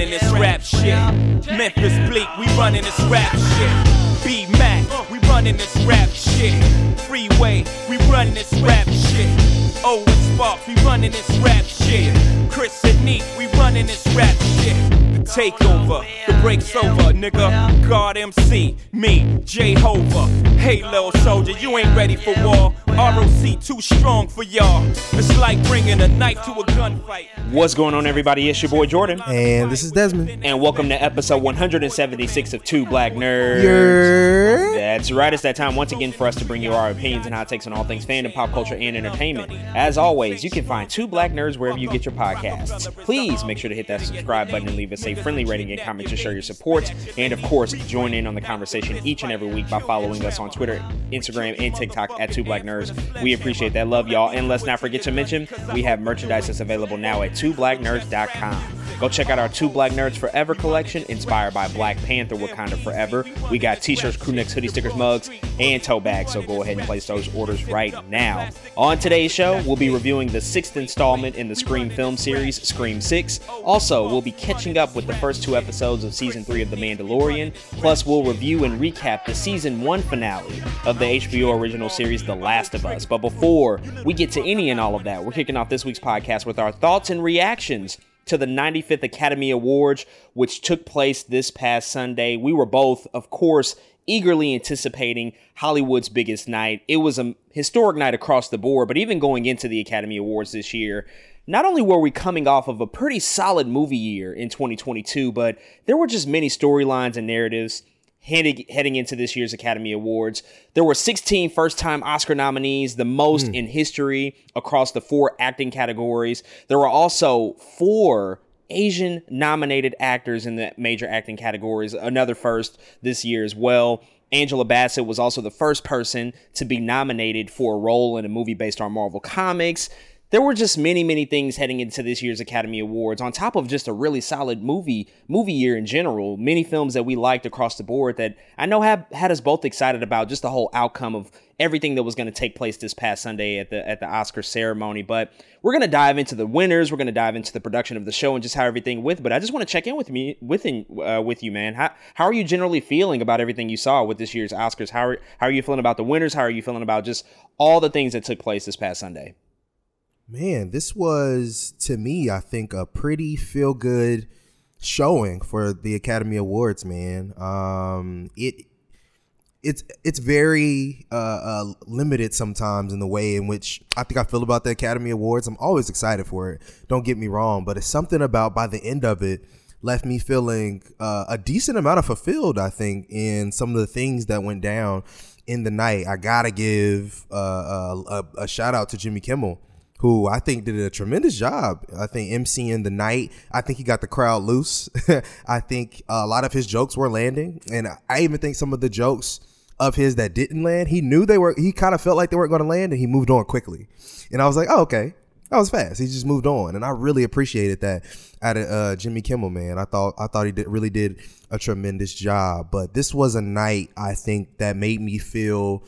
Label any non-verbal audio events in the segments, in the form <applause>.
running this rap shit. Memphis Bleek, we running this rap shit. B Mac, we running this rap shit. Freeway, we running this rap shit. And Sparks, we running this rap shit. Chris and Neef, we running this rap shit. The takeover, the break's over, nigga. God MC, me, Jehovah. Hey, little soldier, you ain't ready for war. ROC too strong for y'all. It's like bringing a knife to a gunfight. What's going on, everybody? It's your boy Jordan, And this is Desmond. and welcome to episode 176 of Two Black Nerds. Yer. That's right. It's that time once again for us to bring you our opinions and hot takes on all things fandom, pop culture, and entertainment. As always, you can find Two Black Nerds wherever you get your podcasts. Please make sure to hit that subscribe button and leave us a friendly rating and comment to show your support. And of course, join in on the conversation each and every week by following us on Twitter, Instagram, and TikTok at Two Black Nerds. We appreciate that. Love y'all. And let's not forget to mention, we have merchandise that's available now at twoblacknerds.com. Go check out our Two Black Nerds Forever collection, inspired by Black Panther Wakanda Forever. We got t-shirts, crew necks, hoodie stickers, mugs, and tote bags, so go ahead and place those orders right now. On today's show, we'll be reviewing the sixth installment in the Scream film series, Scream 6. Also, we'll be catching up with the first two episodes of season 3 of The Mandalorian. Plus, we'll review and recap the season 1 finale of the HBO original series, The Last of Us. But before we get to any and all of that, we're kicking off this week's podcast with our thoughts and reactions to the 95th Academy Awards, which took place this past Sunday. We were both, of course, eagerly anticipating Hollywood's biggest night. It was a historic night across the board, but even going into the Academy Awards this year, not only were we coming off of a pretty solid movie year in 2022, but there were just many storylines and narratives heading, heading into this year's Academy Awards. There were 16 first time Oscar nominees, the most hmm. in history across the four acting categories. There were also four Asian nominated actors in the major acting categories, another first this year as well. Angela Bassett was also the first person to be nominated for a role in a movie based on Marvel Comics. There were just many, many things heading into this year's Academy Awards, on top of just a really solid movie movie year in general. Many films that we liked across the board that I know have had us both excited about just the whole outcome of everything that was going to take place this past Sunday at the at the Oscar ceremony. But we're going to dive into the winners. We're going to dive into the production of the show and just how everything with. But I just want to check in with me within uh, with you, man. How how are you generally feeling about everything you saw with this year's Oscars? How are how are you feeling about the winners? How are you feeling about just all the things that took place this past Sunday? Man, this was to me, I think, a pretty feel good showing for the Academy Awards, man. Um it it's it's very uh, uh, limited sometimes in the way in which I think I feel about the Academy Awards. I'm always excited for it. Don't get me wrong, but it's something about by the end of it left me feeling uh, a decent amount of fulfilled. I think in some of the things that went down in the night. I gotta give uh, uh, a, a shout out to Jimmy Kimmel who I think did a tremendous job. I think emceeing the night. I think he got the crowd loose. <laughs> I think a lot of his jokes were landing, and I even think some of the jokes of his that didn't land, he knew they were. He kind of felt like they weren't going to land, and he moved on quickly. And I was like, oh, okay. That was fast. He just moved on, and I really appreciated that of uh, Jimmy Kimmel. Man, I thought I thought he did really did a tremendous job. But this was a night I think that made me feel,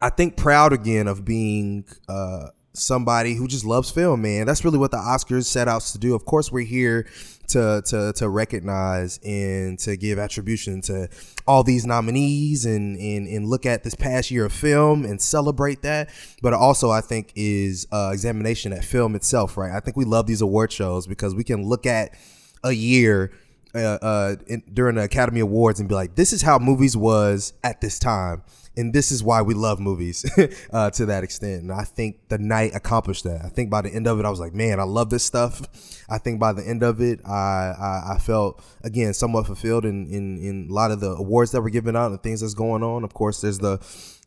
I think, proud again of being uh, somebody who just loves film, man. That's really what the Oscars set out to do. Of course, we're here to to to recognize and to give attribution to all these nominees and and and look at this past year of film and celebrate that. But also, I think is uh, examination at film itself, right? I think we love these award shows because we can look at a year uh, uh, in, during the Academy Awards and be like, this is how movies was at this time. And this is why we love movies <laughs> uh, to that extent. And I think the night accomplished that. I think by the end of it, I was like, man, I love this stuff. I think by the end of it, I, I, I felt, again, somewhat fulfilled in, in, in a lot of the awards that were given out and things that's going on. Of course, there's the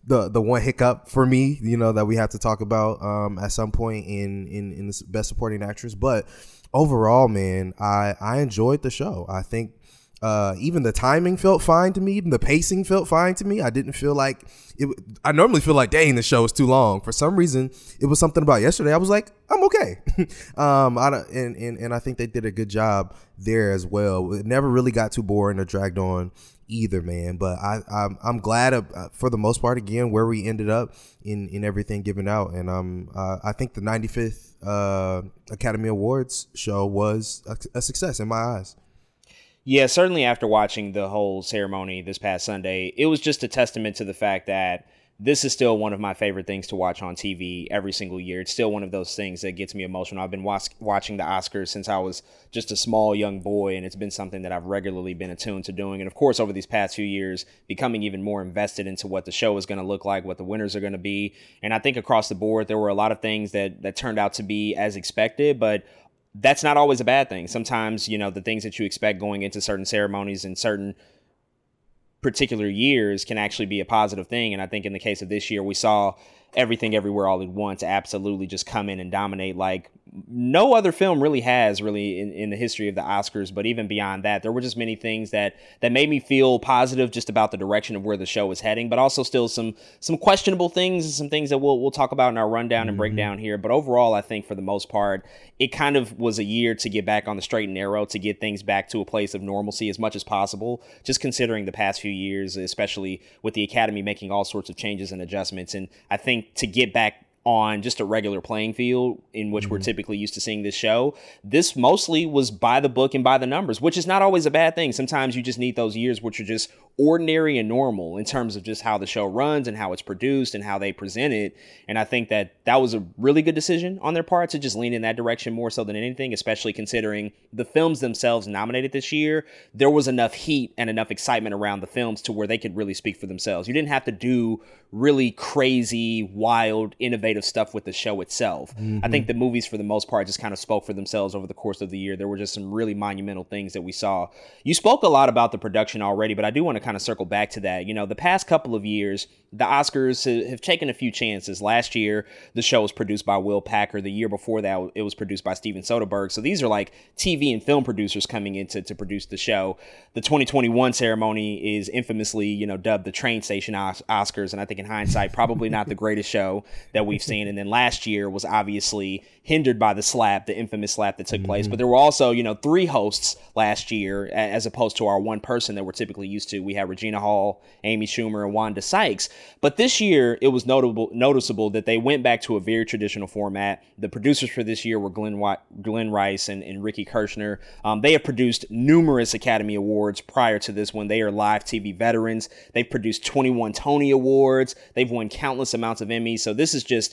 the the one hiccup for me, you know, that we have to talk about um, at some point in in in the best supporting actress. But overall, man, I I enjoyed the show. I think Uh, even the timing felt fine to me. Even the pacing felt fine to me. I didn't feel like it. I normally feel like, dang, the show is too long. For some reason, it was something about yesterday. I was like, I'm okay. <laughs> um, I don't, and, and and I think they did a good job there as well. It never really got too boring or dragged on either, man. But I I'm, I'm glad uh, for the most part again where we ended up in in everything given out, and um uh, I think the 95th uh, Academy Awards show was a, a success in my eyes. Yeah, certainly after watching the whole ceremony this past Sunday, it was just a testament to the fact that this is still one of my favorite things to watch on TV every single year. It's still one of those things that gets me emotional. I've been watch- watching the Oscars since I was just a small young boy, and it's been something that I've regularly been attuned to doing. And of course, over these past few years, becoming even more invested into what the show is going to look like, what the winners are going to be. And I think across the board, there were a lot of things that that turned out to be as expected, but that's not always a bad thing. Sometimes, you know, the things that you expect going into certain ceremonies and certain particular years can actually be a positive thing. And I think in the case of this year, we saw everything everywhere all at once absolutely just come in and dominate like no other film really has really in, in the history of the Oscars. But even beyond that, there were just many things that that made me feel positive just about the direction of where the show was heading, but also still some some questionable things and some things that we'll we'll talk about in our rundown and mm-hmm. breakdown here. But overall, I think for the most part, it kind of was a year to get back on the straight and narrow, to get things back to a place of normalcy as much as possible. Just considering the past few years, especially with the Academy making all sorts of changes and adjustments, and I think to get back on just a regular playing field in which mm-hmm. we're typically used to seeing this show. This mostly was by the book and by the numbers, which is not always a bad thing. Sometimes you just need those years which are just ordinary and normal in terms of just how the show runs and how it's produced and how they present it. And I think that that was a really good decision on their part to just lean in that direction more so than anything, especially considering the films themselves nominated this year. There was enough heat and enough excitement around the films to where they could really speak for themselves. You didn't have to do really crazy, wild, innovative stuff with the show itself. Mm-hmm. I think mm-hmm. the movies, for the most part, just kind of spoke for themselves over the course of the year. There were just some really monumental things that we saw. You spoke a lot about the production already, but I do want to kind of circle back to that. You know, the past couple of years, the Oscars have taken a few chances. Last year, the show was produced by Will Packer. The year before that, it was produced by Steven Soderbergh. So these are like TV and film producers coming in to, to produce the show. The 2021 ceremony is infamously, you know, dubbed the train station Oscars. And I think in hindsight, probably not the greatest show that we've seen. And then last year was obviously hindered by the slap, the infamous slap that took mm-hmm. place. But there were also, you know, three hosts last year as opposed to our one person that we're typically used to. We had Regina Hall, Amy Schumer, and Wanda Sykes. But this year, it was notable noticeable that they went back to a very traditional format. The producers for this year were Glenn, Glenn Weiss and, and Ricky Kirshner. Um, they have produced numerous Academy Awards prior to this one. They are live TV veterans. They've produced 21 Tony Awards. They've won countless amounts of Emmys. So this is just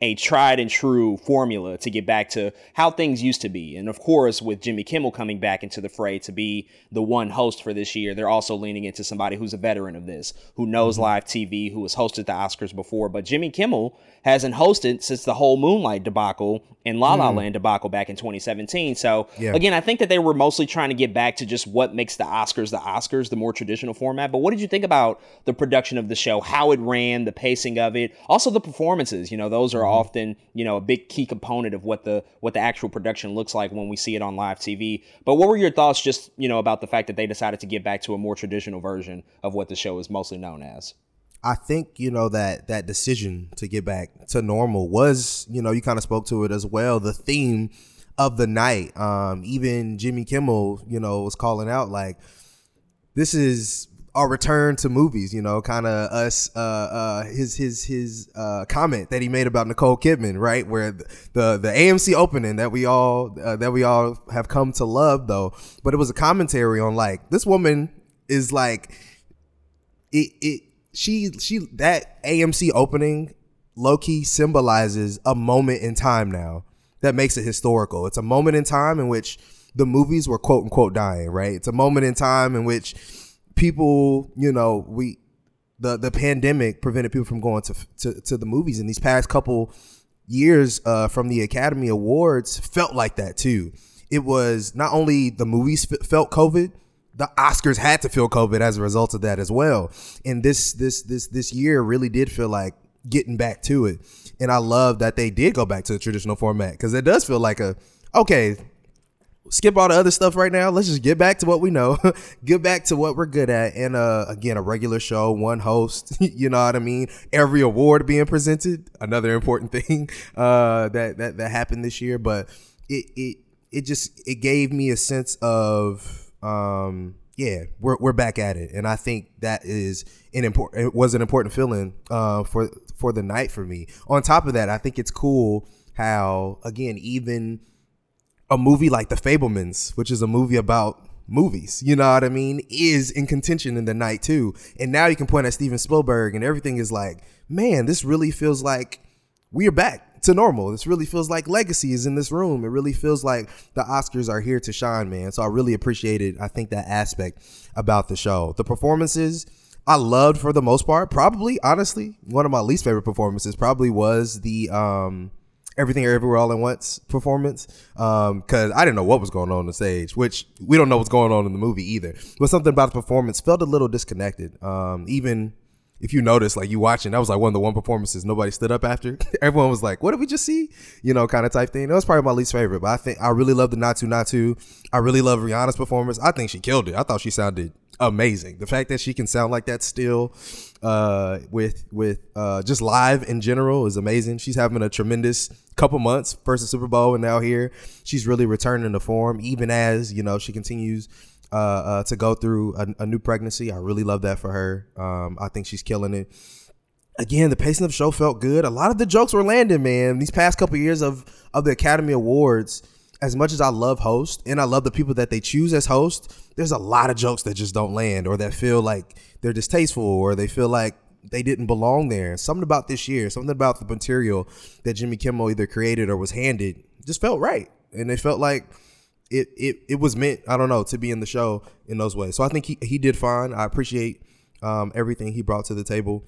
a tried and true formula to get back to how things used to be. And of course, with Jimmy Kimmel coming back into the fray to be the one host for this year, they're also leaning into somebody who's a veteran of this, who knows mm-hmm. live TV, who has hosted the Oscars before. But Jimmy Kimmel hasn't hosted since the whole Moonlight debacle and La La mm. Land debacle back in 2017. So yeah. again, I think that they were mostly trying to get back to just what makes the Oscars the Oscars, the more traditional format. But what did you think about the production of the show, how it ran, the pacing of it, also the performances? You know, those are. Often you know a big key component of what the what the actual production looks like when we see it on live TV. But what were your thoughts just you know about the fact that they decided to get back to a more traditional version of what the show is mostly known as? I think you know that that decision to get back to normal was you know you kind of spoke to it as well. The theme of the night, um, even Jimmy Kimmel, you know, was calling out like this is our return to movies. You know, kind of us uh, uh, his his his uh, comment that he made about Nicole Kidman, right? Where the the, the AMC opening that we all uh, that we all have come to love, though. But it was a commentary on like this woman is like it it she she that AMC opening low key symbolizes a moment in time now that makes it historical. It's a moment in time in which the movies were quote unquote dying, right? It's a moment in time in which people, you know, we the the pandemic prevented people from going to to, to the movies, and these past couple years uh, from the Academy Awards felt like that too. It was not only the movies felt COVID, the Oscars had to feel COVID as a result of that as well. And this this this this year really did feel like getting back to it. And I love that they did go back to the traditional format because it does feel like a okay, skip all the other stuff right now. Let's just get back to what we know. <laughs> get back to what we're good at. And uh again, a regular show, one host, <laughs> you know what I mean? Every award being presented, another important <laughs> thing uh that that that happened this year, but it it it just it gave me a sense of um yeah, we're we're back at it, and I think that is an important. It was an important feeling uh, for for the night for me. On top of that, I think it's cool how again even a movie like The Fabelmans, which is a movie about movies, you know what I mean, is in contention in the night too. And now you can point at Steven Spielberg, and everything is like, man, this really feels like we are back to normal. This really feels like legacy is in this room. It really feels like the Oscars are here to shine, man. So I really appreciated, I think, that aspect about the show. The performances, I loved for the most part. Probably, honestly, one of my least favorite performances probably was the um Everything Everywhere All at Once performance. Um, cause I didn't know what was going on on the stage, which we don't know what's going on in the movie either. But something about the performance felt a little disconnected. Um, even if you notice, like you watching, that was like one of the one performances nobody stood up after. <laughs> Everyone was like, "What did we just see?" You know, kind of type thing. That was probably my least favorite, but I think I really love the Naatu Naatu. I really love Rihanna's performance. I think she killed it. I thought she sounded amazing. The fact that she can sound like that still, uh, with with uh, just live in general is amazing. She's having a tremendous couple months first the Super Bowl and now here. She's really returning to form, even as you know she continues uh, uh, to go through a, a, new pregnancy. I really love that for her. Um, I think she's killing it. Again, the pacing of the show felt good. A lot of the jokes were landing, man. These past couple years of of the Academy Awards, as much as I love host and I love the people that they choose as host, there's a lot of jokes that just don't land or that feel like they're distasteful or they feel like they didn't belong there. Something about this year, something about the material that Jimmy Kimmel either created or was handed just felt right. And it felt like it it it was meant I don't know to be in the show in those ways. So I think he he did fine. I appreciate um, everything he brought to the table.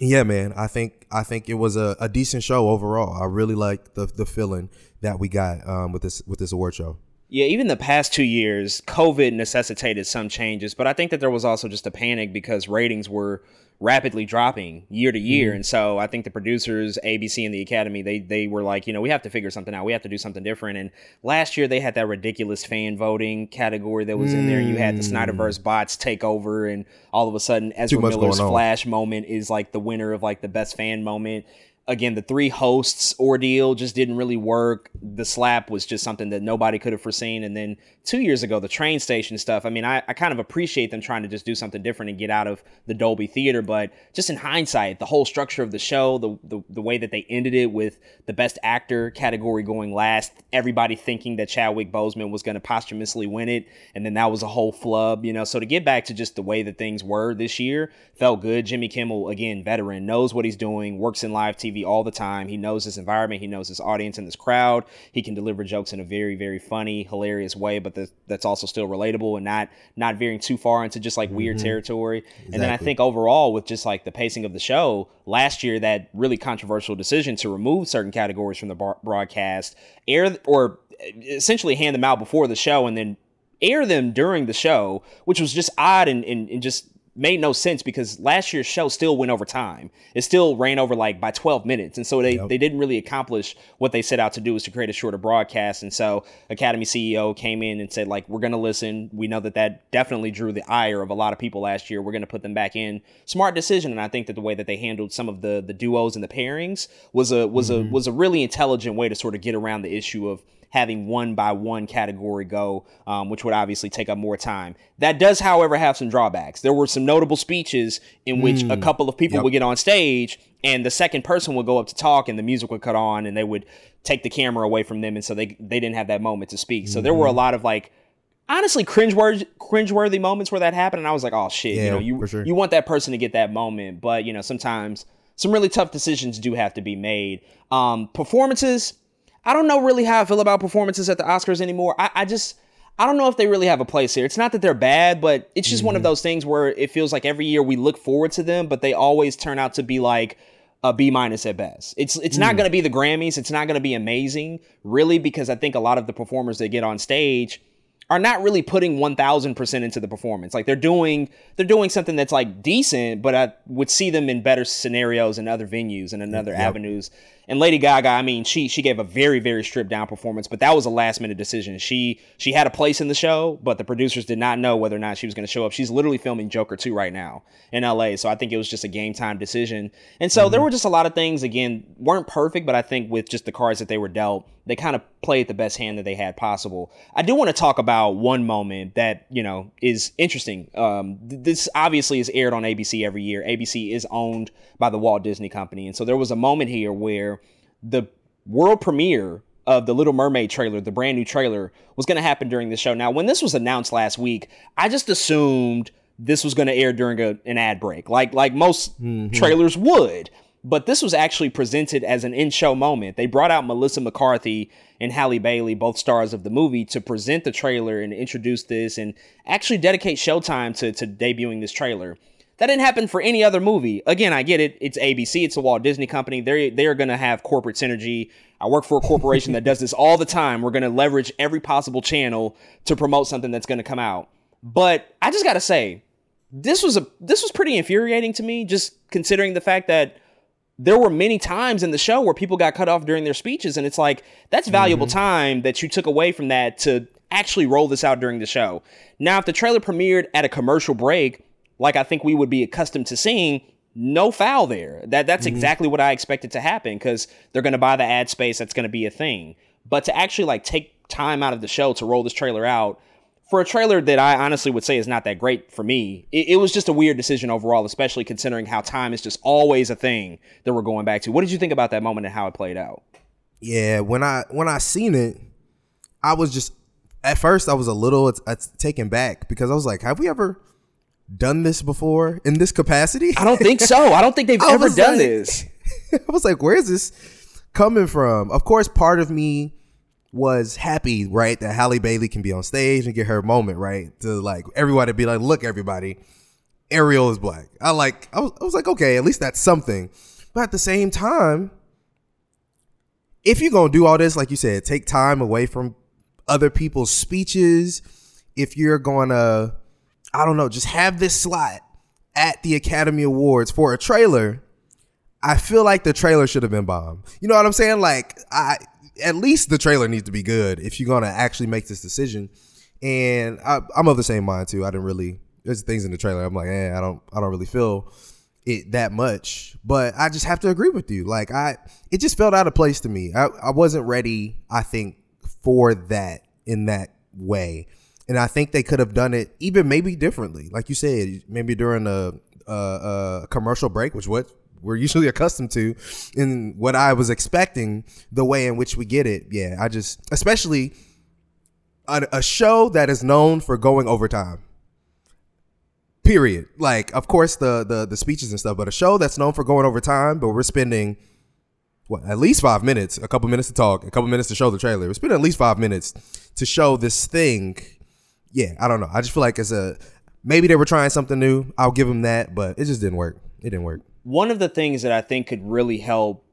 Yeah, man. I think I think it was a, a decent show overall. I really like the the feeling that we got um, with this with this award show. Yeah, even the past two years, COVID necessitated some changes, but I think that there was also just a panic because ratings were rapidly dropping year to year. Mm-hmm. And so I think the producers, ABC and the Academy, they they were like, you know, we have to figure something out. We have to do something different. And last year they had that ridiculous fan voting category that was mm-hmm. in there. You had the mm. Snyderverse bots take over, and all of a sudden Ezra Miller's Flash moment is like the winner of like the best fan moment again, the three hosts ordeal just didn't really work. The slap was just something that nobody could have foreseen. And then two years ago, the train station stuff. I mean, I, I kind of appreciate them trying to just do something different and get out of the Dolby Theater. But just in hindsight, the whole structure of the show, the, the, the way that they ended it with the best actor category going last, everybody thinking that Chadwick Boseman was going to posthumously win it. And then that was a whole flub, you know. So to get back to just the way that things were this year felt good. Jimmy Kimmel, again, veteran, knows what he's doing, works in live TV TV all the time. He knows his environment, he knows his audience and his crowd. He can deliver jokes in a very, very funny, hilarious way, but that's also still relatable and not not veering too far into just like mm-hmm. weird territory. Exactly. And then I think overall, with just like the pacing of the show, last year that really controversial decision to remove certain categories from the bar- broadcast, air or essentially hand them out before the show and then air them during the show, which was just odd and, and, and just made no sense because last year's show still went over time. It still ran over like by 12 minutes. And so they, yep. they didn't really accomplish what they set out to do was to create a shorter broadcast. And so Academy CEO came in and said like, we're going to listen. We know that that definitely drew the ire of a lot of people last year. We're going to put them back in. Smart decision. And I think that the way that they handled some of the, the duos and the pairings was a, was mm-hmm. a, was a really intelligent way to sort of get around the issue of having one by one category go, um, which would obviously take up more time. That does, however, have some drawbacks. There were some notable speeches in which mm. a couple of people yep. would get on stage and the second person would go up to talk and the music would cut on and they would take the camera away from them and so they they didn't have that moment to speak. So mm-hmm. there were a mm-hmm. lot of like honestly cringeworthy cringeworthy moments where that happened and I was like, "Oh shit, yeah, you know, you sure. you want that person to get that moment, but you know, sometimes some really tough decisions do have to be made. Um, performances I don't know really how I feel about performances at the Oscars anymore. I, I just I don't know if they really have a place here. It's not that they're bad, but it's just mm-hmm. one of mm-hmm. those things where it feels like every year we look forward to them, but they always turn out to be like a B minus at best. It's it's mm. not going to be the Grammys. It's not going to be amazing, really, because I think a lot of the performers that get on stage are not really putting 1000% into the performance. Like they're doing they're doing something that's like decent, but I would see them in better scenarios and other venues and in other yep. avenues. And Lady Gaga, I mean, she she gave a very very stripped down performance, but that was a last minute decision. She she had a place in the show, but the producers did not know whether or not she was going to show up. She's literally filming Joker 2 right now in LA, so I think it was just a game time decision. And so mm-hmm. there were just a lot of things again weren't perfect, but I think with just the cards that they were dealt, they kind of played the best hand that they had possible. I do want to talk about one moment that you know is interesting. Um, this obviously is aired on ABC every year. ABC is owned by the Walt Disney Company, and so there was a moment here where the world premiere of the Little Mermaid trailer, the brand new trailer, was going to happen during the show. Now, when this was announced last week, I just assumed this was going to air during a, an ad break, like like most mm-hmm. trailers would. But this was actually presented as an in-show moment. They brought out Melissa McCarthy and Halle Bailey, both stars of the movie, to present the trailer and introduce this and actually dedicate Showtime to, to debuting this trailer. That didn't happen for any other movie. Again, I get it. It's ABC. It's a Walt Disney company. They're they're gonna have corporate synergy. I work for a corporation that does this all the time. We're gonna leverage every possible channel to promote something that's gonna come out. But I just gotta say, this was a this was pretty infuriating to me. Just considering the fact that there were many times in the show where people got cut off during their speeches, and it's like that's valuable mm-hmm. time that you took away from that to actually roll this out during the show. Now, if the trailer premiered at a commercial break like I think we would be accustomed to seeing, no foul there. That that's mm-hmm. exactly what I expected to happen because they're going to buy the ad space. That's going to be a thing. But to actually like take time out of the show to roll this trailer out for a trailer that I honestly would say is not that great for me, it, it was just a weird decision overall, especially considering how time is just always a thing that we're going back to. What did you think about that moment and how it played out? Yeah, when I when I seen it, I was just at first I was a little uh, taken back because I was like, have we ever done this before in this capacity? I don't think so. I don't think they've <laughs> ever done like, this. <laughs> I was like, where is this coming from? Of course, part of me was happy, right, that Halle Bailey can be on stage and get her moment, right? To like everybody be like, look, everybody, Ariel is black. I like, I was, I was like, okay, at least that's something. But at the same time, if you're gonna do all this, like you said, take time away from other people's speeches, if you're gonna I don't know, just have this slot at the Academy Awards for a trailer, I feel like the trailer should have been bomb. You know what I'm saying? Like I at least the trailer needs to be good if you're gonna actually make this decision. And I, am of the same mind too. I didn't really there's things in the trailer. I'm like, eh, I don't I don't really feel it that much. But I just have to agree with you. Like I it just felt out of place to me. I, I wasn't ready, I think, for that in that way and I think they could have done it even maybe differently, like you said, maybe during a, a, a commercial break, which what we're <laughs> usually accustomed to, and what I was expecting, the way in which we get it. Yeah, I just especially a, a show that is known for going overtime. Period. Like, of course, the the the speeches and stuff, but a show that's known for going over time, but we're spending what at least five minutes, a couple minutes to talk, a couple minutes to show the trailer. We're spending at least five minutes to show this thing yeah, I don't know. I just feel like it's a maybe they were trying something new. I'll give them that, but it just didn't work. It didn't work. One of the things that I think could really help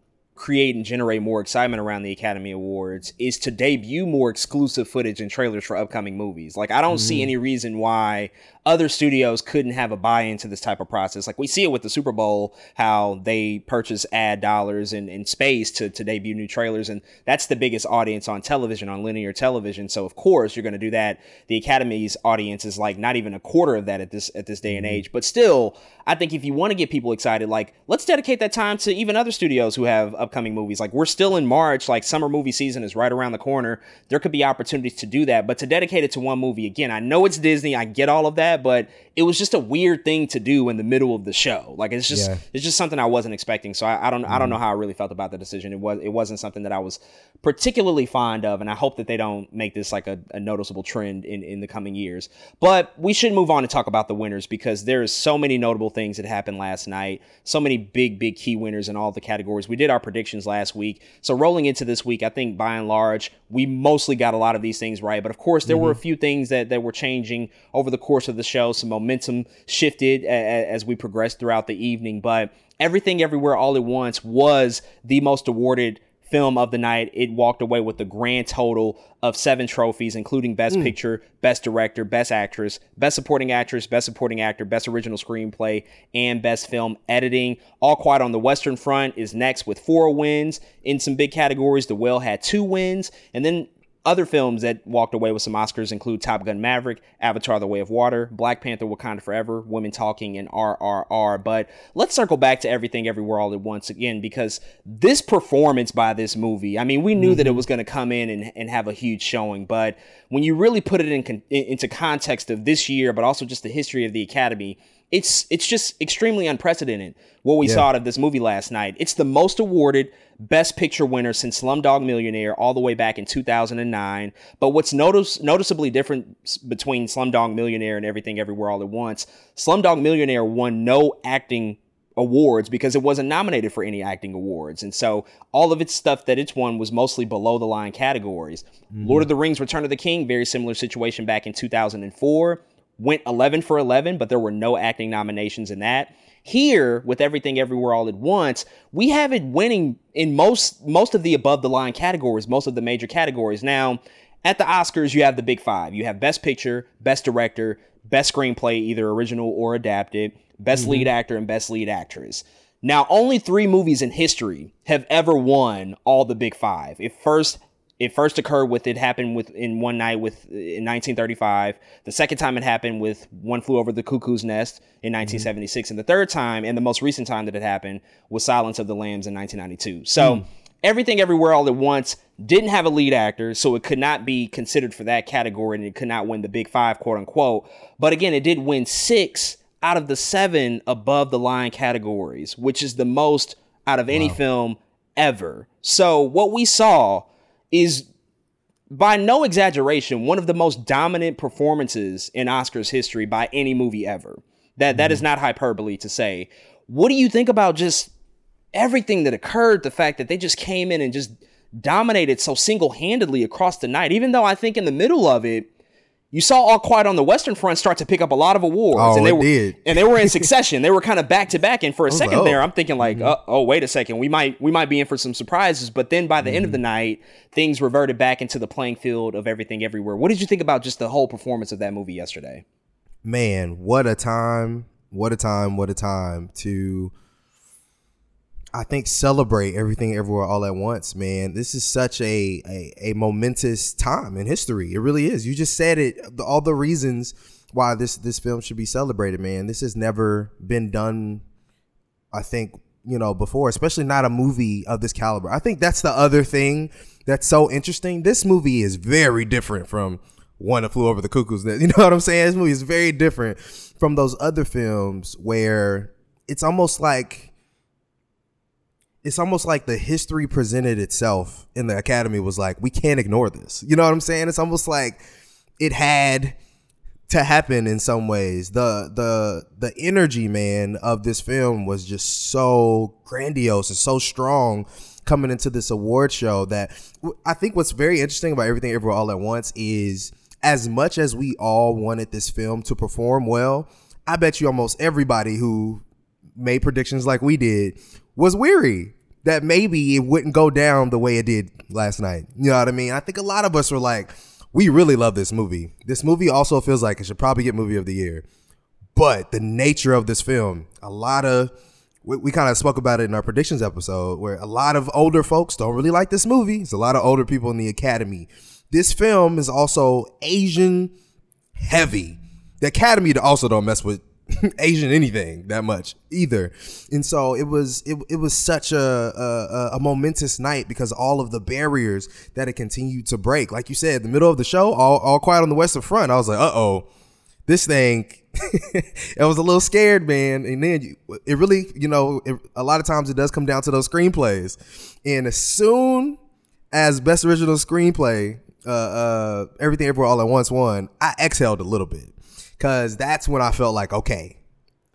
create and generate more excitement around the Academy Awards is to debut more exclusive footage and trailers for upcoming movies. Like I don't mm-hmm. see any reason why other studios couldn't have a buy-in to this type of process. Like we see it with the Super Bowl, how they purchase ad dollars and, and space to, to debut new trailers. And that's the biggest audience on television, on linear television. So of course you're going to do that. The Academy's audience is like not even a quarter of that at this, at this day and mm-hmm. age. But still, I think if you want to get people excited, like let's dedicate that time to even other studios who have upcoming movies. Like we're still in March, like summer movie season is right around the corner. There could be opportunities to do that, but to dedicate it to one movie, again, I know it's Disney. I get all of that but it was just a weird thing to do in the middle of the show. Like it's just yeah. it's just something I wasn't expecting. So I, I don't mm-hmm. I don't know mm-hmm. how I really felt about the decision. It was it wasn't something that I was particularly fond of, and I hope that they don't make this like a, a noticeable trend in in the coming years. But we should move on and talk about the winners because there's so many notable things that happened last night. So many big big key winners in all the categories. We did our predictions last week, so rolling into this week, I think by and large we mostly got a lot of these things right. But of course, there mm-hmm. were a few things that that were changing over the course of the show. Some momentum shifted as we progressed throughout the evening. But Everything Everywhere All at Once was the most awarded film of the night. It walked away with the grand total of seven trophies, including Best Hmm. Picture, Best Director, Best Actress, Best Supporting Actress, Best Supporting Actor, Best Original Screenplay, and Best Film Editing. All Quiet on the Western Front is next with four wins in some big categories. The Whale had two wins, and then other films that walked away with some Oscars include Top Gun Maverick, Avatar The Way of Water, Black Panther Wakanda Forever, Women Talking, and RRR. But let's circle back to Everything Everywhere All at Once again because this performance by this movie, I mean, we knew that it mm-hmm. was going to come in and, and have a huge showing, but when you really put it in, in- into context of this year, but also just the history of the Academy, it's it's just extremely unprecedented what we saw out of this movie last night. It's the most awarded Best Picture winner since Slumdog Millionaire all the way back in 2009. But what's notice, noticeably different between Slumdog Millionaire and Everything Everywhere All at Once, Slumdog Millionaire won no acting awards because it wasn't nominated for any acting awards. And so all of its stuff that it's won was mostly below the line categories. Mm-hmm. Lord of the Rings Return of the King, very similar situation back in 2004 went 11 for 11, but there were no acting nominations in that. Here, with everything everywhere all at once, we have it winning in most most of the above the line categories, most of the major categories. Now, at the Oscars, you have the big five. You have Best Picture, Best Director, Best Screenplay, either original or adapted, Best mm-hmm. Lead Actor, and Best Lead Actress. Now, only three movies in history have ever won all the big five. It first it first occurred with it happened with in one night with in 1935. The second time it happened with One Flew Over the Cuckoo's Nest in mm-hmm. 1976, and the third time and the most recent time that it happened was Silence of the Lambs in 1992. So. Hmm. Everything Everywhere All at Once didn't have a lead actor, so it could not be considered for that category and it could not win the big five, quote unquote. But again, it did win six out of the seven above the line categories, which is the most out of any film ever. So what we saw is by no exaggeration one of the most dominant performances in Oscars history by any movie ever. That that is mm-hmm. not hyperbole to say. What do you think about just everything that occurred, the fact that they just came in and just dominated so single-handedly across the night, even though I think in the middle of it, you saw All Quiet on the Western Front start to pick up a lot of awards. Oh, and they it were, did. And they were in succession. they were kind of back to back. And for a second oh. there, I'm thinking like, uh, oh, wait a second, we might we might be in for some surprises. But then by the end of the night, things reverted back into the playing field of everything everywhere. What did you think about just the whole performance of that movie yesterday? man, what a time, what a time, what a time to I think celebrate everything everywhere all at once, man. This is such a, a a momentous time in history. It really is. You just said it all the reasons why this this film should be celebrated, man. This has never been done I think, you know, before, especially not a movie of this caliber. I think that's the other thing that's so interesting. This movie is very different from One that Flew Over the Cuckoo's Nest. <laughs> You know what I'm saying? This movie is very different from those other films where it's almost like it's almost like the history presented itself in the academy was like we can't ignore this. You know what i'm saying? It's almost like it had to happen in some ways. The the the energy man of this film was just so grandiose and so strong coming into this award show that i think what's very interesting about everything everywhere all at once is as much as we all wanted this film to perform well i bet you almost everybody who made predictions like we did was weary that maybe it wouldn't go down the way it did last night. You know what I mean? I think a lot of us were like, we really love this movie. This movie also feels like it should probably get movie of the year. But the nature of this film, a lot of we, we kind of spoke about it in our predictions episode where a lot of older folks don't really like this movie. It's a lot of older people in the academy. This film is also Asian heavy. The Academy also don't mess with <laughs> Asian anything that much either, and so it was it, it was such a, a a momentous night because all of the barriers that it continued to break. Like you said, the middle of the show, all all quiet on the Western Front. I was like, uh oh, this thing. <laughs> I was a little scared, man. And then you, it really, you know, it, a lot of times it does come down to those screenplays, and as soon as best original screenplay, uh, uh, everything everywhere all at once won, I exhaled a little bit because that's when I felt like, okay,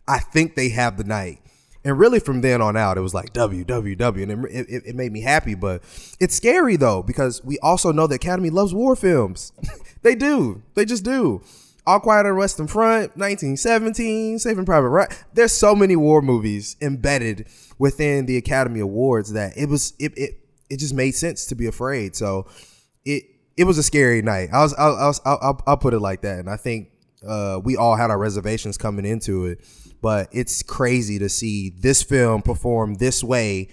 I think they have the night. And really, from then on out, it was like W W W, and it, it, it made me happy. But it's scary though because we also know the Academy loves war films. <laughs> they do. They just do. All Quiet on the Western Front, 1917, Saving Private Ryan. There's so many war movies embedded within the Academy Awards that it was it, it it just made sense to be afraid. So it it was a scary night. I was I was I'll, I'll, I'll put it like that, and I think uh, we all had our reservations coming into it, but it's crazy to see this film perform this way,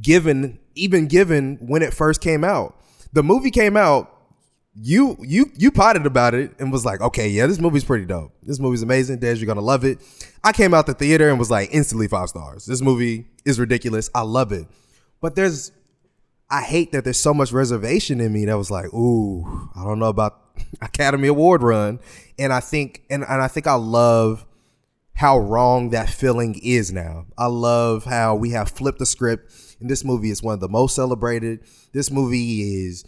given even given when it first came out. The movie came out. You you you potted about it and was like, okay, yeah, this movie's pretty dope. This movie's amazing. Des, you're gonna love it. I came out the theater and was like instantly five stars. This movie is ridiculous. I love it. But there's I hate that there's so much reservation in me that was like, ooh, I don't know about <laughs> Academy Award run. And I think and, and I think I love how wrong that feeling is now. I love how we have flipped the script and this movie is one of the most celebrated. This movie is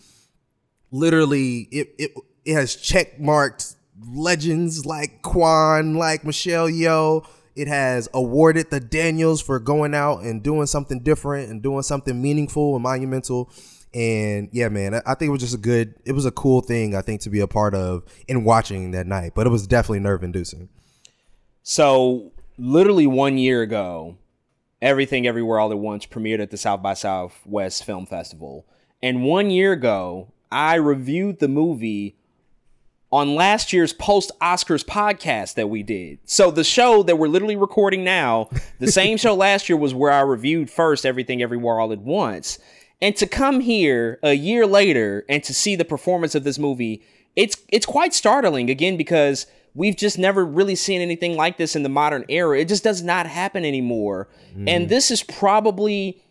literally it it, it has check marked legends like Quan, like Michelle Yeoh. It has awarded the Daniels for going out and doing something different and doing something meaningful and monumental. And yeah, man, I think it was just a good, it was a cool thing, I think, to be a part of in watching that night. But it was definitely nerve inducing. So, literally one year ago, Everything Everywhere All at Once premiered at the South by Southwest Film Festival. And one year ago, I reviewed the movie on last year's post Oscars podcast that we did. So the show that we're literally recording now, the <laughs> same show last year was where I reviewed first Everything Everywhere All at Once. And to come here a year later and to see the performance of this movie, it's it's quite startling again because we've just never really seen anything like this in the modern era. It just does not happen anymore. Mm. And this is probably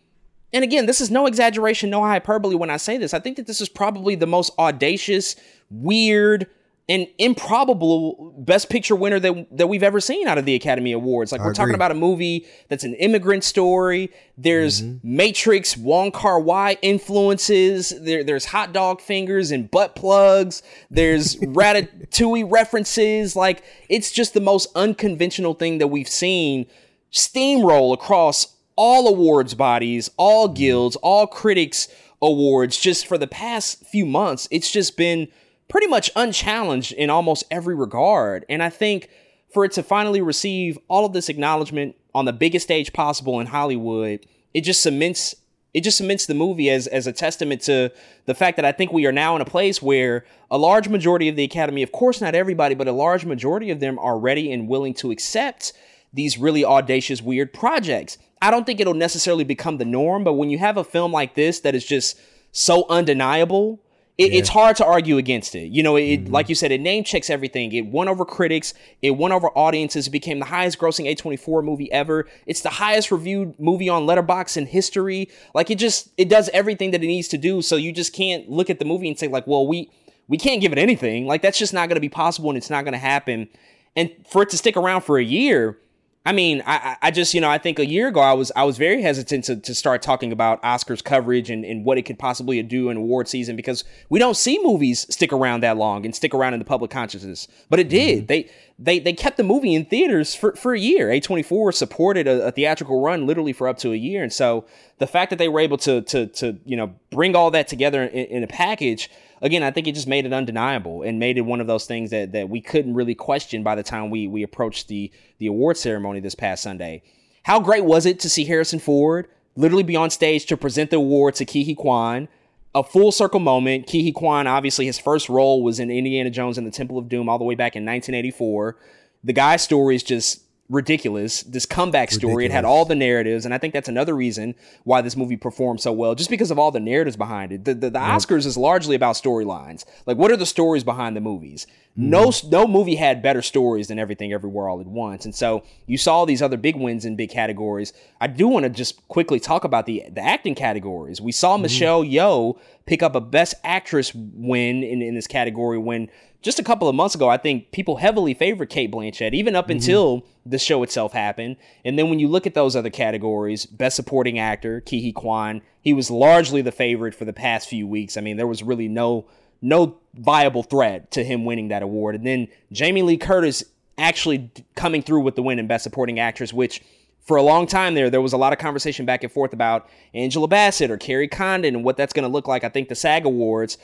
and again, this is no exaggeration, no hyperbole when I say this. I think that this is probably the most audacious, weird, an improbable best picture winner that that we've ever seen out of the Academy Awards. Like I we're agree. talking about a movie that's an immigrant story. There's mm-hmm. Matrix, Wong Kar Wai influences. There, there's hot dog fingers and butt plugs. There's <laughs> Ratatouille references. Like it's just the most unconventional thing that we've seen steamroll across all awards bodies, all mm-hmm. guilds, all critics awards just for the past few months. It's just been pretty much unchallenged in almost every regard. And I think for it to finally receive all of this acknowledgement on the biggest stage possible in Hollywood, it just cements it just cements the movie as as a testament to the fact that I think we are now in a place where a large majority of the Academy, of course not everybody, but a large majority of them are ready and willing to accept these really audacious, weird projects. I don't think it'll necessarily become the norm, but when you have a film like this that is just so undeniable it, yeah. It's hard to argue against it. You know, it, mm-hmm. like you said, it name checks everything. It won over critics. It won over audiences. It became the highest grossing A24 movie ever. It's the highest reviewed movie on Letterboxd in history. Like it just, it does everything that it needs to do. So you just can't look at the movie and say like, well, we, we can't give it anything. Like that's just not going to be possible and it's not going to happen. And for it to stick around for a year, I mean, I, I just, you know, I think a year ago I was I was very hesitant to, to start talking about Oscars coverage and, and what it could possibly do in award season because we don't see movies stick around that long and stick around in the public consciousness. But it did. Mm-hmm. They they they kept the movie in theaters for, for a year. A24 supported a, a, theatrical run literally for up to a year. And so the fact that they were able to to to, you know, bring all that together in, in a package again, I think it just made it undeniable and made it one of those things that that we couldn't really question by the time we we approached the the award ceremony this past Sunday. How great was it to see Harrison Ford literally be on stage to present the award to Huy Quan? A full circle moment. Huy Quan, obviously, his first role was in Indiana Jones and the Temple of Doom all the way back in 1984. The guy's story is just ridiculous. This comeback story. Ridiculous. It had all the narratives, and I think that's another reason why this movie performed so well, just because of all the narratives behind it. The the, the yep. Oscars is largely about storylines. Like, what are the stories behind the movies? Mm-hmm. No no movie had better stories than Everything Everywhere All at Once, and so you saw these other big wins in big categories. I do want to just quickly talk about the the acting categories. We saw mm-hmm. Michelle Yeoh pick up a Best Actress win in, in this category when just a couple of months ago, I think people heavily favored Cate Blanchett, even up mm-hmm. until the show itself happened. And then when you look at those other categories, Best Supporting Actor, Huy Quan, he was largely the favorite for the past few weeks. I mean, there was really no no viable threat to him winning that award. And then Jamie Lee Curtis actually coming through with the win in Best Supporting Actress, which for a long time there, there was a lot of conversation back and forth about Angela Bassett or Kerry Condon and what that's going to look like. I think the SAG Awards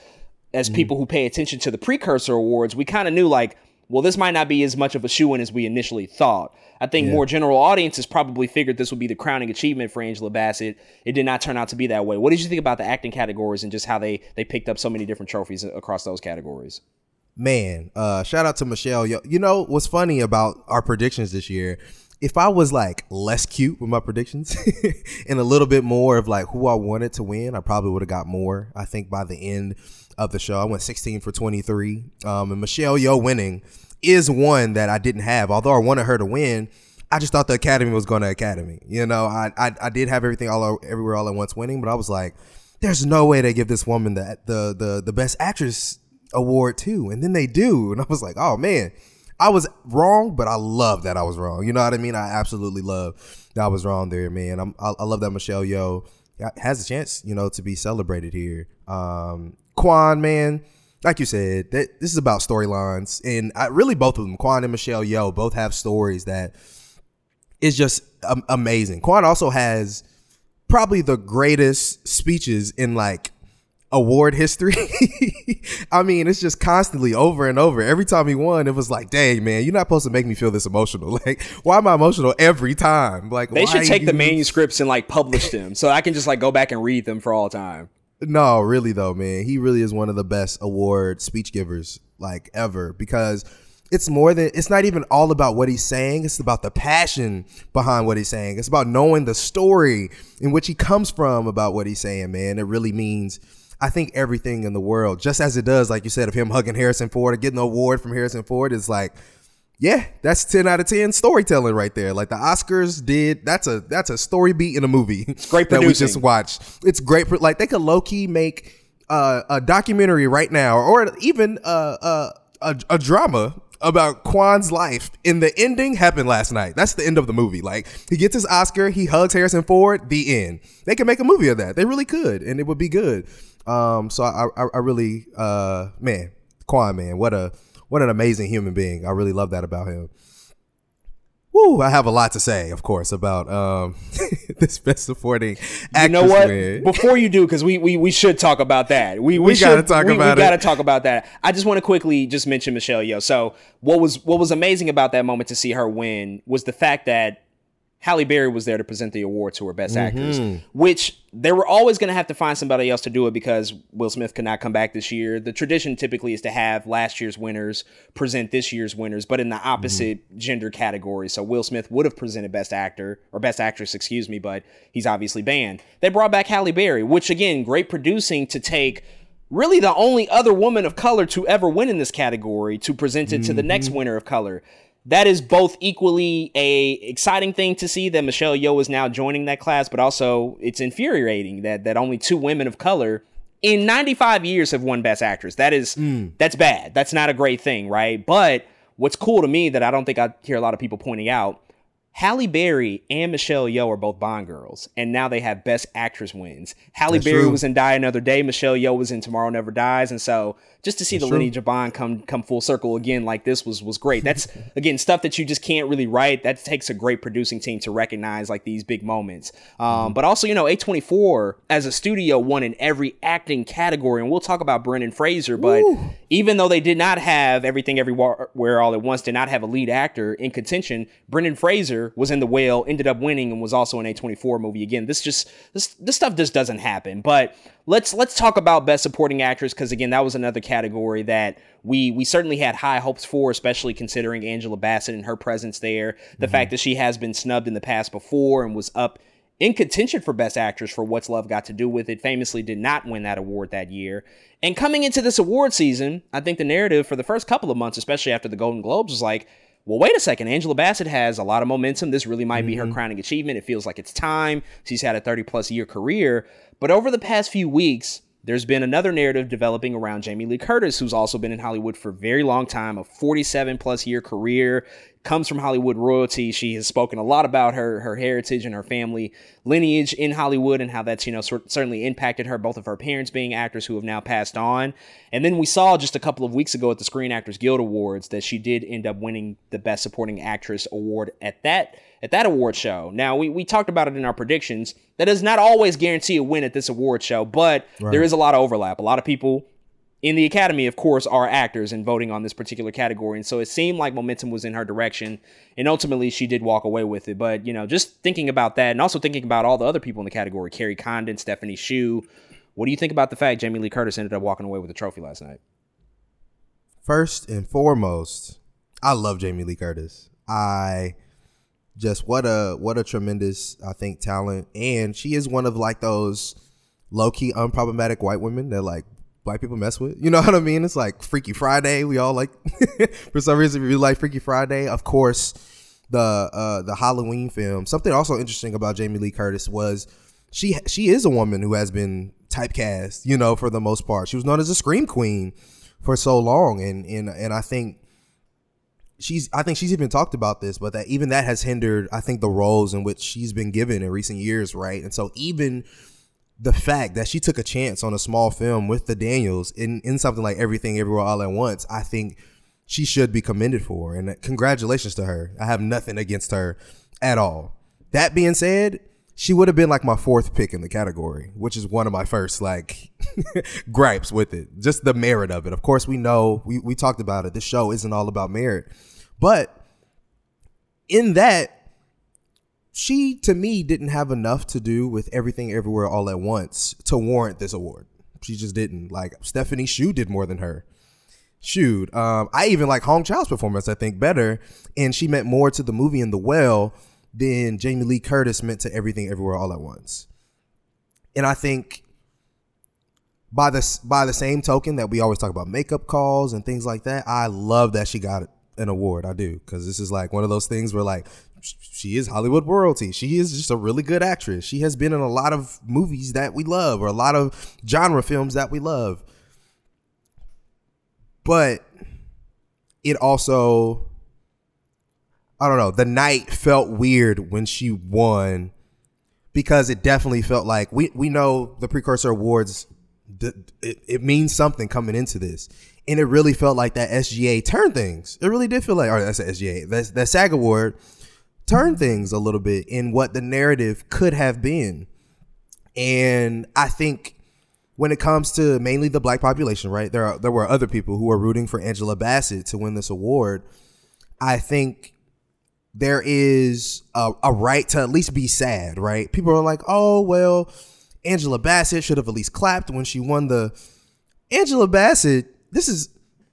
as mm people who pay attention to the precursor awards, we kind of knew like well, this might not be as much of a shoe in as we initially thought. I think Yeah. more general audiences probably figured this would be the crowning achievement for Angela Bassett. It did not turn out to be that way. What did you think about the acting categories and just how they they picked up so many different trophies across those categories? Man, uh, shout out to Michelle. Yeoh, you know what's funny about our predictions this year? If I was like less cute with my predictions <laughs> and a little bit more of like who I wanted to win, I probably would have got more. I think by the end of the show, I went 16 for 23. Um, and Michelle Yeoh winning is one that I didn't have. Although I wanted her to win, I just thought the Academy was going to Academy. You know, I, I I did have everything all everywhere all at once winning, but I was like, there's no way they give this woman the the the, the best actress award too, and then they do, and I was like, oh man, I was wrong, but I love that I was wrong. You know what I mean? I absolutely love that I was wrong there, man. I'm, I, I love that Michelle Yeoh has a chance, you know, to be celebrated here. Um, Quan, man, like you said, that this is about storylines, and I really both of them, Quan and Michelle Yeoh, both have stories that is just um, amazing. Quan also has probably the greatest speeches in like award history. <laughs> I mean, it's just constantly over and over. Every time he won, it was like, dang, man, you're not supposed to make me feel this emotional. <laughs> Like, why am I emotional every time? Like, They should take the manuscripts and like publish them so I can just like go back and read them for all time. No, really though, man. He really is one of the best award speech givers like ever because it's more than it's not even all about what he's saying, it's about the passion behind what he's saying. It's about knowing the story in which he comes from about what he's saying, man. It really means I think everything in the world, just as it does, like you said, of him hugging Harrison Ford or getting an award from Harrison Ford is like yeah, that's ten out of ten storytelling right there. Like the Oscars did. That's a that's a story beat in a movie. It's <laughs> great that we just watched. It's great. for Like they could low key make uh, a documentary right now, or even uh, uh, a a drama about Quan's life. And the ending happened last night. That's the end of the movie. Like he gets his Oscar, he hugs Harrison Ford. The end. They could make a movie of that. They really could, and it would be good. Um, so I I, I really uh man, Quan man, what a what an amazing human being. I really love that about him. Woo, I have a lot to say, of course, about um <laughs> this best supporting actress You know what? win. Before you do, because we, we we should talk about that. We we, We gotta talk we, about we gotta talk about that. I just want to quickly just mention Michelle Yeoh. So what was what was amazing about that moment to see her win was the fact that Halle Berry was there to present the award to her Best mm-hmm. Actress, which they were always going to have to find somebody else to do it because Will Smith could not come back this year. The tradition typically is to have last year's winners present this year's winners, but in the mm-hmm. opposite gender category. So Will Smith would have presented Best Actor or Best Actress, excuse me, but he's obviously banned. They brought back Halle Berry, which again, great producing to take really the only other woman of color to ever win in this category to present it to the next mm-hmm. winner of color. That is both equally a exciting thing to see that Michelle Yeoh is now joining that class, but also it's infuriating that that only two women of color in 95 years have won Best Actress. That is hmm. that's bad. That's not a great thing, right? But what's cool to me that I don't think I hear a lot of people pointing out Halle Berry and Michelle Yeoh are both Bond girls, and now they have Best Actress wins. Halle That's Berry true. was in Die Another Day. Michelle Yeoh was in Tomorrow Never Dies, and so just to see the true. lineage of Bond come come full circle again like this was was great. That's <laughs> again stuff that you just can't really write. That takes a great producing team to recognize like these big moments. Um, Mm-hmm. But also, you know, A24 as a studio won in every acting category, and we'll talk about Brendan Fraser. But even though they did not have everything everywhere all at once, did not have a lead actor in contention, Brendan Fraser was in The Whale, ended up winning, and was also in A24 movie. Again, this just this this stuff just doesn't happen. But let's let's talk about best supporting actress because again, that was another category that we we certainly had high hopes for, especially considering Angela Bassett and her presence there. The mm-hmm. fact that she has been snubbed in the past before and was up in contention for Best Actress for What's Love Got to Do with It, famously did not win that award that year. And coming into this award season, I think the narrative for the first couple of months, especially after the Golden Globes, was like, well, wait a second. Angela Bassett has a lot of momentum. This really might be her mm-hmm. crowning achievement. It feels like it's time. She's had a 30 plus year career. But over the past few weeks, there's been another narrative developing around Jamie Lee Curtis, who's also been in Hollywood for a very long time, a 47 plus year career, comes from Hollywood royalty. She has spoken a lot about her her heritage and her family lineage in Hollywood and how that's you know cer- certainly impacted her. Both of her parents being actors who have now passed on, and then we saw just a couple of weeks ago at the Screen Actors Guild Awards that she did end up winning the Best Supporting Actress award at that at that award show. Now we we talked about it in our predictions. That does not always guarantee a win at this award show, but there is a lot of overlap. A lot of people in the Academy, of course, are actors and voting on this particular category. And so it seemed like momentum was in her direction. And ultimately, she did walk away with it. But, you know, just thinking about that and also thinking about all the other people in the category Kerry Condon, Stephanie Hsu. What do you think about the fact Jamie Lee Curtis ended up walking away with the trophy last night? First and foremost, I love Jamie Lee Curtis. I just what a what a tremendous I think talent, and she is one of like those low key unproblematic white women that like white people mess with. You know <laughs> what I mean? It's like Freaky Friday. We all like <laughs> for some reason we like Freaky Friday. Of course, the uh the Halloween film. Something also interesting about Jamie Lee Curtis was she she is a woman who has been typecast, you know, for the most part. She was known as a scream queen for so long and and and I think she's I think she's even talked about this, but that even that has hindered I think the roles in which she's been given in recent years, right? And so even the fact that she took a chance on a small film with the Daniels in in something like Everything Everywhere All at Once, I think she should be commended for. And congratulations to her. I have nothing against her at all. That being said, she would have been like my fourth pick in the category, which is one of my first like <laughs> gripes with it. Just the merit of it. Of course, we know we, we talked about it. This show isn't all about merit. But in that, she to me didn't have enough to do with everything everywhere all at once to warrant this award. She just didn't. Like Stephanie Hsu did more than her. Shoot, um, I even like Hong Chau's performance. I think better, and she meant more to the movie in the Whale than Jamie Lee Curtis meant to everything everywhere all at once. And I think by the by the same token that we always talk about makeup calls and things like that, I love that she got an award. I do because this is like one of those things where like she is Hollywood royalty. She is just a really good actress. She has been in a lot of movies that we love or a lot of genre films that we love. But it also I don't know, the night felt weird when she won because it definitely felt like we we know the precursor awards it, it means something coming into this and it really felt like that SGA turned things. It really did feel like, or that's the SGA, that's that SAG award turned things a little bit in what the narrative could have been. And I think when it comes to mainly the black population, right, there are, there were other people who were rooting for Angela Bassett to win this award. I think there is a, a right to at least be sad, right? People are like, oh well, Angela Bassett should have at least clapped when she won the. Angela Bassett this is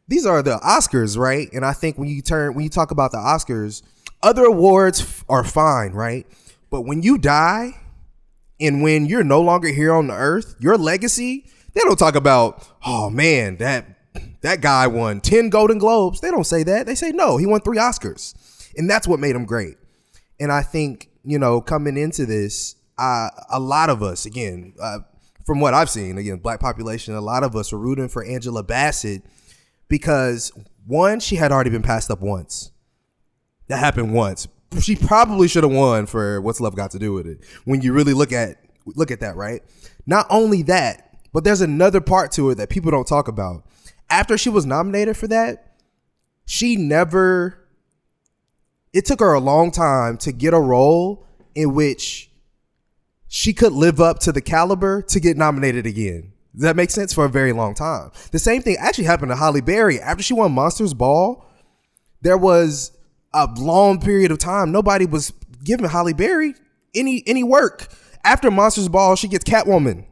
these are the Oscars, right? And I think when you turn when you talk about the Oscars, other awards are fine, right? But when you die and when you're no longer here on the earth, your legacy, they don't talk about, oh man, that that guy won 10 Golden Globes. They don't say that. They say no, he won 3 Oscars. And that's what made him great. And I think, you know, coming into this, uh, a lot of us, again, uh, from what I've seen, again, black population, a lot of us were rooting for Angela Bassett because one, she had already been passed up once. That happened once. She probably should have won for what's love got to do with it. When you really look at look at that, right? Not only that, but there's another part to it that people don't talk about. After she was nominated for that, she never it took her a long time to get a role in which she could live up to the caliber to get nominated again. Does that make sense? For a very long time. The same thing actually happened to Halle Berry. After she won Monsters Ball, there was a long period of time nobody was giving Halle Berry any any work. After Monsters Ball, she gets Catwoman.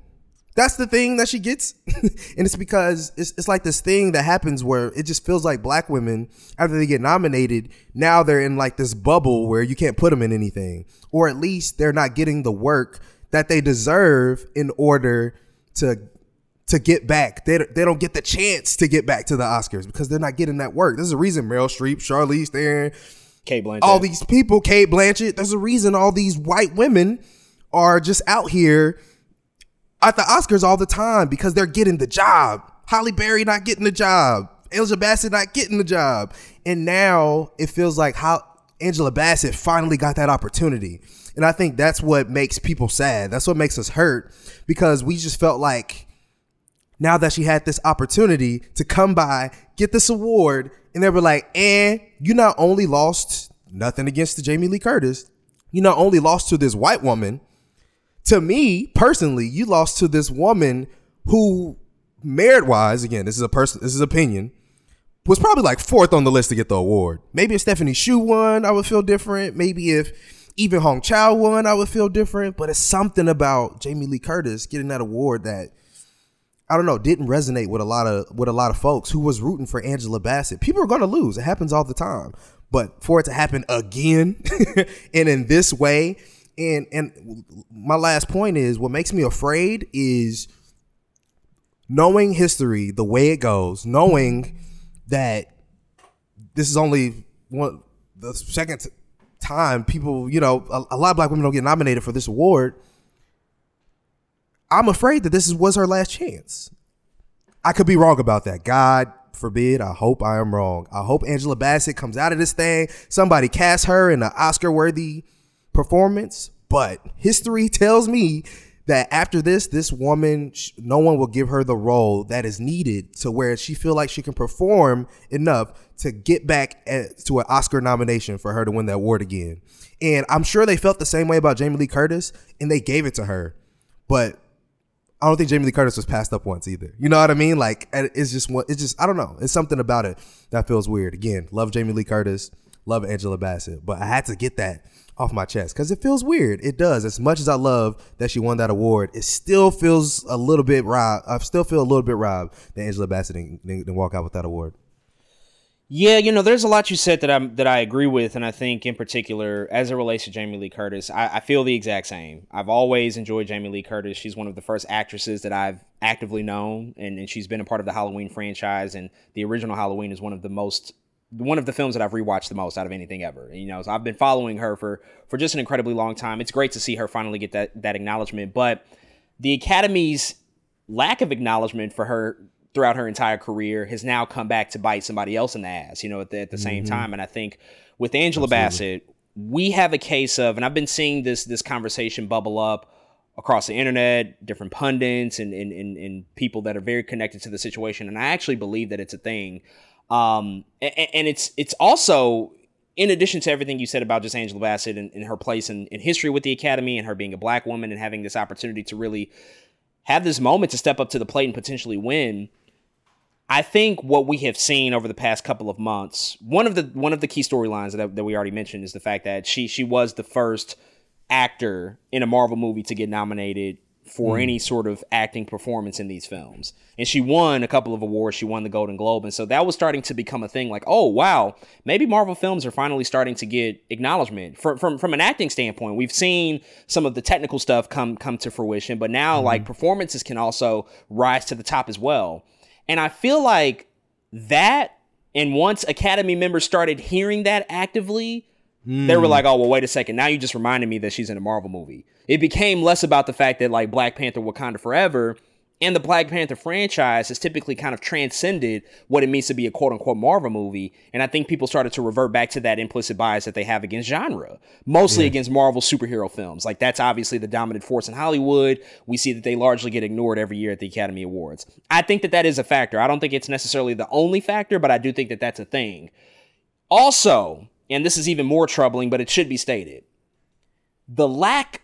That's the thing that she gets. <laughs> and it's because it's, it's like this thing that happens where it just feels like black women, after they get nominated, now they're in like this bubble where you can't put them in anything. Or at least they're not getting the work that they deserve in order to to get back. They, they don't get the chance to get back to the Oscars because they're not getting that work. There's a reason Meryl Streep, Charlize Theron, Cate Blanchett, all these people, Cate Blanchett. There's a reason all these white women are just out here at the Oscars all the time because they're getting the job. Halle Berry not getting the job. Angela Bassett not getting the job. And now it feels like how Angela Bassett finally got that opportunity. And I think that's what makes people sad. That's what makes us hurt because we just felt like now that she had this opportunity to come by, get this award, and they were like, and you not only lost nothing against the Jamie Lee Curtis, you not only lost to this white woman, to me personally, you lost to this woman who merit wise, again, this is a person, this is opinion, was probably like fourth on the list to get the award. Maybe if Stephanie Hsu won, I would feel different. Maybe if even Hong Chau won, I would feel different. But it's something about Jamie Lee Curtis getting that award that I don't know, didn't resonate with a lot of with a lot of folks who was rooting for Angela Bassett. People are gonna lose. It happens all the time. But for it to happen again <laughs> and in this way, and and my last point is what makes me afraid is knowing history the way it goes, knowing that this is only one the second time people, you know, a, a lot of black women don't get nominated for this award. I'm afraid that this is, was her last chance. I could be wrong about that. God forbid. I hope I am wrong. I hope Angela Bassett comes out of this thing. Somebody cast her in an Oscar worthy performance. But history <laughs> tells me that after this, this woman, no one will give her the role that is needed to where she feel like she can perform enough to get back to an Oscar nomination for her to win that award again. And I'm sure they felt the same way about Jamie Lee Curtis, and they gave it to her. But I don't think Jamie Lee Curtis was passed up once either. You know what I mean? Like it's just it's just I don't know. It's something about it that feels weird. Again, love Jamie Lee Curtis, love Angela Bassett, but I had to get that off my chest because it feels weird. It does. As much as I love that she won that award, it still feels a little bit robbed. I still feel a little bit robbed that Angela Bassett didn't, didn't walk out with that award. Yeah, you know, there's a lot you said that I that I agree with, and I think in particular, as it relates to Jamie Lee Curtis, I, I, feel the exact same. I've always enjoyed Jamie Lee Curtis. She's one of the first actresses that I've actively known, and, and she's been a part of the Halloween franchise. And the original Halloween is one of the most one of the films that I've rewatched the most out of anything ever. You know, so I've been following her for for just an incredibly long time. It's great to see her finally get that that acknowledgement, but the Academy's lack of acknowledgement for her throughout her entire career has now come back to bite somebody else in the ass, you know, at the, at the mm-hmm. same time. And I think with Angela Absolutely. Bassett, we have a case of, and I've been seeing this this conversation bubble up across the internet, different pundits and, and, and, and people that are very connected to the situation. And I actually believe that it's a thing. Um, and, and it's it's also in addition to everything you said about just Angela Bassett and, and her place in, in, history with the Academy and her being a black woman and having this opportunity to really have this moment to step up to the plate and potentially win. I think what we have seen over the past couple of months, one of the one of the key storylines that, that we already mentioned is the fact that she she was the first actor in a Marvel movie to get nominated for mm. any sort of acting performance in these films. And she won a couple of awards. She won the Golden Globe. And so that was starting to become a thing like, oh, wow, maybe Marvel films are finally starting to get acknowledgement. From, from, from an acting standpoint, we've seen some of the technical stuff come, come to fruition, but now mm. like performances can also rise to the top as well. And I feel like that, and once Academy members started hearing that actively, mm. they were hmm. like, oh, well, wait a second. Now you just reminded me that she's in a Marvel movie. It became less about the fact that like Black Panther Wakanda Forever and the Black Panther franchise has typically kind of transcended what it means to be a quote unquote Marvel movie. And I think people started to revert back to that implicit bias that they have against genre, mostly yeah. against Marvel superhero films. Like that's obviously the dominant force in Hollywood. We see that they largely get ignored every year at the Academy Awards. I think that that is a factor. I don't think it's necessarily the only factor, but I do think that that's a thing. Also, and this is even more troubling, but it should be stated the lack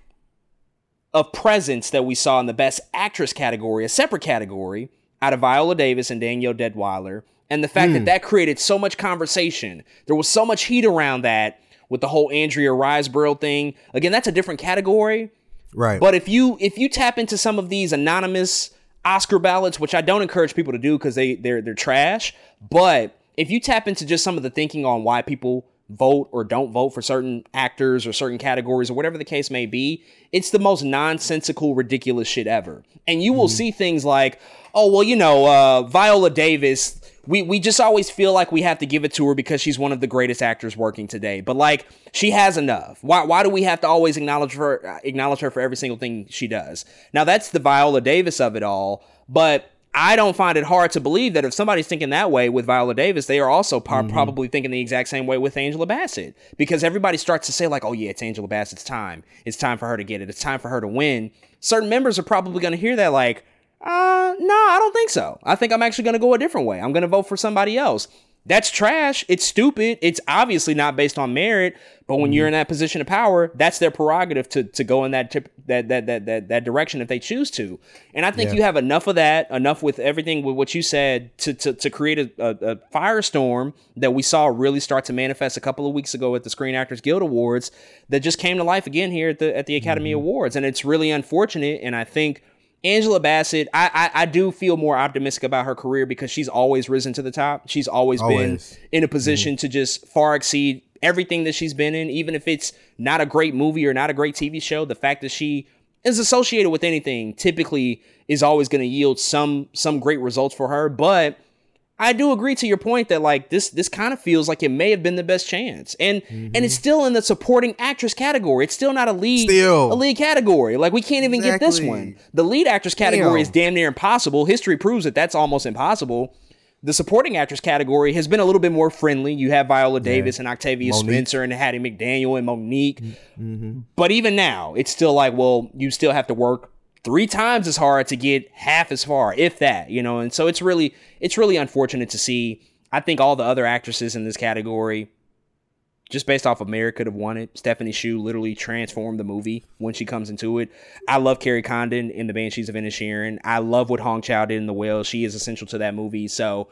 of presence that we saw in the Best Actress category, a separate category, out of Viola Davis and Danielle Deadwyler, and the fact mm. that hmm. that created so much conversation. There was so much heat around that with the whole Andrea Riseborough thing. Again, that's a different category. Right. But if you if you tap into some of these anonymous Oscar ballots, which I don't encourage people to do because they they're they're trash, but if you tap into just some of the thinking on why people vote or don't vote for certain actors or certain categories or whatever the case may be, it's the most nonsensical, ridiculous shit ever. And you will mm-hmm. see things like, oh, well, you know, uh, Viola Davis, we, we just always feel like we have to give it to her because she's one of the greatest actors working today. But like, she has enough. Why, why do we have to always acknowledge her, acknowledge her for every single thing she does? Now, that's the Viola Davis of it all. But I don't find it hard to believe that if somebody's thinking that way with Viola Davis, they are also par- mm-hmm. probably thinking the exact same way with Angela Bassett. Because everybody starts to say, like, oh, yeah, it's Angela Bassett's time. It's time for her to get it. It's time for her to win. Certain members are probably going to hear that, like, uh, no, I don't think so. I think I'm actually going to go a different way. I'm going to vote for somebody else. That's trash. It's stupid. It's obviously not based on merit. But when mm-hmm. you're in that position of power, that's their prerogative to to go in that tip, that, that that that that direction if they choose to. And I think yeah. you have enough of that, enough with everything with what you said to to, to create a, a, a, firestorm that we saw really start to manifest a couple of weeks ago at the Screen Actors Guild Awards that just came to life again here at the at the Academy mm-hmm. Awards. And it's really unfortunate. And I think Angela Bassett, I, I, I do feel more optimistic about her career because she's always risen to the top. She's always, always. been in a position mm-hmm. to just far exceed everything that she's been in, even if it's not a great movie or not a great TV show. The fact that she is associated with anything typically is always going to yield some some great results for her. But I do agree to your point that like this this kind of feels like it may have been the best chance. And mm-hmm. and it's still in the supporting actress category. It's still not a lead still. a lead category. Like we can't even exactly. get this one. The lead actress category Damn. is damn near impossible. History proves that that's almost impossible. The supporting actress category has been a little bit more friendly. You have Viola Davis yeah. and Octavia Mo'Nique. Spencer and Hattie McDaniel and Mo'Nique. Mm-hmm. But even now, it's still like, well, you still have to work three times as hard to get half as far, if that, you know. And so it's really it's really unfortunate to see. I think all the other actresses in this category, just based off of merit, could have won it. Stephanie Hsu literally transformed the movie when she comes into it. I love Kerry Condon in The Banshees of Inisherin. I love what Hong Chau did in The Whale. She is essential to that movie. So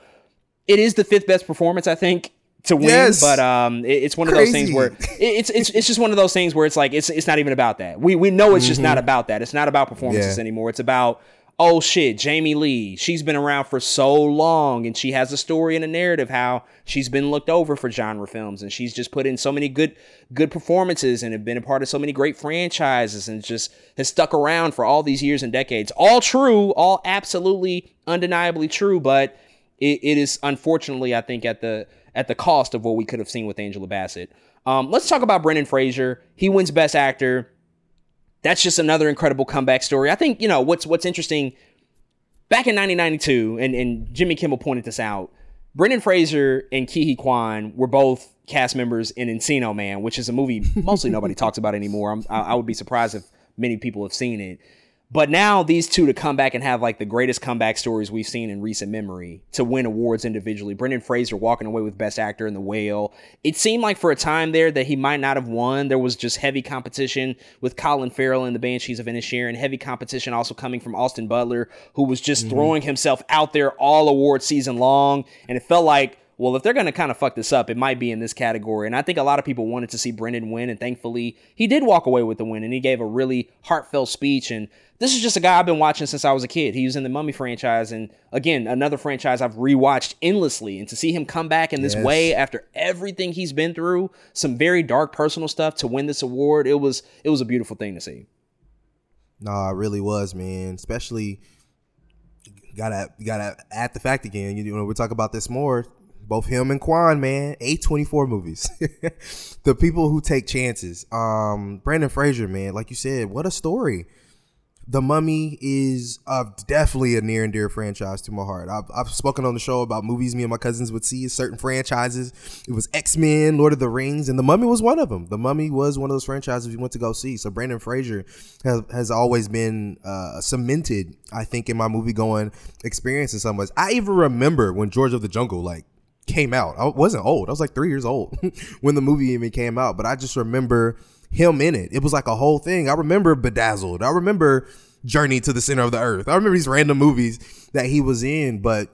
it is the fifth best performance, I think, to win, yes. but um, it, it's one of Crazy. those things where it, it's it's it's just one of those things where it's like it's it's not even about that. We we know it's mm-hmm. just not mm-hmm. about that. It's not about performances yeah. anymore. It's about oh shit, Jamie Lee. She's been around for so long, and she has a story and a narrative how she's been looked over for genre films, and she's just put in so many good good performances and have been a part of so many great franchises, and just has stuck around for all these years and decades. All true, all absolutely undeniably true, but it, it is unfortunately, I think, at the at the cost of what we could have seen with Angela Bassett. Um, let's talk about Brendan Fraser. He wins Best Actor. That's just another incredible comeback story. I think you know what's what's interesting. Back in 1992, and, and Jimmy Kimmel pointed this out. Brendan Fraser and Huy Quan were both cast members in Encino Man, which is a movie mostly nobody <laughs> talks about anymore. I, I would be surprised if many people have seen it. But now these two to come back and have like the greatest comeback stories we've seen in recent memory to win awards individually. Brendan Fraser walking away with Best Actor in The Whale. It seemed like for a time there that he might not have won. There was just heavy competition with Colin Farrell and the Banshees of Inisherin, and heavy competition also coming from Austin Butler, who was just mm-hmm. throwing himself out there all award season long. And it felt like well, if they're going to kind of fuck this up, it might be in this category. And I think a lot of people wanted to see Brendan win, and thankfully he did walk away with the win, and he gave a really heartfelt speech. And this is just a guy I've been watching since I was a kid. He was in the Mummy franchise, and again, another franchise I've rewatched endlessly. And to see him come back in this yes. way after everything he's been through, some very dark personal stuff to win this award, it was it was a beautiful thing to see. No, it really was, man. Especially gotta gotta add the fact again. You know, we'll talk about this more both him and Quan, man, A24 movies. <laughs> the people who take chances. Um, Brendan Fraser, man, like you said, what a story. The Mummy is uh, definitely a near and dear franchise to my heart. I've, I've spoken on the show about movies me and my cousins would see certain franchises. It was X Men, Lord of the Rings, and The Mummy was one of them. The Mummy was one of those franchises we went to go see. So Brendan Fraser has, has always been uh, cemented, I think, in my movie going experience in some ways. I even remember when George of the Jungle like came out. I wasn't old. I was like three years old <laughs> when the movie even came out. But I just remember him in it. It was like a whole thing. I remember Bedazzled. I remember Journey to the Center of the Earth. I remember these random movies that he was in, but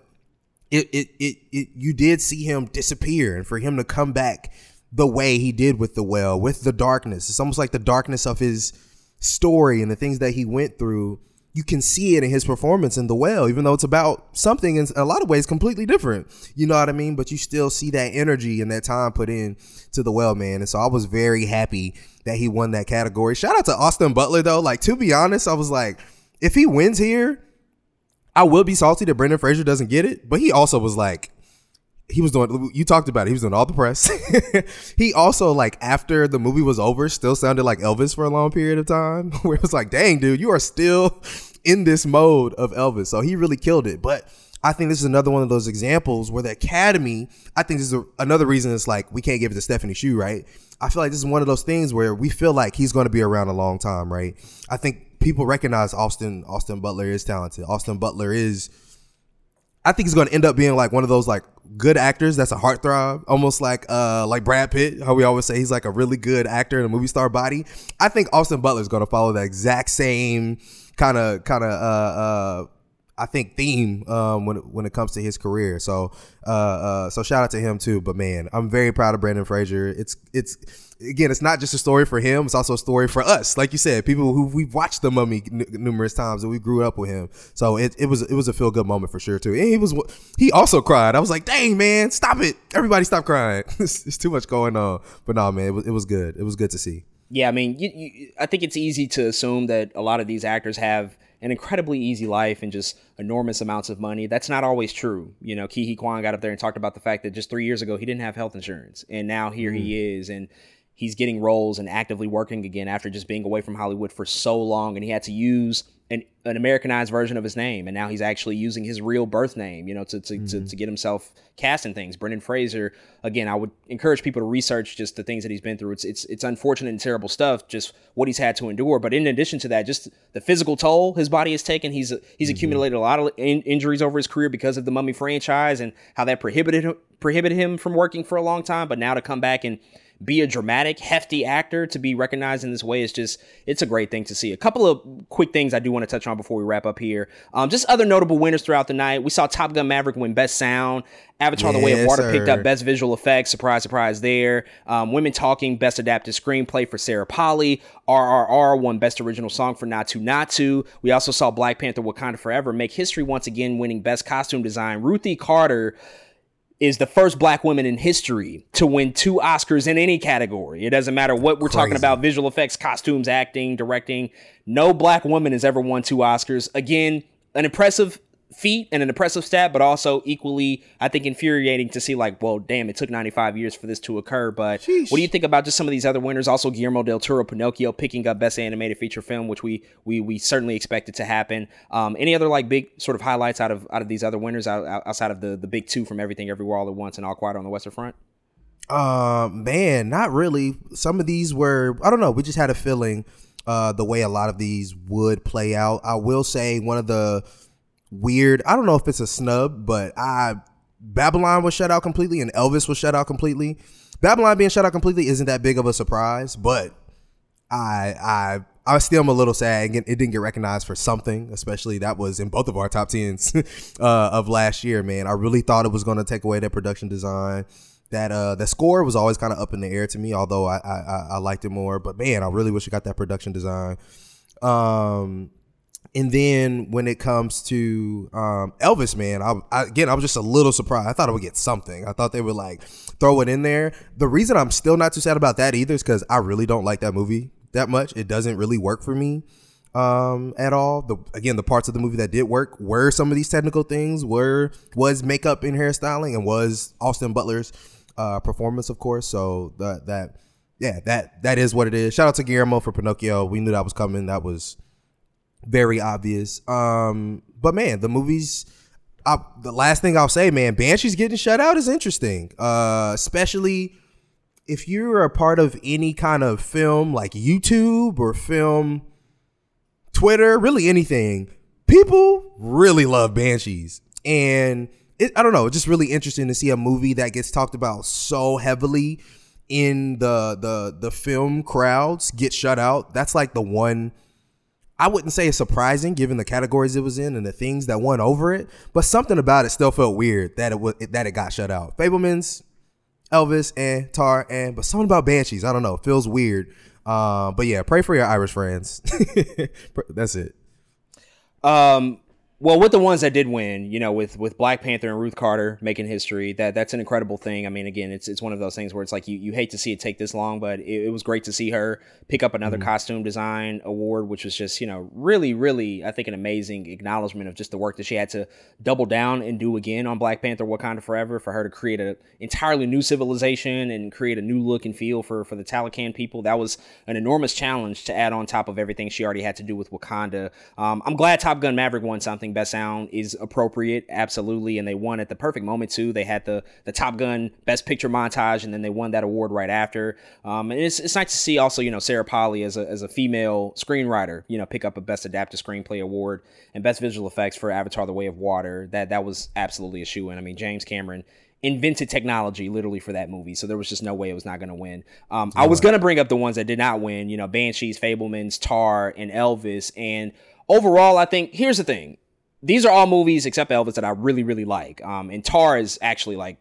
it it it, it you did see him disappear and for him to come back the way he did with the Whale, with the darkness. It's almost like the darkness of his story and the things that he went through you can see it in his performance in the Whale, even though it's about something in a lot of ways completely different. You know what I mean? But you still see that energy and that time put in to the Whale, man. And so I was very happy that he won that category. Shout out to Austin Butler though. Like to be honest, I was like, if he wins here, I will be salty that Brendan Fraser doesn't get it. But he also was like, he was doing you talked about it he was doing all the press <laughs> he also like after the movie was over still sounded like elvis for a long period of time <laughs> where it was like dang dude you are still <laughs> in this mode of elvis so he really killed it but i think this is another one of those examples where the academy i think this is a, another reason it's like we can't give it to stephanie Hsu, right i feel like this is one of those things where we feel like he's going to be around a long time right i think people recognize austin austin butler is talented austin butler is I think he's going to end up being like one of those like good actors that's a heartthrob, almost like uh like Brad Pitt. How we always say he's like a really good actor in a movie star body. I think Austin Butler is going to follow that exact same kind of kind of uh uh I think theme um, when when it comes to his career. So uh, uh, so shout out to him too. But man, I'm very proud of Brendan Fraser. It's it's again, it's not just a story for him; it's also a story for us. Like you said, people who we've watched the Mummy n- numerous times and we grew up with him. So it, it was it was a feel good moment for sure too. And he was he also cried. I was like, dang man, stop it! Everybody stop crying. <laughs> it's, it's, too much going on. But no, man, it was, it was good. It was good to see. Yeah, I mean, you, you, I think it's easy to assume that a lot of these actors have an incredibly easy life and just enormous amounts of money. That's not always true. You know, Huy Quan got up there and talked about the fact that just three years ago he didn't have health insurance, and now here mm. he is, and he's getting roles and actively working again after just being away from Hollywood for so long, and he had to use an, an Americanized version of his name, and now he's actually using his real birth name, you know, to to, mm-hmm. to, to, get himself cast in things. Brendan Fraser, again, I would encourage people to research just the things that he's been through. It's it's it's unfortunate and terrible stuff, just what he's had to endure. But in addition to that, just the physical toll his body has taken. He's he's mm-hmm. accumulated a lot of in- injuries over his career because of the Mummy franchise and how that prohibited prohibited him from working for a long time. But now to come back and be a dramatic, hefty actor to be recognized in this way is just it's a great thing to see. A couple of quick things I do want to touch on before we wrap up here. Um, just other notable winners throughout the night. We saw Top Gun Maverick win Best Sound. Avatar: yes, The Way of Water sir. picked up Best Visual Effects. Surprise, surprise there. Um, Women Talking Best Adapted Screenplay for Sarah Polley. RRR won Best Original Song for Naatu Naatu. We also saw Black Panther: Wakanda Forever make history once again, winning Best Costume Design. Ruthie Carter is the first black woman in history to win two Oscars in any category. It doesn't matter what we're Crazy. talking about visual effects, costumes, acting, directing. No black woman has ever won two Oscars. Again, an impressive feat and an impressive stat, but also equally, I think, infuriating to see like, well, damn, it took 95 years for this to occur. But Sheesh. what do you think about just some of these other winners? Also, Guillermo del Toro, Pinocchio picking up Best Animated Feature Film, which we we we certainly expected to happen. Um, any other like big sort of highlights out of out of these other winners outside of the the big two from Everything Everywhere All at Once and All Quiet on the Western Front? Uh, man, not really. Some of these were I don't know. We just had a feeling uh, the way a lot of these would play out. I will say one of the weird. I don't know if it's a snub, but I Babylon was shut out completely and Elvis was shut out completely. Babylon being shut out completely isn't that big of a surprise, but I I I still am a little sad it didn't get recognized for something, especially that was in both of our top tens <laughs> uh, of last year. Man, I really thought it was going to take away that production design. That uh, the score was always kind of up in the air to me, although I, I I liked it more. But man, I really wish I got that production design. Um, and then when it comes to um, Elvis, man, I, I, again I was just a little surprised. I thought I would get something. I thought they would like throw it in there. The reason I'm still not too sad about that either is because I really don't like that movie that much. It doesn't really work for me um, at all. The again, the parts of the movie that did work were some of these technical things. Were was makeup and hairstyling, and was Austin Butler's uh, performance, of course. So that that yeah, that that is what it is. Shout out to Guillermo for Pinocchio. We knew that was coming. That was very obvious. Um, but man, the movies. I, the last thing I'll say, man, Banshees getting shut out is interesting, uh, especially if you're a part of any kind of film like YouTube or film Twitter, really anything. People really love Banshees, and it, I don't know, it's just really interesting to see a movie that gets talked about so heavily in the the the film crowds get shut out. That's like the one I wouldn't say it's surprising given the categories it was in and the things that won over it, but something about it still felt weird that it was that it got shut out. Fabelman's, Elvis, and Tar, and but something about Banshees. I don't know. feels weird. Uh, but yeah, pray for your Irish friends. <laughs> That's it. Um, well, with the ones that did win, you know, with with Black Panther and Ruth Carter making history, that that's an incredible thing. I mean, again, it's it's one of those things where it's like you, you hate to see it take this long, but it, it was great to see her pick up another mm-hmm. costume design award, which was just you know really really I think an amazing acknowledgement of just the work that she had to double down and do again on Black Panther Wakanda Forever for her to create an entirely new civilization and create a new look and feel for for the Talokan people. That was an enormous challenge to add on top of everything she already had to do with Wakanda. Um, I'm glad Top Gun Maverick won something think best sound is appropriate, absolutely, and they won at the perfect moment too. They had the the Top Gun Best Picture montage, and then they won that award right after. Um, and it's, it's nice to see also, you know, Sarah Polley as a as a female screenwriter, you know, pick up a Best Adapted Screenplay award and Best Visual Effects for Avatar: The Way of Water. That that was absolutely a shoe in. I mean, James Cameron invented technology literally for that movie. So there was just no way it was not going to win. Um, I was going to bring up the ones that did not win, you know, Banshees, Fabelmans, Tar, and Elvis. And overall, I think here's the thing. These are all movies except Elvis that I really, really like. Um, and Tar is actually like,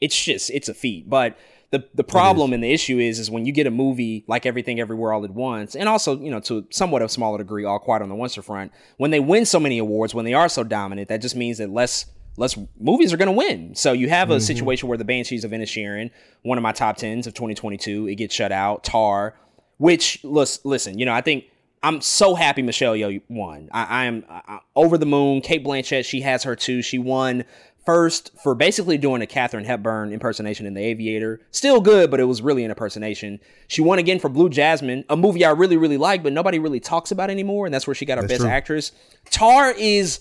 it's just, it's a feat. But the, the problem and the issue is, is when you get a movie like Everything Everywhere All at Once, and also, you know, to somewhat of a smaller degree, All Quiet on the Western Front, when they win so many awards, when they are so dominant, that just means that less less movies are going to win. So you have a mm-hmm. situation where the Banshees of Inisherin, one of my top tens of 2022, it gets shut out. Tar, which listen, you know, I think I'm so happy Michelle Yeoh won. I, I am I, over the moon. Cate Blanchett, she has her too. She won first for basically doing a Katharine Hepburn impersonation in The Aviator. Still good, but it was really an impersonation. She won again for Blue Jasmine, a movie I really, really like, but nobody really talks about anymore, and that's where she got her that's best true. actress. Tar is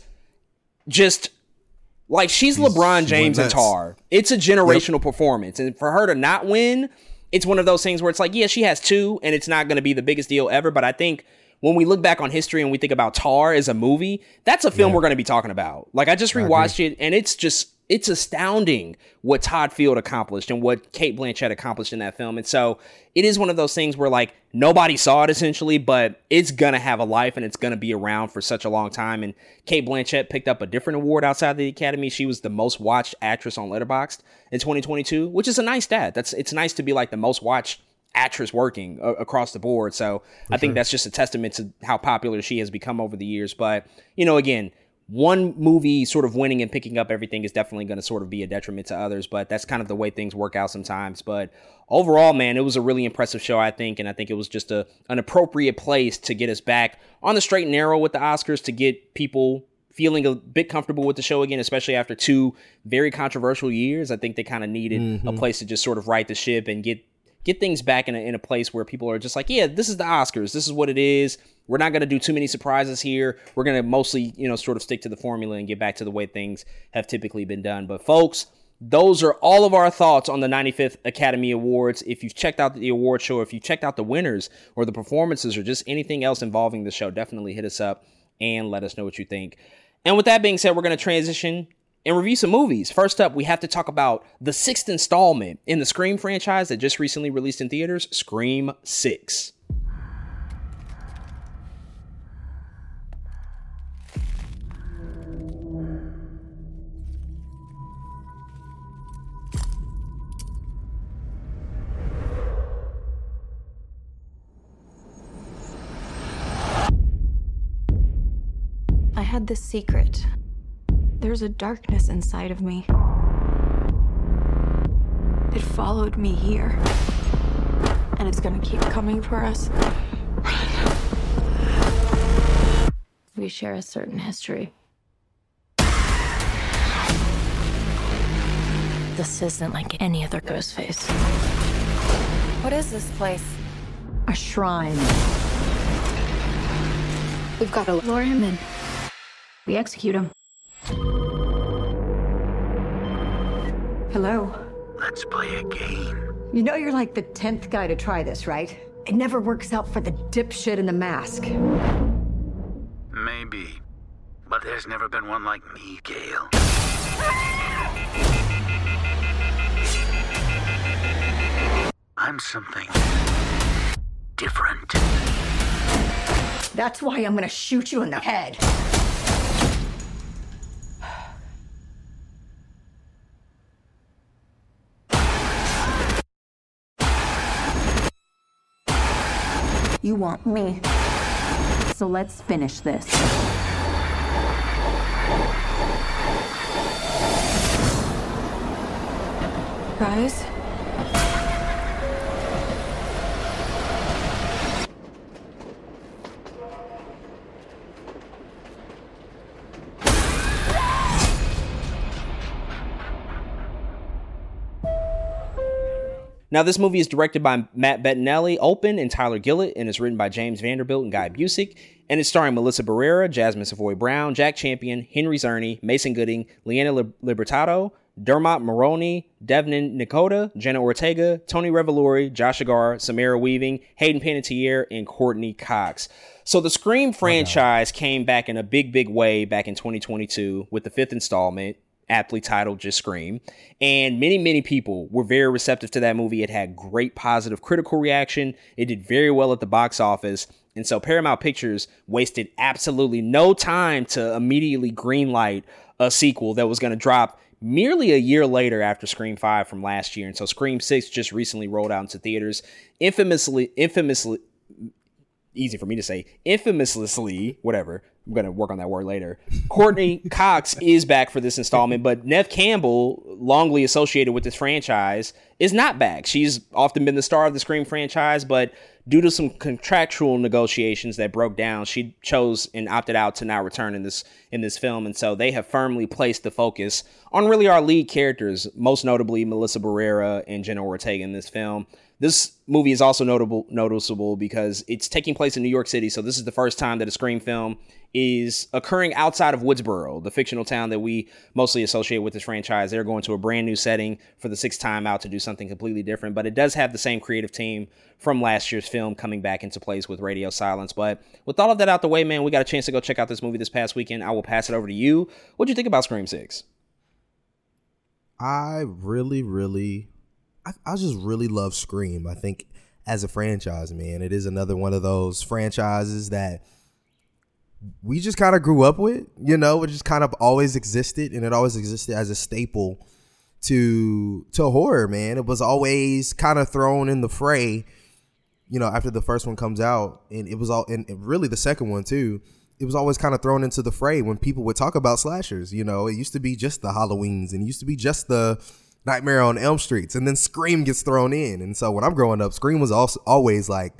just like she's, she's LeBron James and Tar. It's a generational yep. performance, and for her to not win, it's one of those things where it's like, yeah, she has two, and it's not going to be the biggest deal ever. But I think when we look back on history and we think about Tar as a movie, that's a film yeah. we're going to be talking about. Like I just rewatched I it, and it's just it's astounding what Todd Field accomplished and what Cate Blanchett accomplished in that film. And so it is one of those things where like nobody saw it essentially, but it's gonna have a life and it's gonna be around for such a long time. And Cate Blanchett picked up a different award outside of the Academy. She was the most watched actress on Letterboxd in 2022, which is a nice stat. That's it's nice to be like the most watched actress working uh, across the board. So for I think that's just a testament to how popular she has become over the years. But you know, again, one movie sort of winning and picking up everything is definitely going to sort of be a detriment to others, but that's kind of the way things work out sometimes. But overall, man, it was a really impressive show, I think, and I think it was just a an appropriate place to get us back on the straight and narrow with the Oscars to get people feeling a bit comfortable with the show again, especially after two very controversial years. I think they kind of needed mm-hmm. a place to just sort of right the ship and get get things back in a, in a place where people are just like, yeah, this is the Oscars. This is what it is. We're not going to do too many surprises here. We're going to mostly, you know, sort of stick to the formula and get back to the way things have typically been done. But folks, those are all of our thoughts on the 95th Academy Awards. If you've checked out the award show, if you've checked out the winners or the performances or just anything else involving the show, definitely hit us up and let us know what you think. And with that being said, we're going to transition and review some movies. First up, we have to talk about the sixth installment in the Scream franchise that just recently released in theaters, Scream 6. I had this secret. There's a darkness inside of me. It followed me here. And it's gonna keep coming for us. We share a certain history. This isn't like any other ghost face. What is this place? A shrine. We've got to lure him in. We execute him. Hello? Let's play a game. You know you're like the 10th guy to try this, right? It never works out for the dipshit in the mask. Maybe. But there's never been one like me, Gale. I'm something different. That's why I'm gonna shoot you in the head. You want me. So let's finish this. Guys? Now, this movie is directed by Matt Bettinelli, Olpin, and Tyler Gillett, and is written by James Vanderbilt and Guy mm-hmm. Busick, and it's starring Melissa Barrera, Jasmine Savoy Brown, Jack Champion, Henry Czerny, Mason Gooding, Liana Liberato, Dermot Mulroney, Devyn Nekoda, Jenna Ortega, Tony Revolori, Josh Segarra, Samara Weaving, Hayden Panettiere, and Courteney Cox. So the Scream oh, franchise came back in a big, big way back in 2022 with the fifth installment, aptly titled Just Scream. And many, many people were very receptive to that movie. It had great positive critical reaction. It did very well at the box office. And so Paramount Pictures wasted absolutely no time to immediately greenlight a sequel that was going to drop merely a year later after Scream 5 from last year. And so Scream 6 just recently rolled out into theaters. Infamously, infamously, easy for me to say, infamously, whatever. I'm going to work on that word later. Courteney <laughs> Cox is back for this installment, but Neve Campbell, longly associated with this franchise, is not back. She's often been the star of the Scream franchise, but due to some contractual negotiations that broke down, she chose and opted out to not return in this in this film, and so they have firmly placed the focus on really our lead characters, most notably Melissa Barrera and Jenna Ortega in this film. This movie is also notable noticeable because it's taking place in New York City, so this is the first time that a Scream film is occurring outside of Woodsboro, the fictional town that we mostly associate with this franchise. They're going to a brand new setting for the sixth time out to do something completely different, but it does have the same creative team from last year's film coming back into place with Radio Silence. But with all of that out the way, man, we got a chance to go check out this movie this past weekend. I will pass it over to you. What do you think about Scream 6? I really, really, I, I just really love Scream. I think as a franchise, man, it is another one of those franchises that – we just kind of grew up with. You know, it just kind of always existed, and it always existed as a staple to to horror. Man, it was always kind of thrown in the fray. You know, after the first one comes out, and it was all, and really the second one too. It was always kind of thrown into the fray when people would talk about slashers. You know, it used to be just the Halloweens, and it used to be just the Nightmare on Elm Streets, and then Scream gets thrown in. And so when I'm growing up, Scream was also always like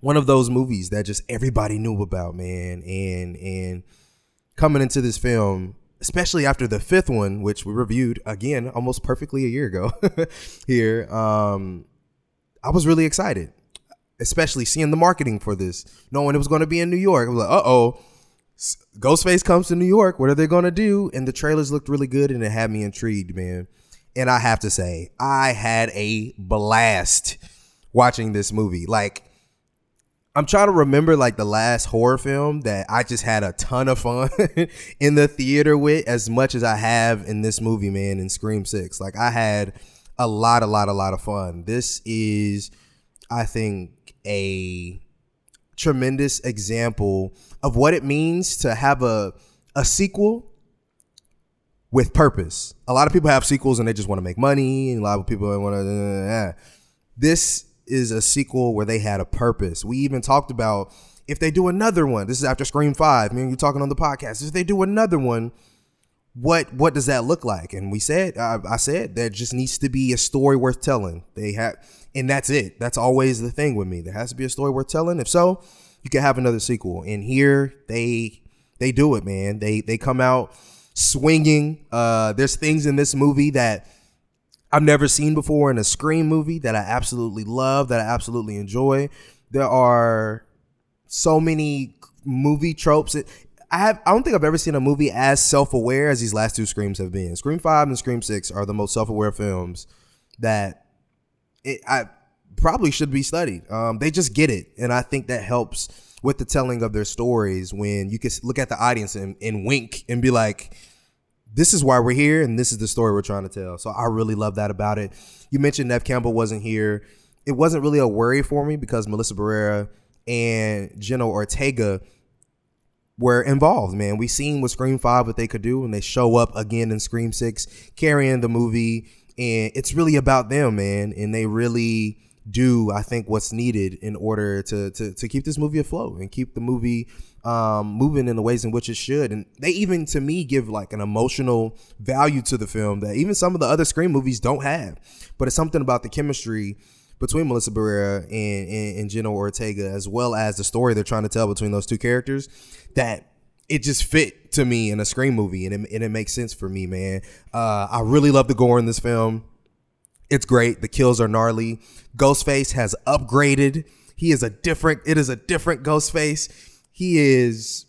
one of those movies that just everybody knew about, man. And and coming into this film, especially after the fifth one, which we reviewed again almost perfectly a year ago <laughs> here, um, I was really excited, especially seeing the marketing for this, knowing it was going to be in New York. I was like, uh oh. Ghostface comes to New York. What are they to do? And the trailers looked really good and it had me intrigued, man. And I have to say, I had a blast watching this movie. Like, I'm trying to remember like the last horror film that I just had a ton of fun <laughs> in the theater with as much as I have in this movie, man, in Scream 6. Like I had a lot, a lot, a lot of fun. This is, I think, a tremendous example of what it means to have a a sequel with purpose. A lot of people have sequels and they just want to make money, and a lot of people want to. Uh, this is a sequel where they had a purpose. We even talked about if they do another one. This is after Scream Five. Me and you talking on the podcast. If they do another one, what what does that look like? And we said, I, I said, there just needs to be a story worth telling. They have, and that's it. That's always the thing with me. There has to be a story worth telling. If so, you can have another sequel. And here they they do it, man. They they come out swinging. Uh, there's things in this movie that I've never seen before in a Scream movie that I absolutely love, that I absolutely enjoy. There are so many movie tropes. I have I don't think I've ever seen a movie as self-aware as these last two Screams have been. Scream 5 and Scream 6 are the most self-aware films that it, I probably should be studied. Um, they just get it, and I think that helps with the telling of their stories when you can look at the audience and, and wink and be like, this is why we're here and this is the story we're trying to tell. So I really love that about it. You mentioned Neve Campbell wasn't here. It wasn't really a worry for me because Melissa Barrera and Jenna Ortega were involved, man. We seen with Scream 5 what they could do and they show up again in Scream 6 carrying the movie and it's really about them, man, and they really do I think what's needed in order to to to keep this movie afloat and keep the movie um, moving in the ways in which it should. And they even, to me, give like an emotional value to the film that even some of the other Scream movies don't have. But it's something about the chemistry between Melissa Barrera and, and, and Jenna Ortega, as well as the story they're trying to tell between those two characters, that it just fit to me in a Scream movie, and it, and it makes sense for me, man. Uh, I really love the gore in this film. It's great. The kills are gnarly. Ghostface has upgraded. He is a different. It is a different Ghostface. He is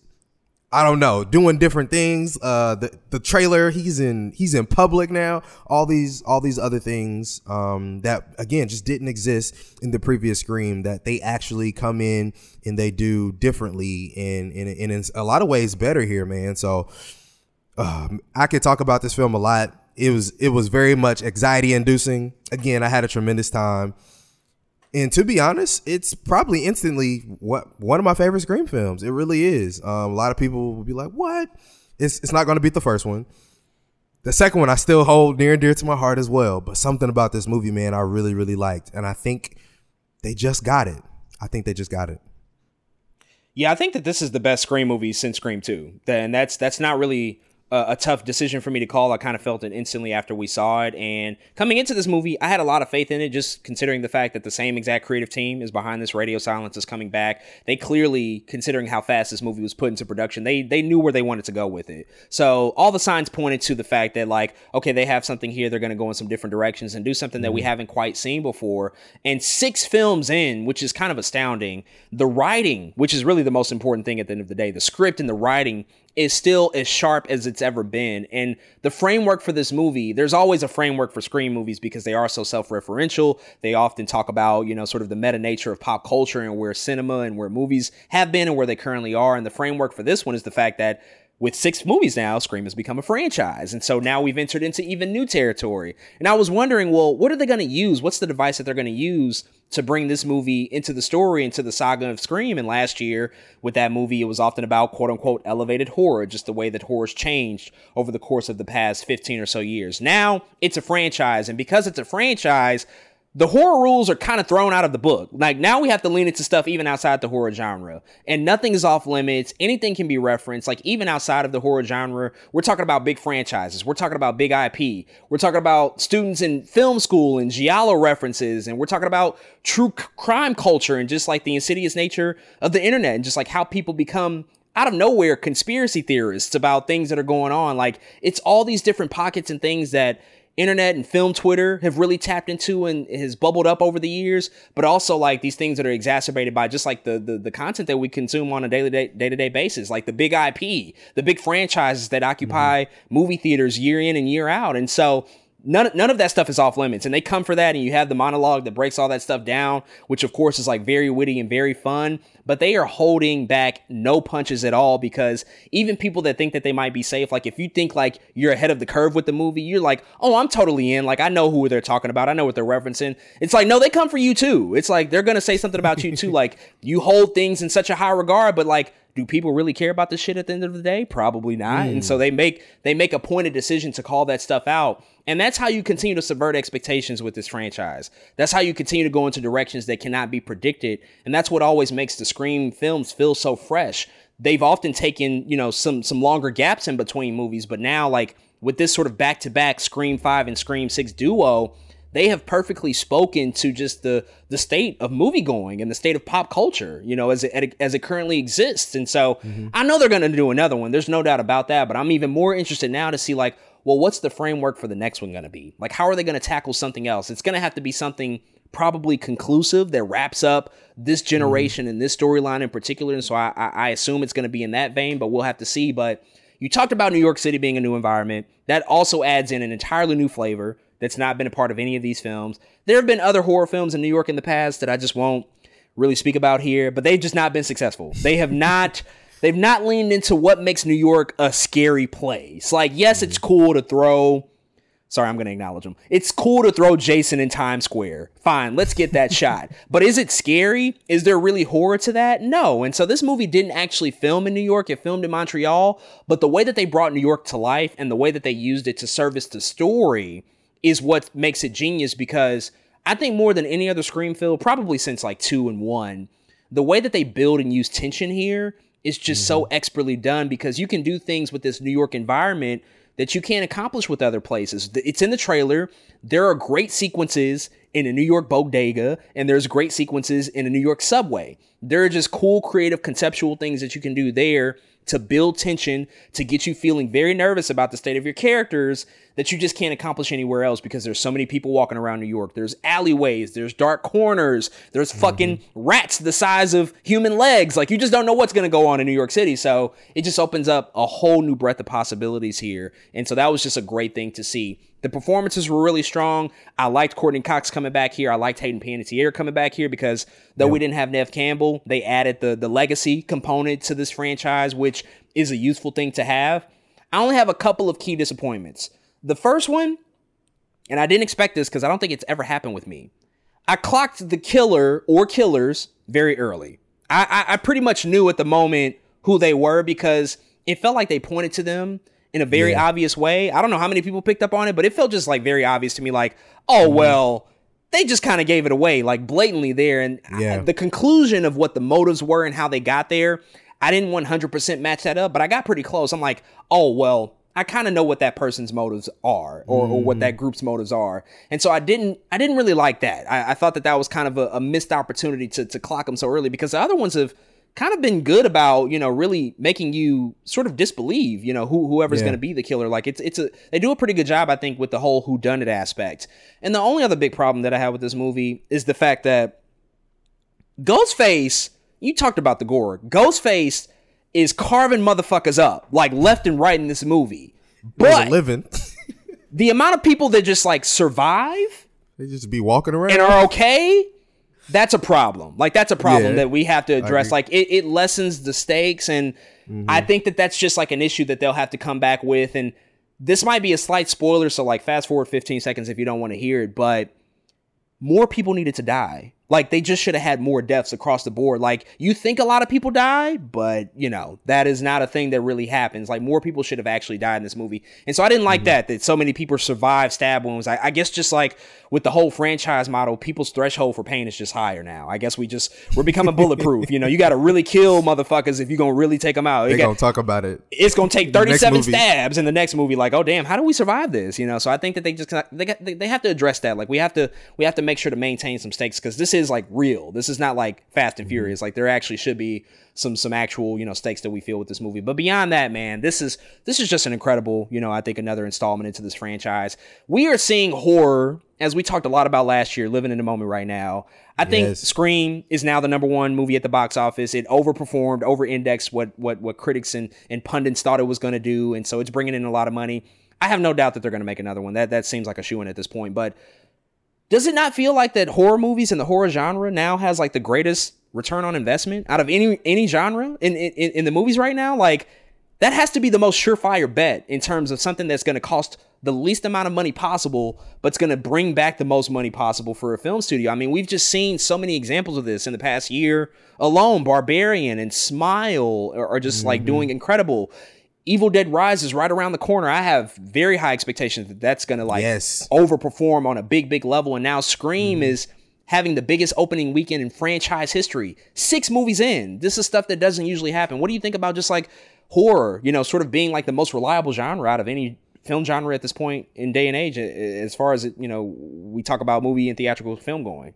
I don't know, doing different things. Uh, the the trailer, he's in he's in public now. All these all these other things um, that again just didn't exist in the previous Scream that they actually come in and they do differently and and, and in a lot of ways better here, man. So um, I could talk about this film a lot. It was it was very much anxiety inducing. Again, I had a tremendous time. And to be honest, it's probably instantly what one of my favorite Scream films. It really is. Um, a lot of people will be like, "What?" It's it's not going to beat the first one. The second one I still hold near and dear to my heart as well. But something about this movie, man, I really really liked, and I think they just got it. I think they just got it. Yeah, I think that this is the best Scream movie since Scream Two, and that's that's not really a, a, tough decision for me to call. I kind of felt it instantly after we saw it. And coming into this movie, I had a lot of faith in it, just considering the fact that the same exact creative team is behind this. Radio Silence is coming back. They clearly, considering how fast this movie was put into production, they they knew where they wanted to go with it. So all the signs pointed to the fact that like, okay, they have something here. They're going to go in some different directions and do something that we mm-hmm. haven't quite seen before. And six films in, which is kind of astounding. The writing, which is really the most important thing at the end of the day, the script and the writing is still as sharp as it's ever been. And the framework for this movie, there's always a framework for Scream movies because they are so self-referential. They often talk about, you know, sort of the meta nature of pop culture and where cinema and where movies have been and where they currently are. And the framework for this one is the fact that with six movies now, Scream has become a franchise. And so now we've entered into even new territory. And I was wondering, well, what are they going to use? What's the device that they're going to use to bring this movie into the story, into the saga of Scream? And last year, with that movie, it was often about quote unquote elevated horror, just the way that horror's changed over the course of the past 15 or so years. Now it's a franchise. And because it's a franchise, the horror rules are kind of thrown out of the book. Like now we have to lean into stuff even outside the horror genre. And nothing is off limits. Anything can be referenced. Like even outside of the horror genre, we're talking about big franchises. We're talking about big IP. We're talking about students in film school and giallo references. And we're talking about true crime culture and just like the insidious nature of the internet and just like how people become out of nowhere conspiracy theorists about things that are going on. Like it's all these different pockets and things that internet and film Twitter have really tapped into and has bubbled up over the years, but also like these things that are exacerbated by just like the the, the content that we consume on a daily day to day basis, like the big IP, the big franchises that occupy mm-hmm. movie theaters year in and year out. And so none none of that stuff is off limits and they come for that and you have the monologue that breaks all that stuff down which of course is like very witty and very fun but they are holding back no punches at all because even people that think that they might be safe like if you think like you're ahead of the curve with the movie you're like oh i'm totally in. Like i know who they're talking about. I know what they're referencing. It's like no they come for you too. It's like they're gonna say something about you too. <laughs> Like you hold things in such a high regard but like do people really care about this shit at the end of the day? Probably not. Mm. and so they make they make a pointed decision to call that stuff out and that's how you continue to subvert expectations with this franchise. That's how you continue to go into directions that cannot be predicted. And that's what always makes the Scream films feel so fresh. They've often taken, you know, some some longer gaps in between movies, but now like with this sort of back-to-back Scream 5 and Scream 6 duo, they have perfectly spoken to just the the state of movie going and the state of pop culture, you know, as it as it currently exists. And so mm-hmm. I know they're going to do another one. There's no doubt about that. But I'm even more interested now to see like, well, what's the framework for the next one going to be? Like, how are they going to tackle something else? It's going to have to be something probably conclusive that wraps up this generation mm-hmm. and this storyline in particular. And so I, I assume it's going to be in that vein, but we'll have to see. But you talked about New York City being a new environment. That also adds in an entirely new flavor that's not been a part of any of these films. There have been other horror films in New York in the past that I just won't really speak about here, but they've just not been successful. They have <laughs> not they've not leaned into what makes New York a scary place. Like, yes, it's mm-hmm. cool to throw. Sorry, I'm going to acknowledge them. It's cool to throw Jason in Times Square. Fine, let's get that <laughs> shot. But is it scary? Is there really horror to that? No. And so this movie didn't actually film in New York. It filmed in Montreal. But the way that they brought New York to life and the way that they used it to service the story is what makes it genius because I think more than any other Scream film, probably since like two and one, the way that they build and use tension here is just mm-hmm. so expertly done because you can do things with this New York environment that you can't accomplish with other places. It's in the trailer. There are great sequences in a New York bodega, and there's great sequences in a New York subway. There are just cool, creative, conceptual things that you can do there to build tension, to get you feeling very nervous about the state of your characters that you just can't accomplish anywhere else because there's so many people walking around New York. There's alleyways, there's dark corners, there's mm-hmm. fucking rats the size of human legs. Like you just don't know what's going to go on in New York City. So it just opens up a whole new breadth of possibilities here. And so that was just a great thing to see. The performances were really strong. I liked Courteney Cox coming back here. I liked Hayden Panettiere coming back here because though we didn't have Neve Campbell, they added the the legacy component to this franchise, which is a useful thing to have. I only have a couple of key disappointments. The first one, and I didn't expect this because I don't think it's ever happened with me. I clocked the killer or killers very early. I, I, I pretty much knew at the moment who they were because it felt like they pointed to them in a very Yeah. obvious way. I don't know how many people picked up on it, but it felt just like very obvious to me. Like, oh mm-hmm. well, they just kind of gave it away, like blatantly there. And I- the conclusion of what the motives were and how they got there, I didn't 100% match that up, but I got pretty close. I'm like, oh well, I kind of know what that person's motives are, or, or what that mm. group's motives are, and so I didn't, I didn't really like that. I, I thought that that was kind of a, a missed opportunity to to clock them so early because the other ones have kind of been good about you know really making you sort of disbelieve you know who whoever's Yeah. going to be the killer. Like it's it's a they do a pretty good job i think with the whole who done it aspect. And the only other big problem that i have with this movie is the fact that ghostface you talked about the gore. Ghostface is carving motherfuckers up like left and right in this movie. But living. <laughs> the amount of people that just like survive they just be walking around. and are okay that's a problem. Like that's a problem Yeah, that we have to address. like it, it lessens the stakes and mm-hmm. i think that that's just like an issue that they'll have to come back with and this might be a slight spoiler so like fast forward 15 seconds if you don't want to hear it but more people needed to die like they just should have had more deaths across the board. Like you think a lot of people die but you know that is not a thing that really happens. Like more people should have actually died in this movie. And so i didn't like mm-hmm. that that so many people survived stab wounds. I, I guess just like with the whole franchise model people's threshold for pain is just higher now. I guess we just we're becoming bulletproof you know? You got to really kill motherfuckers if you're gonna really take them out. They got- gonna talk about it. it's gonna take 37 stabs in the next movie like oh damn how do we survive this you know? So i think that they just they, got, they, they have to address that. Like we have to we have to make sure to maintain some stakes because this is like real. This is not like fast Mm-hmm. and furious. Like there actually should be some some actual you know stakes that we feel with this movie but beyond that man this is this is just an incredible you know i think another installment into this franchise we are seeing horror as we talked a lot about last year living in the moment right now i think Scream is now the number one movie at the box office. It overperformed, over-indexed what what what critics and, and pundits thought it was going to do, and so it's bringing in a lot of money. I have no doubt that they're going to make another one. That that seems like a shoe in at this point. But does it not feel like that horror movies and the horror genre now has like the greatest return on investment out of any any genre in in, in the movies right now? Like that has to be the most surefire bet in terms of something that's going to cost the least amount of money possible, but it's going to bring back the most money possible for a film studio. I mean, we've just seen so many examples of this in the past year alone. Barbarian and Smile are, are just like mm-hmm. doing incredible. Evil Dead Rises right around the corner. I have very high expectations that that's going to like Yes. overperform on a big, big level. And now Scream mm-hmm. is having the biggest opening weekend in franchise history. Six movies in. This is stuff that doesn't usually happen. What do you think about just like horror, you know, sort of being like the most reliable genre out of any film genre at this point in day and age, as far as, you know, we talk about movie and theatrical film going?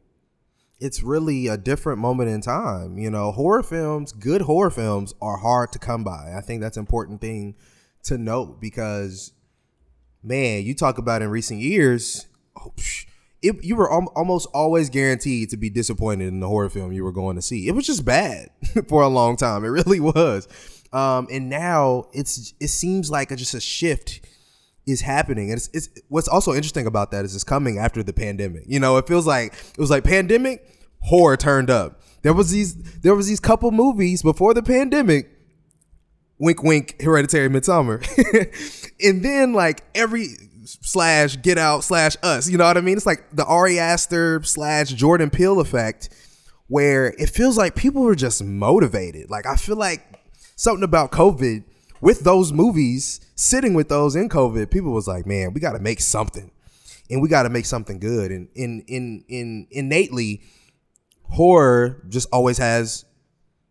it's really a different moment in time. You know, horror films, good horror films are hard to come by. I think that's an important thing to note because, man, you talk about in recent years, oh, psh, it, you were al- almost always guaranteed to be disappointed in the horror film you were going to see. It was just bad <laughs> for a long time. It really was. Um, and now it's it seems like a, just a shift is happening. And it's, it's what's also interesting about that is it's coming after the pandemic. You know, it feels like it was like pandemic horror turned up. There was these there was these couple movies before the pandemic. Wink, wink, Hereditary, Midsommar, <laughs> and then like every slash Get Out slash Us. You know what I mean? It's like the Ari Aster slash Jordan Peele effect, where it feels like people were just motivated. Like I feel like something about COVID with those movies, sitting with those in COVID, people was like, man, we got to make something, and we got to make something good. And in in in innately, horror just always has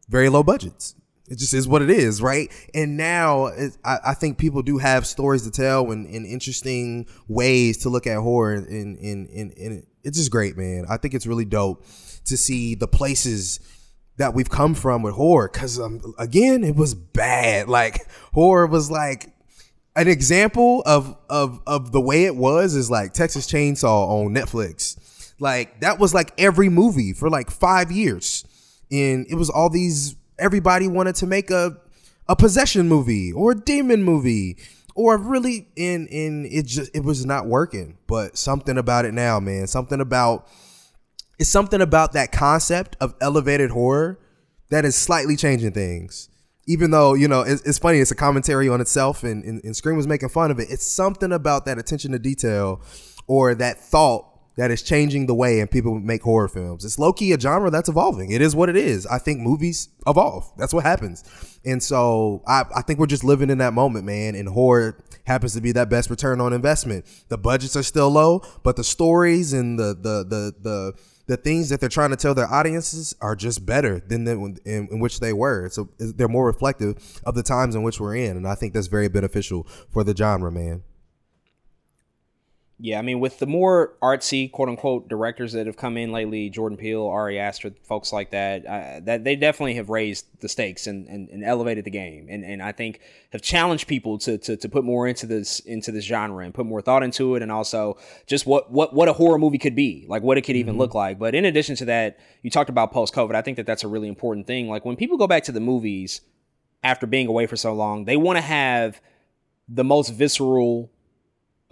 very low budgets. It just is what it is, right? And now it, I, I think people do have stories to tell and, and interesting ways to look at horror, and, and, and, and it's just great, man. I think it's really dope to see the places that we've come from with horror. Cause um, again, it was bad. Like horror was like an example of of of the way it was is like Texas Chainsaw on Netflix. Like that was like every movie for like five years, and it was all these. Everybody wanted to make a a possession movie or a demon movie or really in in it just it was not working. But something about it now, man. Something about it's something about that concept of elevated horror that is slightly changing things. Even though you know it's, it's funny, it's a commentary on itself, and, and, and Scream was making fun of it. It's something about that attention to detail or that thought that is changing the way and people make horror films. It's low key a genre that's evolving. It is what it is. I think movies evolve. That's what happens. And so I, I think we're just living in that moment, man. And horror happens to be that best return on investment. The budgets are still low, but the stories and the the the the the things that they're trying to tell their audiences are just better than the, in, in which they were. So they're more reflective of the times in which we're in, and I think that's very beneficial for the genre, man. Yeah, I mean, with the more artsy quote unquote directors that have come in lately, Jordan Peele, Ari Aster, folks like that, uh, that they definitely have raised the stakes and, and, and, elevated the game, and and I think have challenged people to, to to put more into this into this genre and put more thought into it, and also just what what what a horror movie could be, like what it could even mm-hmm. look like. But in addition to that, you talked about post COVID. I think that that's a really important thing. Like when people go back to the movies after being away for so long, they want to have the most visceral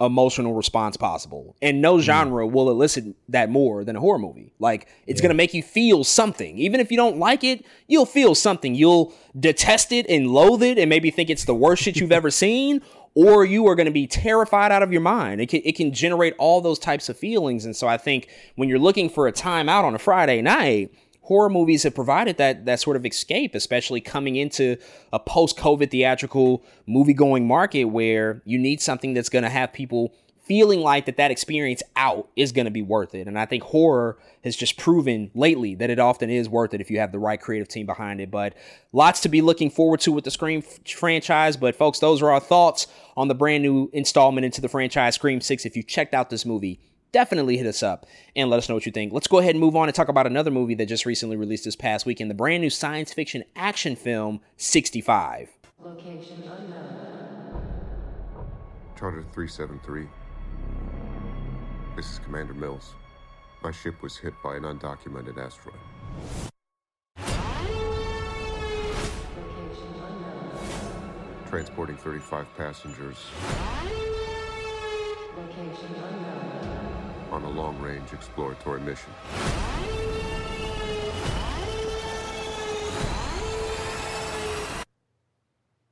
emotional response possible. And no mm. genre mm. will elicit that more than a horror movie. Like it's yeah. going to make you feel something. Even if you don't like it, you'll feel something. You'll detest it and loathe it and maybe think it's the worst shit you've ever <laughs> seen or you are going to be terrified out of your mind. It can, it can generate all those types of feelings. And so I think when you're looking for a time out on a Friday night, horror movies have provided that that sort of escape, especially coming into a post-COVID theatrical movie-going market where you need something that's going to have people feeling like that that experience out is going to be worth it. And I think horror has just proven lately that it often is worth it if you have the right creative team behind it. But lots to be looking forward to with the Scream franchise. But folks, those are our thoughts on the brand new installment into the franchise Scream 6. If you checked out this movie, definitely hit us up and let us know what you think. Let's go ahead and move on and talk about another movie that just recently released this past weekend the brand new science fiction action film 65. Location unknown. Charter 373. This is Commander Mills. My ship was hit by an undocumented asteroid. Transporting 35 passengers. Location unknown on a long-range exploratory mission.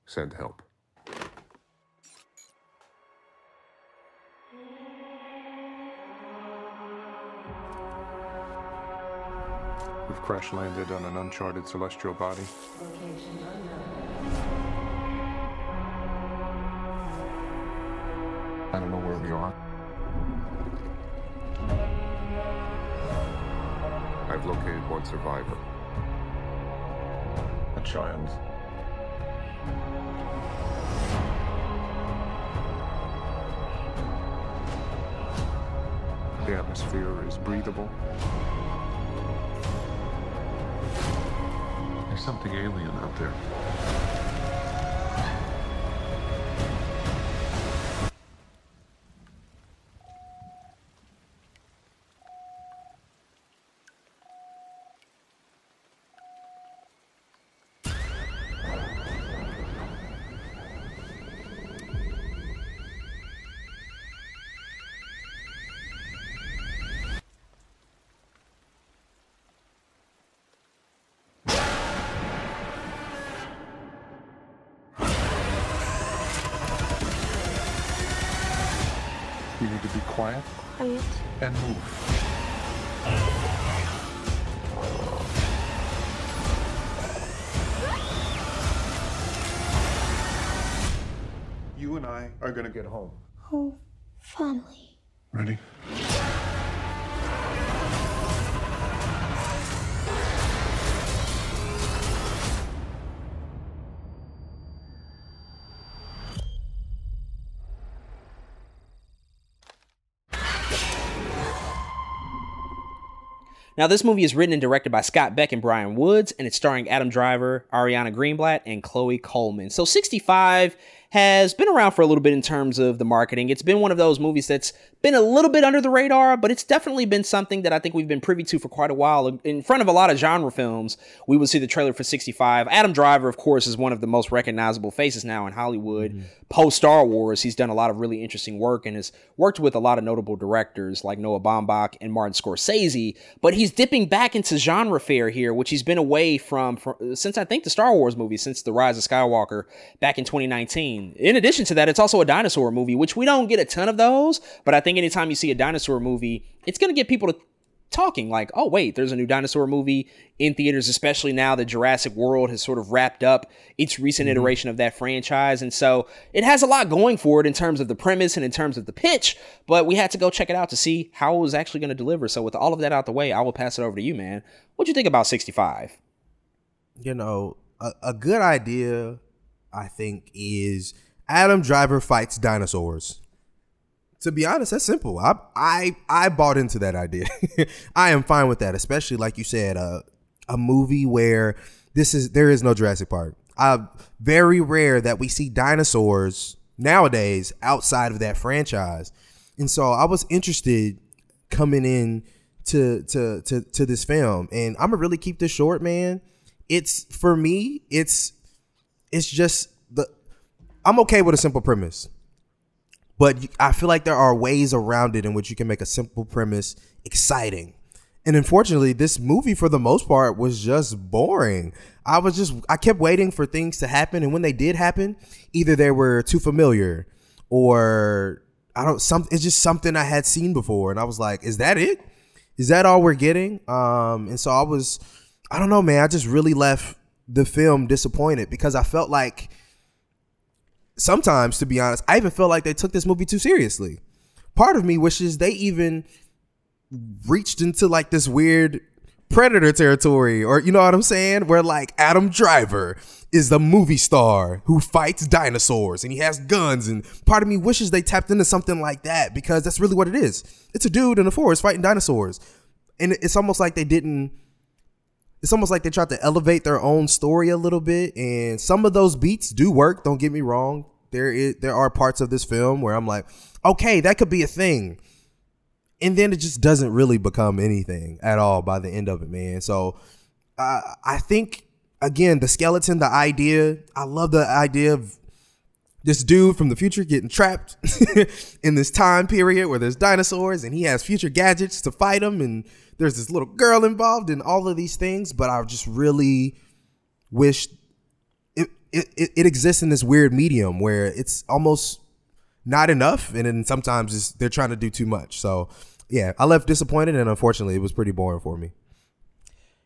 Send help. We've crash landed on an uncharted celestial body. I don't know where we are. Located one survivor. A child. The atmosphere is breathable. There's something alien out there. Quiet. Quiet. And move. You and I are gonna get home. Oh, family. Ready? Now, this movie is written and directed by Scott Beck and Bryan Woods, and it's starring Adam Driver, Ariana Greenblatt, and Chloe Coleman. So, 65 has been around for a little bit in terms of the marketing. It's been one of those movies that's been a little bit under the radar, but it's definitely been something that I think we've been privy to for quite a while. In front of a lot of genre films, we would see the trailer for 65. Adam Driver, of course, is one of the most recognizable faces now in Hollywood. Mm-hmm. Post Star Wars, he's done a lot of really interesting work and has worked with a lot of notable directors like Noah Baumbach and Martin Scorsese. But he's dipping back into genre fare here, which he's been away from, from since I think the Star Wars movie, since The Rise of Skywalker back in 2019. In addition to that, it's also a dinosaur movie, which we don't get a ton of those, but I think think anytime you see a dinosaur movie, it's going to get people to talking like, oh, wait, there's a new dinosaur movie in theaters, especially now that Jurassic World has sort of wrapped up its recent mm-hmm. iteration of that franchise. And so it has a lot going for it in terms of the premise and in terms of the pitch, but we had to go check it out to see how it was actually going to deliver. So with all of that out the way, I will pass it over to you, man. What'd you think about 65? You know, a, a good idea, I think, is Adam Driver fights dinosaurs to be honest, that's simple. I I I bought into that idea. <laughs> I am fine with that, especially like you said, uh, a movie where this is there is no Jurassic Park. Uh, very rare that we see dinosaurs nowadays outside of that franchise, and so I was interested coming in to to to to this film, and I'm gonna really keep this short, man. It's for me, it's it's just the I'm okay with a simple premise but I feel like there are ways around it in which you can make a simple premise exciting. And unfortunately, this movie for the most part was just boring. I was just I kept waiting for things to happen and when they did happen, either they were too familiar or I don't some it's just something I had seen before and I was like, is that it? Is that all we're getting? Um and so I was I don't know, man, I just really left the film disappointed because I felt like sometimes, to be honest, I even felt like they took this movie too seriously. Part of me wishes they even reached into like this weird predator territory, or you know what I'm saying, where like Adam Driver is the movie star who fights dinosaurs and he has guns, and part of me wishes they tapped into something like that because that's really what it is. It's a dude in the forest fighting dinosaurs, and it's almost like they didn't it's almost like they tried to elevate their own story a little bit and some of those beats do work don't get me wrong. There is there are parts of this film where i'm like okay that could be a thing. And then it just doesn't really become anything at all by the end of it man. So uh, i think again the skeleton the idea i love the idea of this dude from the future getting trapped <laughs> in this time period where there's dinosaurs and he has future gadgets to fight them and there's this little girl involved in all of these things, but I just really wish it, it, it exists in this weird medium where it's almost not enough, and then sometimes they're trying to do too much. So, yeah, I left disappointed, and unfortunately, it was pretty boring for me.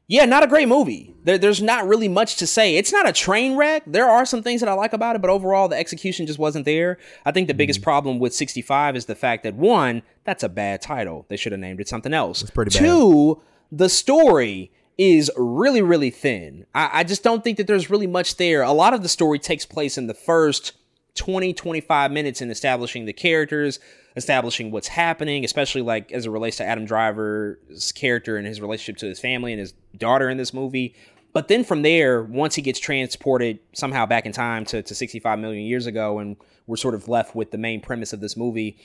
Yeah, not a great movie. There, there's not really much to say. It's not a train wreck. There are some things that I like about it, but overall, the execution just wasn't there. I think the biggest mm. problem with 65 is the fact that one, that's a bad title. They should have named it something else. It's pretty bad. Two, the story is really, really thin. I, I just don't think that there's really much there. A lot of the story takes place in the first 20, 25 minutes in establishing the characters, establishing what's happening, especially like as it relates to Adam Driver's character and his relationship to his family and his daughter in this movie. But then from there, once he gets transported somehow back in time to, to 65 million years ago, and we're sort of left with the main premise of this movie,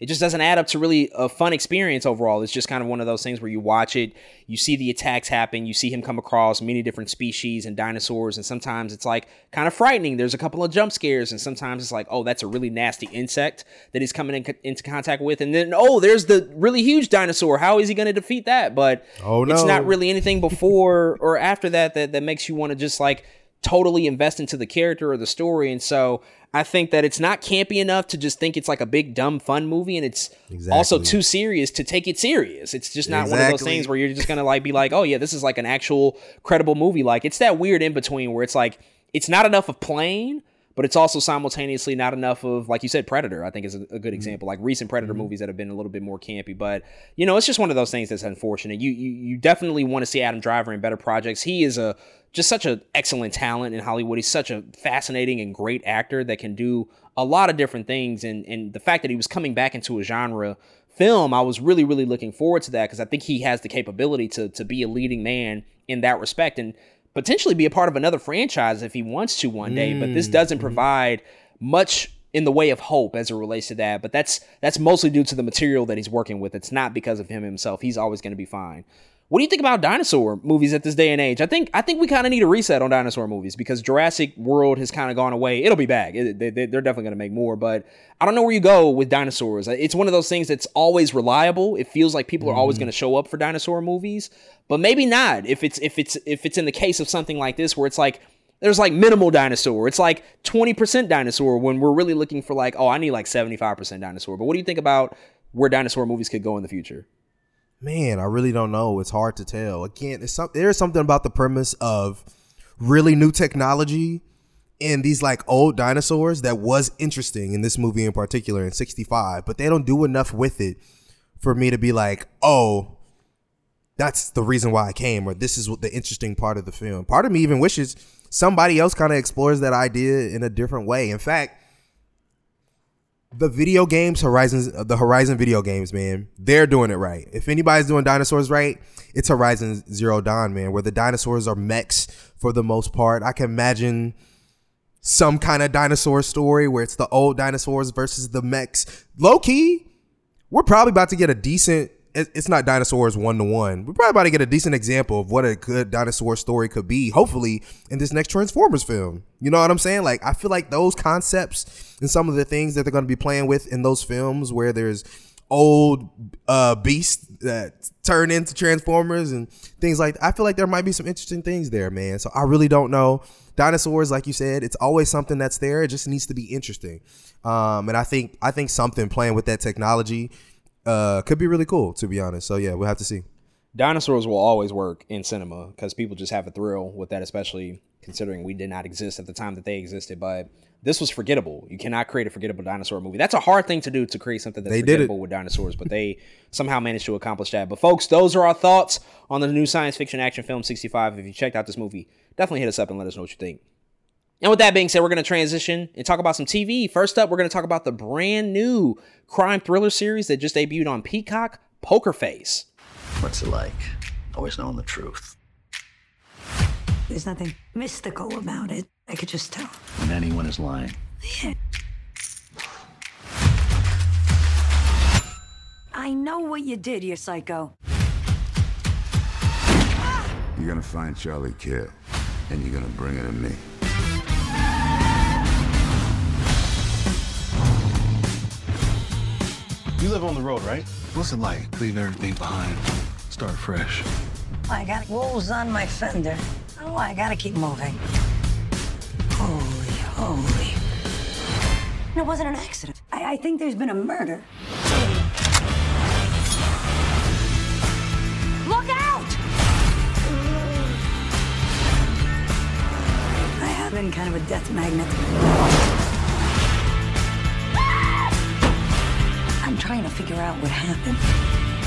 it just doesn't add up to really a fun experience overall. It's just kind of one of those things where you watch it, you see the attacks happen, you see him come across many different species and dinosaurs, and sometimes it's like kind of frightening. There's a couple of jump scares, and sometimes it's like, oh, that's a really nasty insect that he's coming in, into contact with, and then oh, there's the really huge dinosaur. How is he going to defeat that? But oh, no. it's not really anything before <laughs> or after that that that makes you want to just like totally invest into the character or the story, and so I think that it's not campy enough to just think it's like a big dumb fun movie, and it's exactly. also too serious to take it serious. It's just not exactly. one of those things where you're just gonna like be like, oh yeah, this is like an actual credible movie. Like it's that weird in between where it's like it's not enough of plain, but it's also simultaneously not enough of like you said predator i think is a, a good mm-hmm. example. Like recent predator mm-hmm. movies that have been a little bit more campy but you know it's just one of those things that's unfortunate. You you, you definitely want to see adam driver in better projects. He is a just such an excellent talent in hollywood. He's such a fascinating and great actor that can do a lot of different things and and the fact that he was coming back into a genre film, I was really, really looking forward to that because I think he has the capability to to be a leading man in that respect. And potentially be a part of another franchise if he wants to one day. But this doesn't mm-hmm. provide much in the way of hope as it relates to that. But that's that's mostly due to the material that he's working with. It's not because of him himself. He's always going to be fine. What do you think about dinosaur movies at this day and age? I think I think we kind of need a reset on dinosaur movies because Jurassic World has kind of gone away. It'll be back. It, they, they- they're definitely going to make more, but I don't know where you go with dinosaurs. It's one of those things that's always reliable. It feels like people are always mm-hmm. going to show up for dinosaur movies, but maybe not if it's if it's if it's in the case of something like this where it's like there's like minimal dinosaur. It's like 20% dinosaur when we're really looking for like, oh, I need like 75% dinosaur. But what do you think about where dinosaur movies could go in the future? Man, I really don't know. It's hard to tell. Again, some, there's something about the premise of really new technology and these like old dinosaurs that was interesting in this movie in particular in 65, but they don't do enough with it for me to be like, "Oh, that's the reason why I came," or "This is what the interesting part of the film." Part of me even wishes somebody else kind of explores that idea in a different way. In fact, the video games horizons uh, the horizon video games man they're doing it right. If anybody's doing dinosaurs right it's horizon zero dawn man where the dinosaurs are mechs for the most part. I can imagine some kind of dinosaur story where it's the old dinosaurs versus the mechs. Low key we're probably about to get a decent it's not dinosaurs one to one. We're probably about to get a decent example of what a good dinosaur story could be hopefully in this next transformers film. You know what i'm saying? Like i feel like those concepts and some of the things that they're going to be playing with in those films where there's old uh beasts that turn into transformers and things like i feel like there might be some interesting things there man. So i really don't know. Dinosaurs like you said it's always something that's there. It just needs to be interesting. Um and i think i think something playing with that technology uh could be really cool to be honest so yeah we'll have to see Dinosaurs will always work in cinema because people just have a thrill with that, especially considering we did not exist at the time that they existed. But this was forgettable. You cannot create a forgettable dinosaur movie. That's a hard thing to do to create something that's They did forgettable with dinosaurs, but they somehow managed to accomplish that. But folks, those are our thoughts on the new science fiction action film 65. If you checked out this movie, definitely hit us up and let us know what you think. And with that being said, we're going to transition and talk about some TV. First up, we're going to talk about the brand new crime thriller series that just debuted on Peacock, Poker Face. What's it like? Always knowing the truth. There's nothing mystical about it. I could just tell. When anyone is lying. I know what you did, you psycho. You're gonna find Charlie Kidd, and you're gonna bring it to me. You live on the road, right? What's it like? Leave everything behind. Start fresh. I got wolves on my fender. Oh, I gotta keep moving. Holy, holy. It wasn't an accident. I, I think there's been a murder. Look out! I have been kind of a death magnet. I'm trying to figure out what happened.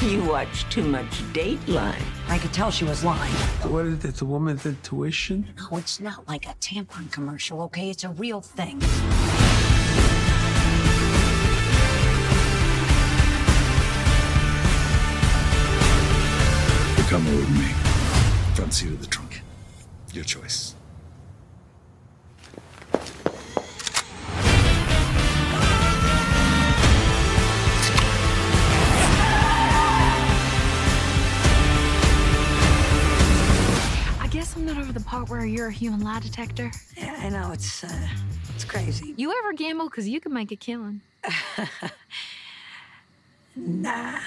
You watch too much Dateline. I could tell she was lying. What is it? It's a woman's intuition? No, it's not like a tampon commercial, okay? It's a real thing. You're coming with me. Front seat of the trunk. Your choice. Part where you're a human lie detector. Yeah, I know it's uh, it's crazy. You ever gamble? Because you can make a killing. <laughs> Nah.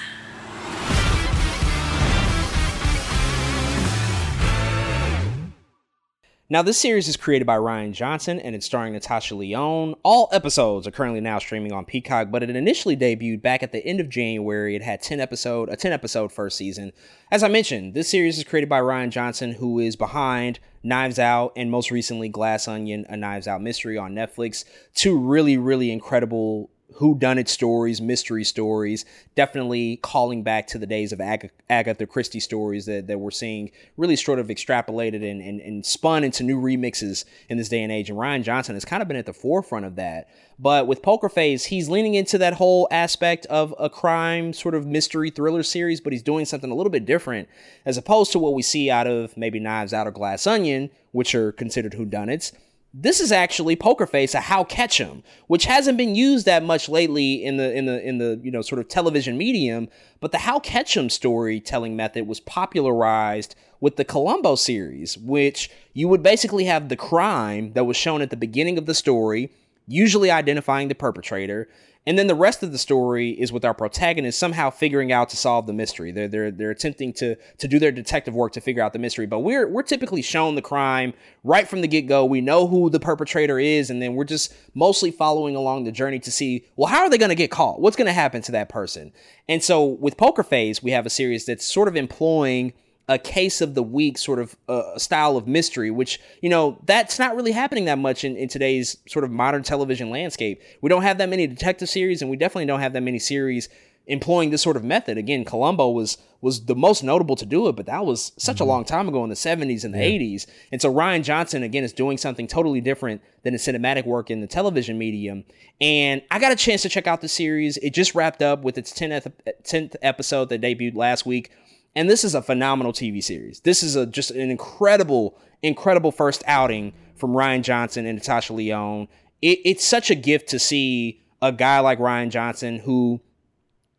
Now, this series is created by Rian Johnson and it's starring Natasha Lyonne. All episodes are currently now streaming on Peacock, but it initially debuted back at the end of January. It had 10 episode, a 10 episode first season. As I mentioned, this series is created by Rian Johnson, who is behind Knives Out and most recently Glass Onion, a Knives Out mystery on Netflix. Two really, really incredible who done it stories, mystery stories, definitely calling back to the days of Ag- Agatha Christie stories that, that we're seeing really sort of extrapolated and, and, and spun into new remixes in this day and age. And Rian Johnson has kind of been at the forefront of that. But with Poker Face, he's leaning into that whole aspect of a crime sort of mystery thriller series, but he's doing something a little bit different as opposed to what we see out of maybe Knives Out or Glass Onion, which are considered whodunits. This is actually Poker Face, a How Catch 'em, which hasn't been used that much lately in the in the in the you know sort of television medium. But the How Catch 'em storytelling method was popularized with the Columbo series, which you would basically have the crime that was shown at the beginning of the story usually identifying the perpetrator. And then the rest of the story is with our protagonist somehow figuring out to solve the mystery. They're they're they're attempting to to do their detective work to figure out the mystery. But we're we're typically shown the crime right from the get go. We know who the perpetrator is, and then we're just mostly following along the journey to see well how are they going to get caught? What's going to happen to that person? And so with Poker Face, we have a series that's sort of employing a case of the week sort of uh, style of mystery, which, you know, that's not really happening that much in, in today's sort of modern television landscape. We don't have that many detective series, and we definitely don't have that many series employing this sort of method. Again, Columbo was was the most notable to do it, but that was such mm-hmm. a long time ago in the 70s and the yeah. 80s. And so Rian Johnson again is doing something totally different than the cinematic work in the television medium. And I got a chance to check out the series. It just wrapped up with its 10th 10th episode that debuted last week and this is a phenomenal TV series. This is a just an incredible, incredible first outing from Rian Johnson and Natasha Lyonne. It, it's such a gift to see a guy like Rian Johnson who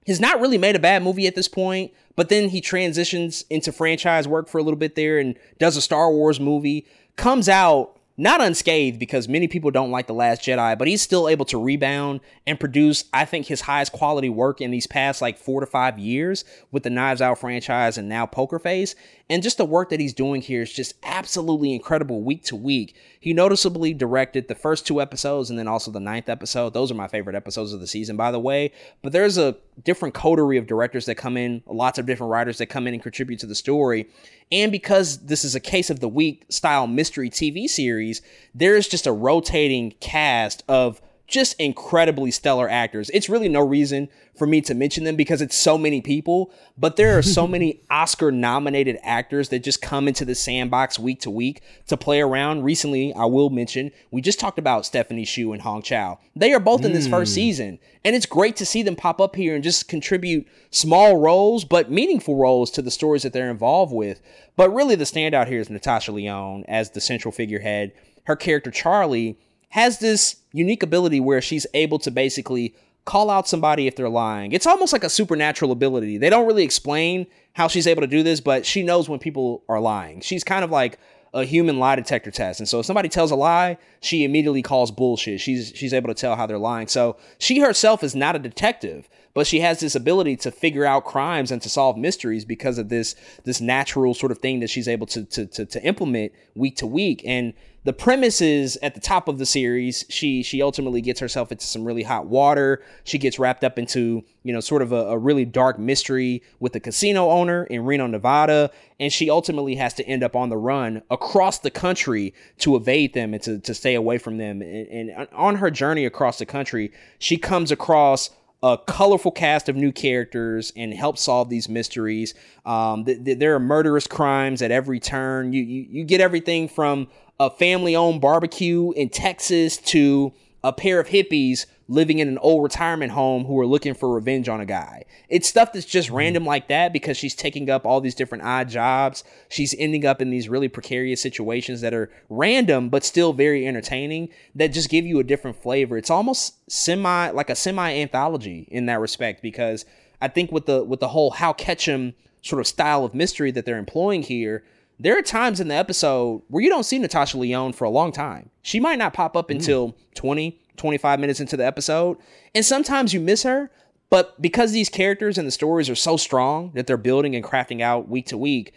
has not really made a bad movie at this point, but then he transitions into franchise work for a little bit there and does a Star Wars movie, comes out not unscathed because many people don't like The Last Jedi, but he's still able to rebound and produce, I think, his highest quality work in these past like four to five years with the Knives Out franchise and now Poker Face. And just the work that he's doing here is just absolutely incredible week to week. He noticeably directed the first two episodes and then also the ninth episode. Those are my favorite episodes of the season, by the way. But there's a different coterie of directors that come in, lots of different writers that come in and contribute to the story. And because this is a case of the week style mystery TV series, there's just a rotating cast of just incredibly stellar actors. It's really no reason for me to mention them because it's so many people, but there are so many <laughs> Oscar nominated actors that just come into the sandbox week to week to play around. Recently, I will mention, we just talked about Stephanie Hsu and Hong Chau. They are both in this first mm. season, and it's great to see them pop up here and just contribute small roles, but meaningful roles to the stories that they're involved with. But really, the standout here is Natasha Lyonne as the central figurehead. Her character, Charlie, has this unique ability where she's able to basically call out somebody if they're lying. It's almost like a supernatural ability. They don't really explain how she's able to do this, but she knows when people are lying. She's kind of like a human lie detector test. And so if somebody tells a lie, she immediately calls bullshit. She's she's able to tell how they're lying. So she herself is not a detective, but she has this ability to figure out crimes and to solve mysteries because of this this natural sort of thing that she's able to to to, to implement week to week. And the premise is at the top of the series, she she ultimately gets herself into some really hot water. She gets wrapped up into you know sort of a, a really dark mystery with a casino owner in Reno, Nevada, and she ultimately has to end up on the run across the country to evade them and to, to stay away from them. And, and on her journey across the country, she comes across a colorful cast of new characters and help solve these mysteries. Um, th- th- there are murderous crimes at every turn. You, you you get everything from a family-owned barbecue in Texas to a pair of hippies living in an old retirement home who are looking for revenge on a guy. It's stuff that's just mm-hmm. random like that because she's taking up all these different odd jobs. She's ending up in these really precarious situations that are random but still very entertaining that just give you a different flavor. It's almost semi like a semi anthology in that respect because I think with the with the whole how catch 'em sort of style of mystery that they're employing here, there are times in the episode where you don't see Natasha Lyonne for a long time. She might not pop up mm. until 20, 25 minutes into the episode. And sometimes you miss her, but because these characters and the stories are so strong that they're building and crafting out week to week,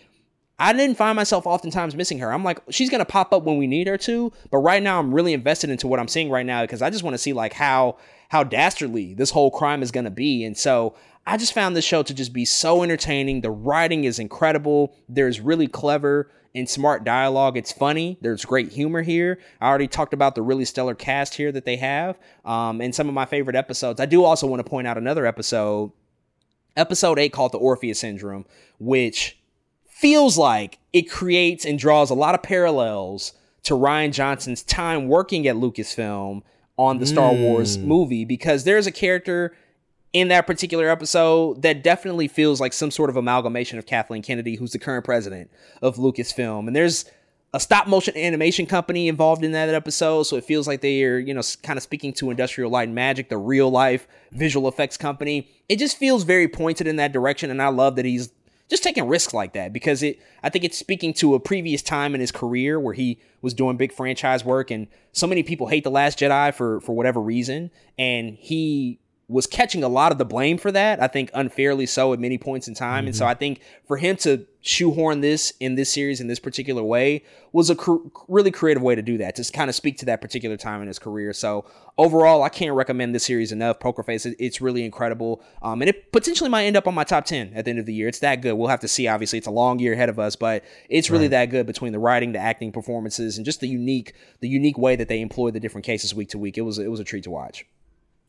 I didn't find myself oftentimes missing her. I'm like, she's gonna pop up when we need her to, but right now I'm really invested into what I'm seeing right now because I just want to see like how how dastardly this whole crime is to be. And so I just found this show to just be so entertaining. The writing is incredible. There's really clever and smart dialogue. It's funny. There's great humor here. I already talked about the really stellar cast here that they have um, and some of my favorite episodes. I do also want to point out another episode, episode eight called The Orpheus Syndrome, which feels like it creates and draws a lot of parallels to Rian Johnson's time working at Lucasfilm on the Star Wars Mm. movie because there's a character in that particular episode that definitely feels like some sort of amalgamation of Kathleen Kennedy, who's the current president of Lucasfilm. And there's a stop motion animation company involved in that episode, so it feels like they are, you know, kind of speaking to Industrial Light and Magic, the real life visual effects company. It just feels very pointed in that direction, and I love that he's just taking risks like that because it I think it's speaking to a previous time in his career where he was doing big franchise work and so many people hate the last Jedi for for whatever reason and he was catching a lot of the blame for that I think unfairly so at many points in time. And so I think for him to shoehorn this in this series in this particular way was a cr- really creative way to do that to kind of speak to that particular time in his career. So overall I can't recommend this series enough. Poker Face it- it's really incredible. Um, and it potentially might end up on my top 10 at the end of the year. It's that good. We'll have to see. Obviously it's a long year ahead of us but it's really Right. that good between the writing the acting performances and just the unique the unique way that they employ the different cases week to week. It was it was a treat to watch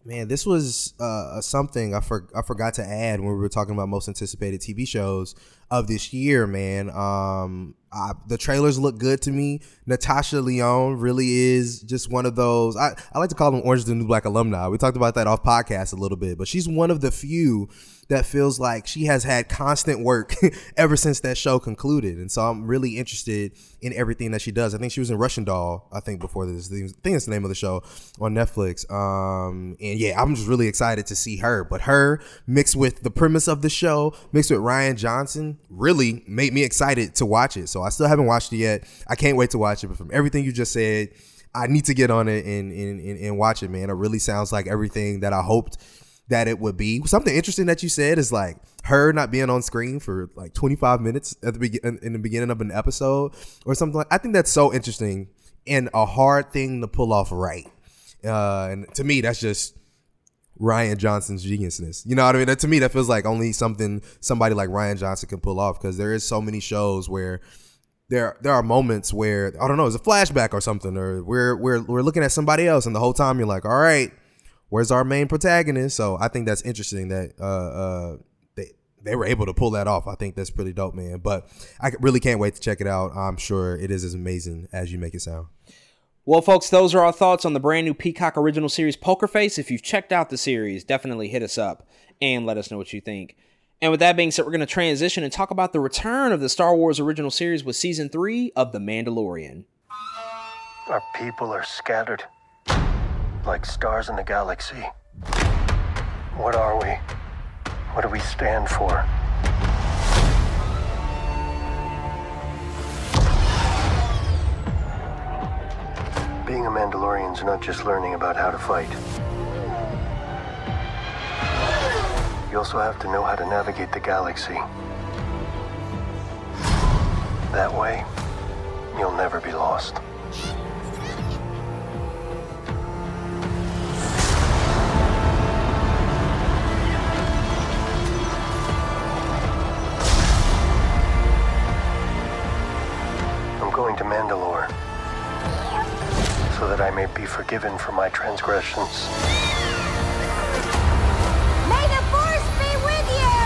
Man, this was uh, something I, for, I forgot to add when we were talking about most anticipated TV shows of this year. Man, um, I, the trailers look good to me. Natasha Lyonne really is just one of those. I, I like to call them Orange is the New Black alumni. We talked about that off podcast a little bit, but she's one of the few that feels like she has had constant work <laughs> ever since that show concluded. And so I'm really interested in everything that she does. I think she was in Russian Doll, I think, before this. I think it's the name of the show on Netflix. Um, and yeah, I'm just really excited to see her. But her mixed with the premise of the show, mixed with Rian Johnson, really made me excited to watch it. So I still haven't watched it yet. I can't wait to watch it. But from everything you just said, I need to get on it and, and, and, and watch it, man. It really sounds like everything that I hoped that it would be. Something interesting that you said is like her not being on screen for like 25 minutes at the begin in the beginning of an episode or something like I think that's so interesting and a hard thing to pull off right. Uh, and to me, that's just Rian Johnson's geniusness. You know what I mean? That, to me, that feels like only something somebody like Rian Johnson can pull off because there is so many shows where there there are moments where I don't know, it's a flashback or something, or we're we're we're looking at somebody else, and the whole time you're like, all right, where's our main protagonist? So I think that's interesting that uh uh they they were able to pull that off. I think that's pretty dope, man. But I really can't wait to check it out. I'm sure it is as amazing as you make it sound. Well, folks, those are our thoughts on the brand new Peacock original series Poker Face. If you've checked out the series, definitely hit us up and let us know what you think. And with that being said, we're going to transition and talk about the return of the Star Wars original series with season three of The Mandalorian. Our people are scattered like stars in the galaxy. What are we? What do we stand for? Being a Mandalorian's not just learning about how to fight. You also have to know how to navigate the galaxy. That way, you'll never be lost. Mandalore so that I may be forgiven for my transgressions. May the Force be with you!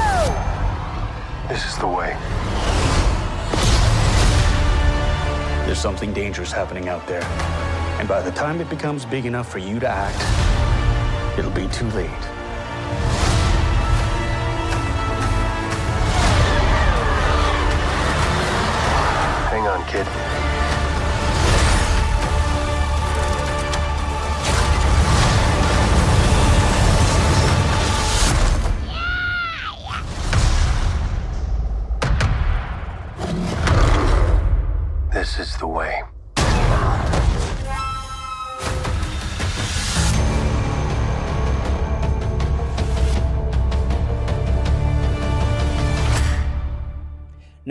This is the way. There's something dangerous happening out there. And by the time it becomes big enough for you to act, it'll be too late.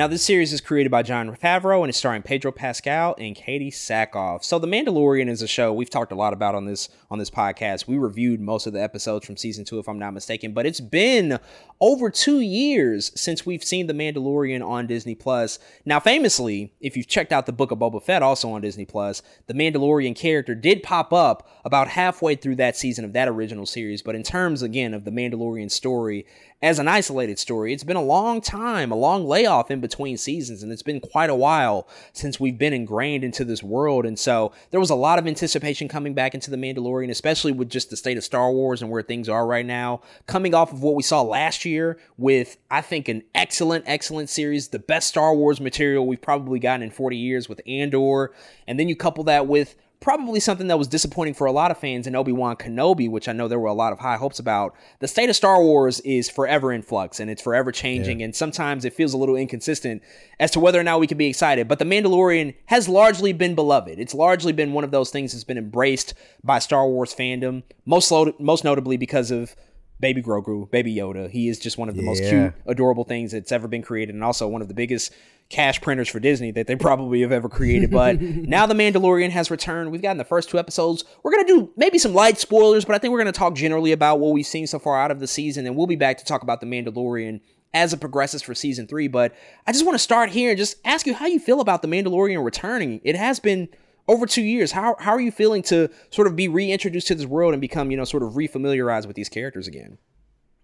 Now, this series is created by Jon Favreau and is starring Pedro Pascal and Katee Sackhoff. So, The Mandalorian is a show we've talked a lot about on this on this podcast. We reviewed most of the episodes from season two, if I'm not mistaken, but it's been over two years since we've seen The Mandalorian on Disney Plus. Now, famously, if you've checked out the Book of Boba Fett also on Disney Plus, the Mandalorian character did pop up about halfway through that season of that original series. But in terms again of the Mandalorian story, as an isolated story. It's been a long time, a long layoff in between seasons, and it's been quite a while since we've been ingrained into this world. And so there was a lot of anticipation coming back into The Mandalorian, especially with just the state of Star Wars and where things are right now. Coming off of what we saw last year with, I think, an excellent, excellent series, the best Star Wars material we've probably gotten in 40 years with Andor. And then you couple that with probably something that was disappointing for a lot of fans in Obi-Wan Kenobi, which I know there were a lot of high hopes about. The state of Star Wars is forever in flux and it's forever changing yeah. and sometimes it feels a little inconsistent as to whether or not we can be excited. But The Mandalorian has largely been beloved. It's largely been one of those things that's been embraced by Star Wars fandom, most most notably because of Baby Grogu, Baby Yoda. He is just one of the yeah. most cute, adorable things that's ever been created, and also one of the biggest cash printers for Disney that they probably have ever created. But <laughs> now The Mandalorian has returned. We've gotten the first two episodes. We're going to do maybe some light spoilers, but I think we're going to talk generally about what we've seen so far out of the season. And we'll be back to talk about The Mandalorian as it progresses for season three. But I just want to start here and just ask you how you feel about The Mandalorian returning. It has been over two years. How, how are you feeling to sort of be reintroduced to this world and become, you know, sort of refamiliarized with these characters again?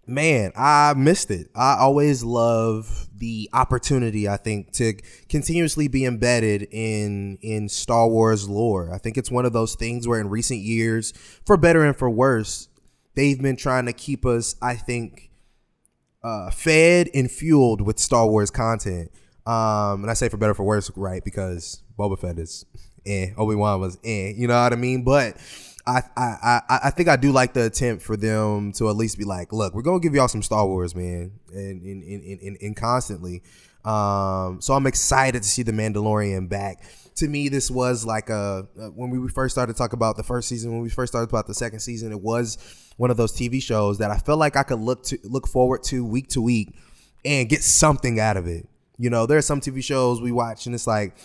man, I missed it. I always love the opportunity, I think, to continuously be embedded in in Star Wars lore. I think it's one of those things where in recent years, for better and for worse, they've been trying to keep us, I think, uh, fed and fueled with Star Wars content. Um, and I say for better for worse, right? Because Boba Fett is eh, Obi Wan was eh, you know what I mean? But I, I I I think I do like the attempt for them to at least be like, look, we're gonna give y'all some Star Wars, man, and in and, and, and constantly. Um, so I'm excited to see the Mandalorian back. To me, this was like a when we first started to talk about the first season, when we first started about the second season, it was one of those TV shows that I felt like I could look to look forward to week to week and get something out of it. You know, there are some TV shows we watch and it's like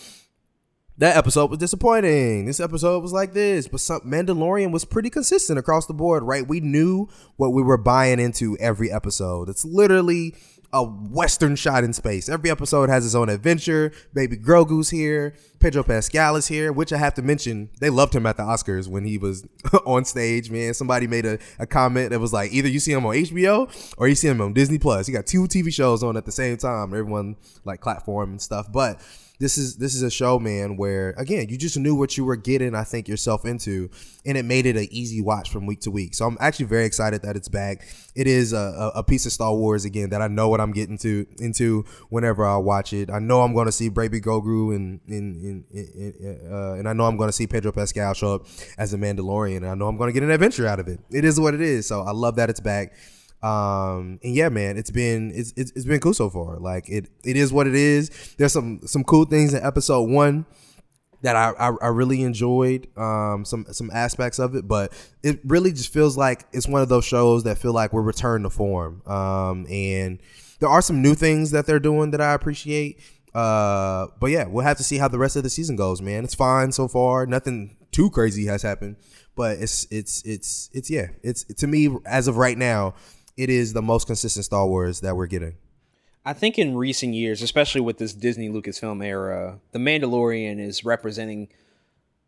that episode was disappointing. This episode was like this, but some Mandalorian was pretty consistent across the board, right? We knew what we were buying into every episode. It's literally a western shot in space. Every episode has its own adventure. Baby Grogu's here. Pedro Pascal is here, which I have to mention, they loved him at the Oscars when he was <laughs> on stage, man. Somebody made a, a comment that was like, either you see him on HBO or you see him on Disney Plus. He got two TV shows on at the same time. Everyone like platform and stuff. But this is this is a show, man, where again you just knew what you were getting. I think yourself into, and it made it an easy watch from week to week. So I'm actually very excited that it's back. It is a, a piece of Star Wars again that I know what I'm getting to into whenever I watch it. I know I'm going to see Baby Grogu and in, in, uh, and I know I'm going to see Pedro Pascal show up as a Mandalorian. And I know I'm going to get an adventure out of it. It is what it is. So I love that it's back. Um, and yeah, man, it's been it's, it's it's been cool so far. Like it it is what it is. There's some some cool things in episode one that I, I, I, really enjoyed um, some some aspects of it, but it really just feels like it's one of those shows that feel like we're returned to form. Um, and there are some new things that they're doing that I appreciate. Uh, but yeah, we'll have to see how the rest of the season goes, man. It's fine so far. Nothing too crazy has happened, but it's it's it's it's yeah. It's to me as of right now, it is the most consistent Star Wars that we're getting. I think in recent years, especially with this Disney Lucasfilm era, The Mandalorian is representing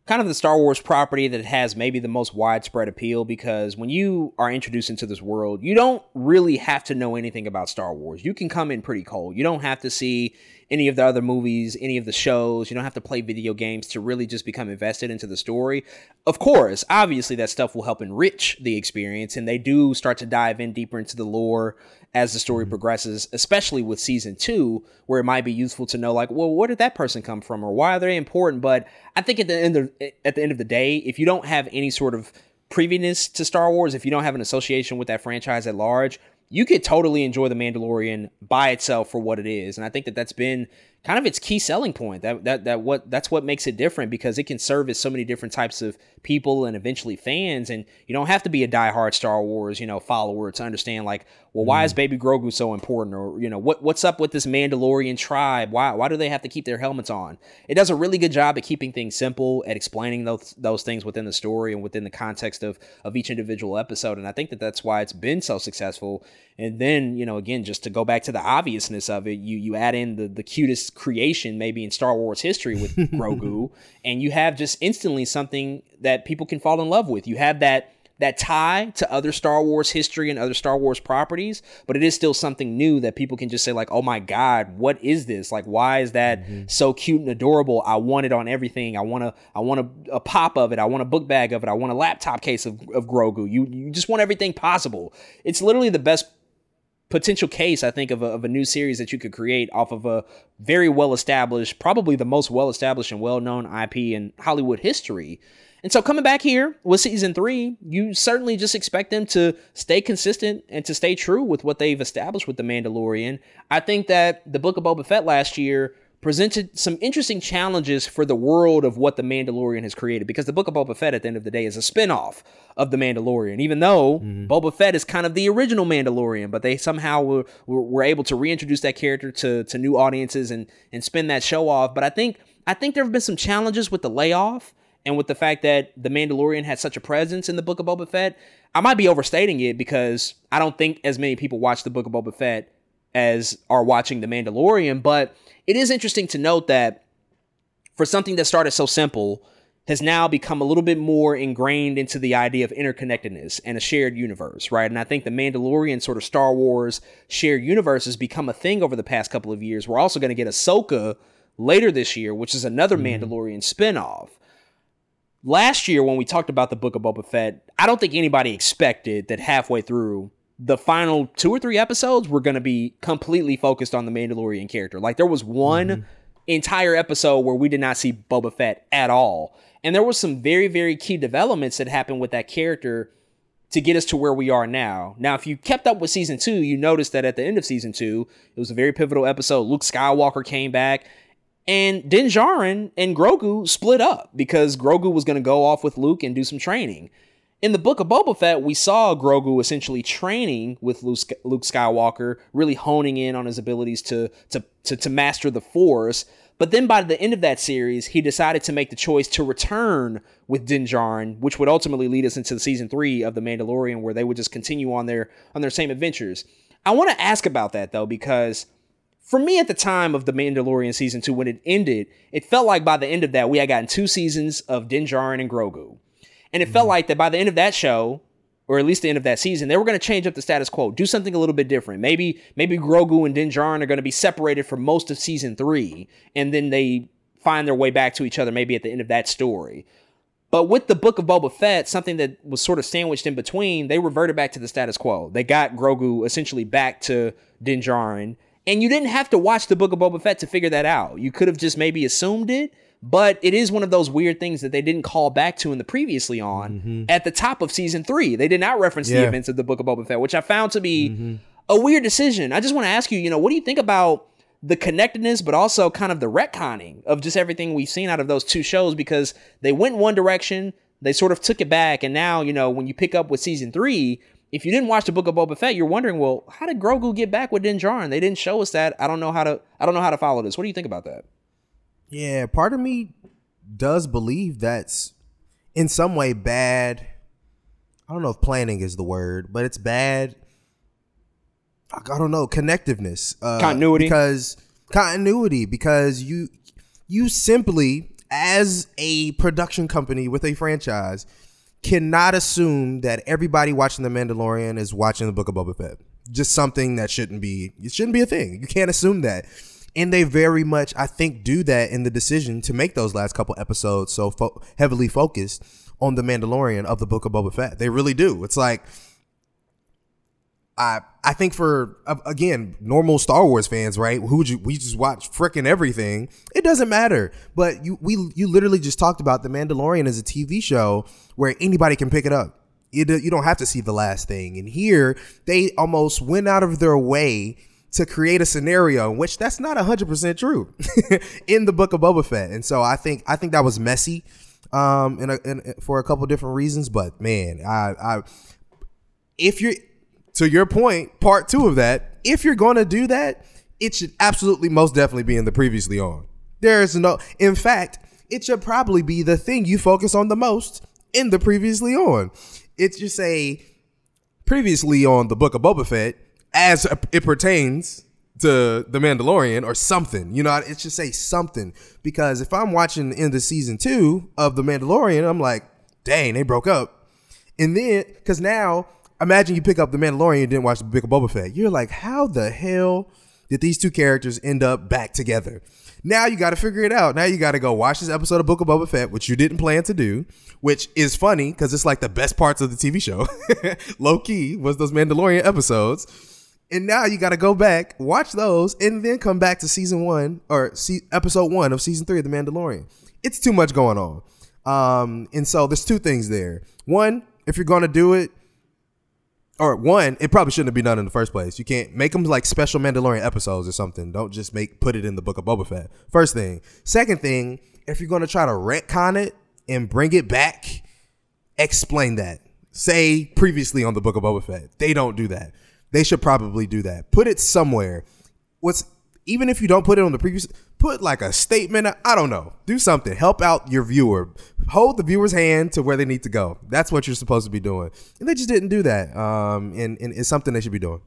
kind of the Star Wars property that has maybe the most widespread appeal because when you are introduced into this world, you don't really have to know anything about Star Wars. You can come in pretty cold. You don't have to see any of the other movies, any of the shows. You don't have to play video games to really just become invested into the story. Of course, obviously, that stuff will help enrich the experience, and they do start to dive in deeper into the lore as the story mm-hmm. progresses, especially with season two, where it might be useful to know, like, well, where did that person come from, or why are they important? But I think at the end of at the end of the day, if you don't have any sort of previous to Star Wars, if you don't have an association with that franchise at large, you could totally enjoy The Mandalorian by itself for what it is. And I think that that's been kind of its key selling point. That that that what that's what makes it different because it can service so many different types of people and eventually fans. And you don't have to be a diehard Star Wars, you know, follower to understand like, well, why mm. is Baby Grogu so important, or you know, what what's up with this Mandalorian tribe? Why why do they have to keep their helmets on? It does a really good job at keeping things simple, at explaining those those things within the story and within the context of of each individual episode. And I think that that's why it's been so successful. And then you know, again, just to go back to the obviousness of it, you you add in the the cutest creation maybe in Star Wars history with Grogu, <laughs> and you have just instantly something that people can fall in love with. You have that that tie to other Star Wars history and other Star Wars properties, but it is still something new that people can just say like, "Oh my god, what is this? Like why is that mm-hmm. so cute and adorable? I want it on everything. I want to I want a, a, pop of it. I want a book bag of it. I want a laptop case of, of Grogu. You you just want everything possible. It's literally the best potential case, I think, of a, of a new series that you could create off of a very well established, probably the most well established and well known IP in Hollywood history. And so coming back here with season three, you certainly just expect them to stay consistent and to stay true with what they've established with The Mandalorian. I think that the Book of Boba Fett last year presented some interesting challenges for the world of what The Mandalorian has created because the Book of Boba Fett at the end of the day is a spin-off of The Mandalorian, even though mm-hmm. Boba Fett is kind of the original Mandalorian, but they somehow were, were, were, able to reintroduce that character to, to new audiences and, and spin that show off. But I think I think there have been some challenges with the layoff and with the fact that The Mandalorian had such a presence in the Book of Boba Fett. I might be overstating it because I don't think as many people watch the Book of Boba Fett as are watching The Mandalorian, but it is interesting to note that for something that started so simple has now become a little bit more ingrained into the idea of interconnectedness and a shared universe, right? And I think the Mandalorian sort of Star Wars shared universe has become a thing over the past couple of years. We're also going to get Ahsoka later this year, which is another mm-hmm. Mandalorian spinoff. Last year, when we talked about the Book of Boba Fett, I don't think anybody expected that halfway through the final two or three episodes were going to be completely focused on the Mandalorian character. Like there was one mm-hmm. entire episode where we did not see Boba Fett at all. And there was some very, very key developments that happened with that character to get us to where we are now. Now, if you kept up with season two, you noticed that at the end of season two, it was a very pivotal episode. Luke Skywalker came back, and Din Djarin and Grogu split up because Grogu was going to go off with Luke and do some training in the book of Boba Fett, we saw Grogu essentially training with Luke Skywalker, really honing in on his abilities to, to, to, to master the Force. But then by the end of that series, he decided to make the choice to return with Din Djarin, which would ultimately lead us into the season three of The Mandalorian, where they would just continue on their on their same adventures. I want to ask about that though, because for me at the time of The Mandalorian season two, when it ended, it felt like by the end of that, we had gotten two seasons of Din Djarin and Grogu. And it mm-hmm. felt like that by the end of that show, or at least the end of that season, they were going to change up the status quo, do something a little bit different. Maybe maybe Grogu and Din Djarin are going to be separated for most of season three, and then they find their way back to each other maybe at the end of that story. But with the Book of Boba Fett, something that was sort of sandwiched in between, they reverted back to the status quo. They got Grogu essentially back to Din Djarin, and you didn't have to watch the Book of Boba Fett to figure that out. You could have just maybe assumed it, but it is one of those weird things that they didn't call back to in the previously on mm-hmm. at the top of season three. They did not reference yeah. the events of the Book of Boba Fett, which I found to be mm-hmm. a weird decision. I just want to ask you, you know, what do you think about the connectedness, but also kind of the retconning of just everything we've seen out of those two shows because they went one direction, they sort of took it back, and now, you know, when you pick up with season three, if you didn't watch the Book of Boba Fett, you're wondering, well, how did Grogu get back with Din Djarin? They didn't show us that. I don't know how to. I don't know how to follow this. What do you think about that? Yeah, part of me does believe that's in some way bad. I don't know if planning is the word, but it's bad. I don't know connectiveness, uh, continuity, because continuity because you you simply as a production company with a franchise cannot assume that everybody watching The Mandalorian is watching the Book of Boba Fett. Just something that shouldn't be it shouldn't be a thing. You can't assume that and they very much i think do that in the decision to make those last couple episodes so fo- heavily focused on the mandalorian of the book of boba fett they really do it's like I I think for again normal Star Wars fans, right? Who you we just watch freaking everything. It doesn't matter. But you we you literally just talked about the Mandalorian as a TV show where anybody can pick it up. You do, you don't have to see the last thing. And here they almost went out of their way to create a scenario in which that's not 100% true <laughs> in the book of Boba Fett. And so I think I think that was messy um in, a, in for a couple different reasons, but man, I I if you're to your point, part 2 of that, if you're going to do that, it should absolutely most definitely be in the previously on. There is no in fact, it should probably be the thing you focus on the most in the previously on. It's just a previously on the book of Boba Fett as it pertains to the Mandalorian or something. You know, it's just say something because if I'm watching in the season two of the Mandalorian, I'm like, dang, they broke up, and then because now imagine you pick up the Mandalorian and didn't watch the Book of Boba Fett, you're like, how the hell did these two characters end up back together? Now you got to figure it out. Now you got to go watch this episode of Book of Boba Fett, which you didn't plan to do, which is funny because it's like the best parts of the TV show. <laughs> Low key was those Mandalorian episodes and now you got to go back, watch those, and then come back to season one or episode one of season three of The Mandalorian. It's too much going on. Um, and so there's two things there. One, if you're going to do it, or one, it probably shouldn't have been done in the first place. You can't make them like special Mandalorian episodes or something. Don't just make put it in the book of Boba Fett. First thing. Second thing, if you're going to try to retcon it and bring it back, explain that. Say previously on the book of Boba Fett. They don't do that. They should probably do that. Put it somewhere. What's even if you don't put it on the previous put like a statement i don't know. Do something. Help out your viewer. Hold the viewer's hand to where they need to go. That's what you're supposed to be doing. And they just didn't do that um and, and it's something they should be doing.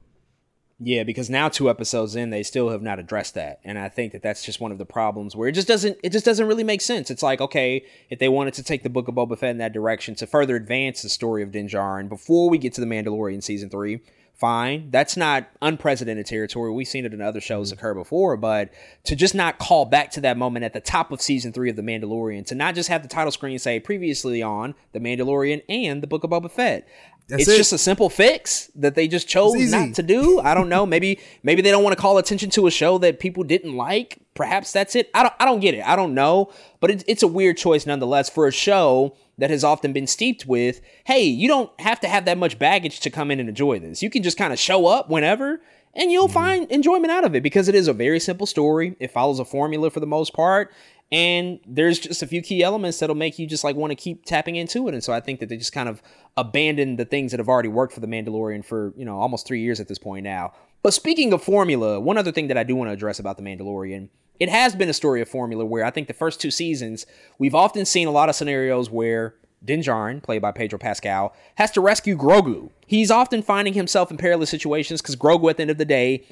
Yeah, because now two episodes in, they still have not addressed that, and I think that that's just one of the problems where it just doesn't it just doesn't really make sense. It's like okay, if they wanted to take the Book of Boba Fett in that direction to further advance the story of Din Djarin before we get to the Mandalorian season three, fine. That's not unprecedented territory. We've seen it in other shows mm-hmm. occur before, but to just not call back to that moment at the top of season three of The Mandalorian, to not just have the title screen say previously on The Mandalorian and The Book of Boba Fett. That's it's it. just a simple fix that they just chose not to do. I don't know. Maybe maybe they don't want to call attention to a show that people didn't like. Perhaps that's it. I don't I don't get it. I don't know. But it's it's a weird choice nonetheless for a show that has often been steeped with, hey, you don't have to have that much baggage to come in and enjoy this. You can just kind of show up whenever and you'll mm-hmm. find enjoyment out of it because it is a very simple story. It follows a formula for the most part. And there's just a few key elements that'll make you just like want to keep tapping into it. And so I think that they just kind of abandoned the things that have already worked for the Mandalorian for, you know, almost three years at this point now. But speaking of formula, one other thing that I do want to address about the Mandalorian it has been a story of formula where I think the first two seasons, we've often seen a lot of scenarios where Din Djarin, played by Pedro Pascal, has to rescue Grogu. He's often finding himself in perilous situations because Grogu, at the end of the day,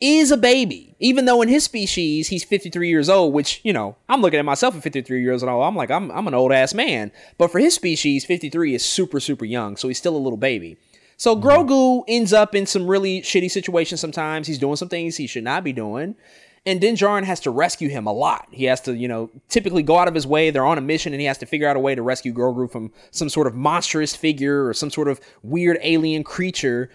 is a baby. Even though in his species, he's 53 years old, which, you know, I'm looking at myself at 53 years old. I'm like, I'm, I'm an old ass man. But for his species, 53 is super, super young. So he's still a little baby. So mm-hmm. Grogu ends up in some really shitty situations sometimes. He's doing some things he should not be doing. And Din Djarin has to rescue him a lot. He has to, you know, typically go out of his way. They're on a mission and he has to figure out a way to rescue Grogu from some sort of monstrous figure or some sort of weird alien creature.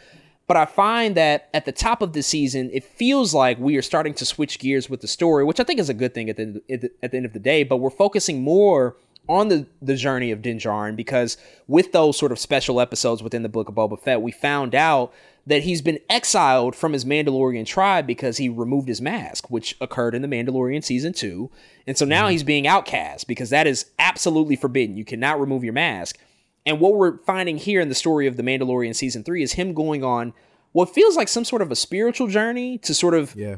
But I find that at the top of the season, it feels like we are starting to switch gears with the story, which I think is a good thing at the, at the end of the day. But we're focusing more on the, the journey of Din Djarin because with those sort of special episodes within the book of Boba Fett, we found out that he's been exiled from his Mandalorian tribe because he removed his mask, which occurred in the Mandalorian season two. And so now mm-hmm. he's being outcast because that is absolutely forbidden. You cannot remove your mask. And what we're finding here in the story of the Mandalorian season three is him going on what feels like some sort of a spiritual journey to sort of yeah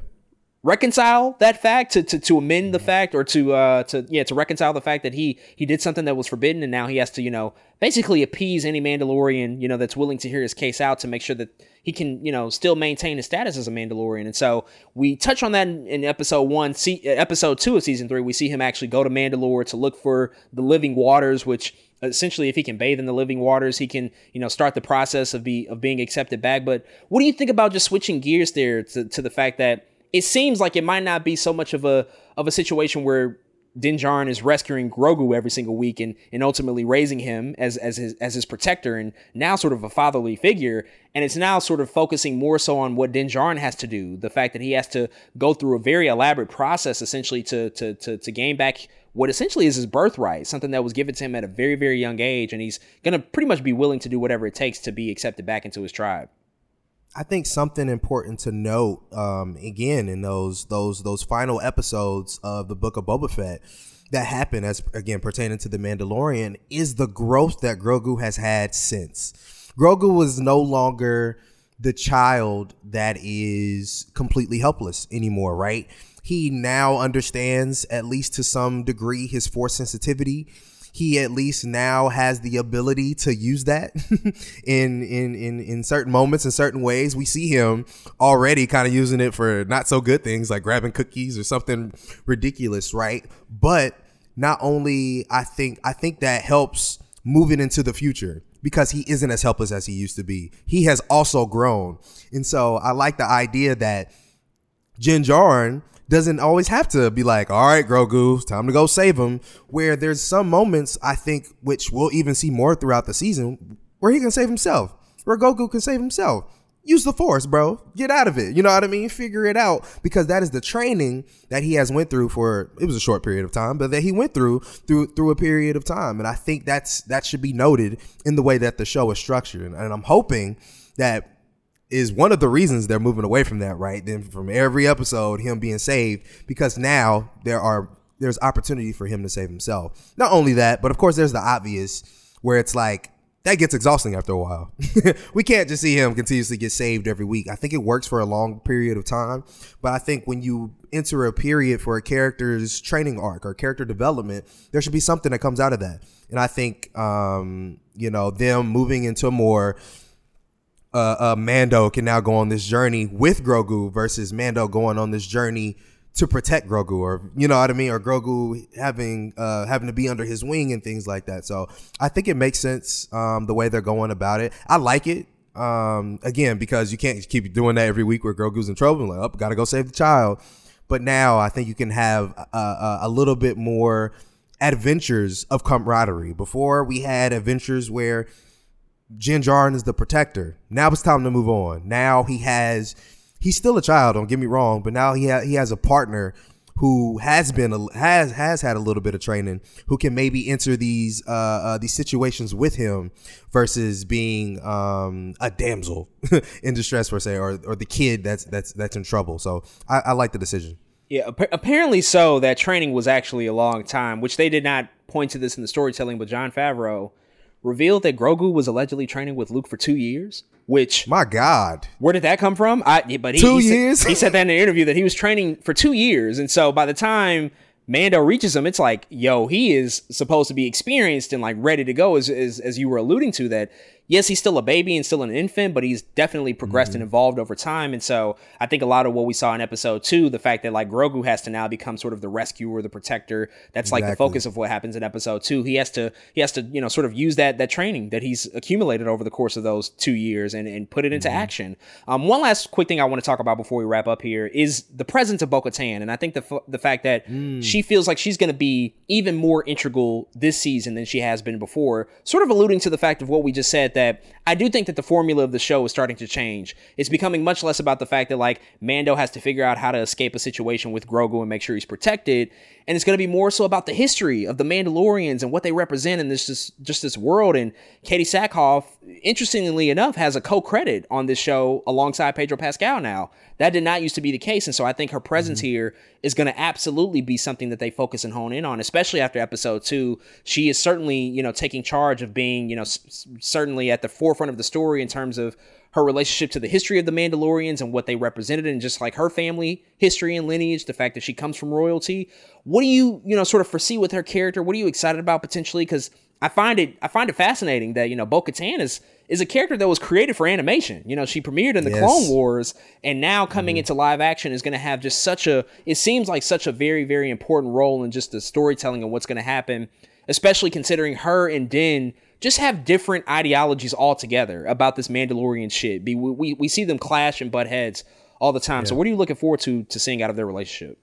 reconcile that fact to, to, to amend the fact or to uh to yeah to reconcile the fact that he he did something that was forbidden and now he has to you know basically appease any mandalorian you know that's willing to hear his case out to make sure that he can you know still maintain his status as a mandalorian. And so we touch on that in, in episode one see episode two of season three we see him actually go to mandalore to look for the living waters which essentially if he can bathe in the living waters he can you know start the process of be of being accepted back. But what do you think about just switching gears there to, to the fact that it seems like it might not be so much of a of a situation where Din Djarin is rescuing Grogu every single week and, and ultimately raising him as as his as his protector and now sort of a fatherly figure. And it's now sort of focusing more so on what Din Djarin has to do. The fact that he has to go through a very elaborate process essentially to to to, to gain back what essentially is his birthright, something that was given to him at a very, very young age, and he's gonna pretty much be willing to do whatever it takes to be accepted back into his tribe. I think something important to note um, again in those those those final episodes of the Book of Boba Fett that happened as again pertaining to the Mandalorian is the growth that Grogu has had since. Grogu was no longer the child that is completely helpless anymore, right? He now understands at least to some degree his force sensitivity he at least now has the ability to use that <laughs> in, in in in certain moments in certain ways. We see him already kind of using it for not so good things like grabbing cookies or something ridiculous right? But not only i think i think that helps moving into the future because he isn't as helpless as he used to be. He has also grown. And so i like the idea that Din Djarin doesn't always have to be like, all right, Grogu, time to go save him. Where there's some moments, I think, which we'll even see more throughout the season, where he can save himself, where Grogu can save himself. Use the force, bro. Get out of it. You know what I mean? Figure it out because that is the training that he has went through for it was a short period of time, but that he went through through through a period of time. And I think that's that should be noted in the way that the show is structured. And I'm hoping that is one of the reasons they're moving away from that, right? Then from every episode, him being saved, because now there are there's opportunity for him to save himself. Not only that, but of course there's the obvious where it's like that gets exhausting after a while. <laughs> we can't just see him continuously get saved every week. I think it works for a long period of time, but I think when you enter a period for a character's training arc or character development, there should be something that comes out of that. And I think um, you know, them moving into more uh, uh, Mando can now go on this journey with Grogu versus Mando going on this journey to protect Grogu, or you know what I mean, or Grogu having uh, having to be under his wing and things like that. So I think it makes sense um, the way they're going about it. I like it. Um, again, because you can't keep doing that every week where Grogu's in trouble. Like, oh, gotta go save the child. But now I think you can have a, a, a little bit more adventures of camaraderie. Before we had adventures where Din Djarin is the protector. Now it's time to move on. Now he has he's still a child, don't get me wrong, but now he ha- he has a partner who has been a, has has had a little bit of training who can maybe enter these uh, uh these situations with him versus being um a damsel <laughs> in distress per se or or the kid that's that's that's in trouble. So I, I like the decision. Yeah, apparently so. That training was actually a long time, which they did not point to this in the storytelling, but Jon Favreau revealed that Grogu was allegedly training with Luke for two years. Which my God, where did that come from? I but he, two he years. Said, he said that in an interview that he was training for two years, and so by the time Mando reaches him, it's like, yo, he is supposed to be experienced and like ready to go, as as, as you were alluding to that yes, he's still a baby and still an infant, but he's definitely progressed mm-hmm. and evolved over time. And so I think a lot of what we saw in episode two, the fact that like Grogu has to now become sort of the rescuer, the protector, that's exactly. like the focus of what happens in episode two. He has to he has to, you know, sort of use that that training that he's accumulated over the course of those two years and, and put it into mm-hmm. action. Um, one last quick thing I want to talk about before we wrap up here is the presence of Bo-Katan. And I think the f- the fact that mm. she feels like she's going to be even more integral this season than she has been before, sort of alluding to the fact of what we just said that I do think that the formula of the show is starting to change. It's becoming much less about the fact that like Mando has to figure out how to escape a situation with Grogu and make sure he's protected, and it's going to be more so about the history of the Mandalorians and what they represent in this just, just this world. And Katee Sackhoff, interestingly enough, has a co-credit on this show alongside Pedro Pascal now. That did not used to be the case, and so I think her presence mm-hmm. here is going to absolutely be something that they focus and hone in on, especially after episode two. She is certainly, you know, taking charge of being, you know, s- certainly at the forefront of the story in terms of her relationship to the history of the Mandalorians and what they represented, and just like her family history and lineage, the fact that she comes from royalty. What do you, you know, sort of foresee with her character? What are you excited about potentially? Because I find it, I find it fascinating that you know Bo-Katan is is a character that was created for animation. You know, she premiered in the yes. Clone Wars, and now coming mm-hmm. into live action is going to have just such a. It seems like such a very, very important role in just the storytelling of what's going to happen, especially considering her and Din just have different ideologies altogether about this Mandalorian shit. We we, we see them clash and butt heads all the time. Yeah. So, what are you looking forward to to seeing out of their relationship?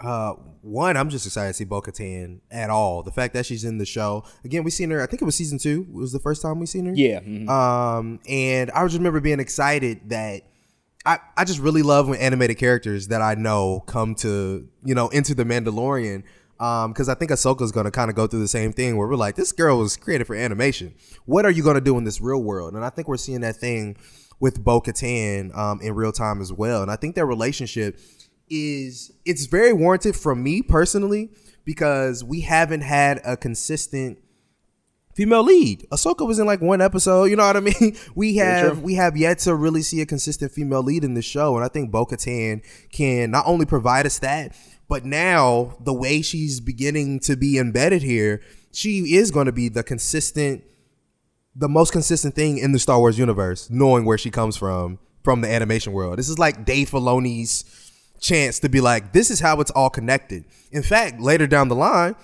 Uh, one, I'm just excited to see Bo Katan at all. The fact that she's in the show again, we seen her. I think it was season two. It was the first time we seen her. Yeah. Mm-hmm. Um, and I just remember being excited that I I just really love when animated characters that I know come to you know into the Mandalorian. Um, because I think Ahsoka's gonna kind of go through the same thing where we're like, this girl was created for animation. What are you gonna do in this real world? And I think we're seeing that thing with Bo Katan um, in real time as well. And I think their relationship is it's very warranted from me personally because we haven't had a consistent female lead. Ahsoka was in like one episode. You know what I mean? <laughs> We have we have yet to really see a consistent female lead in the show, and I think Bo Katan can not only provide us that, but now the way she's beginning to be embedded here, she is going to be the consistent, the most consistent thing in the Star Wars universe, knowing where she comes from from the animation world. This is like Dave Filoni's chance to be like, this is how it's all connected. In fact, later down the line,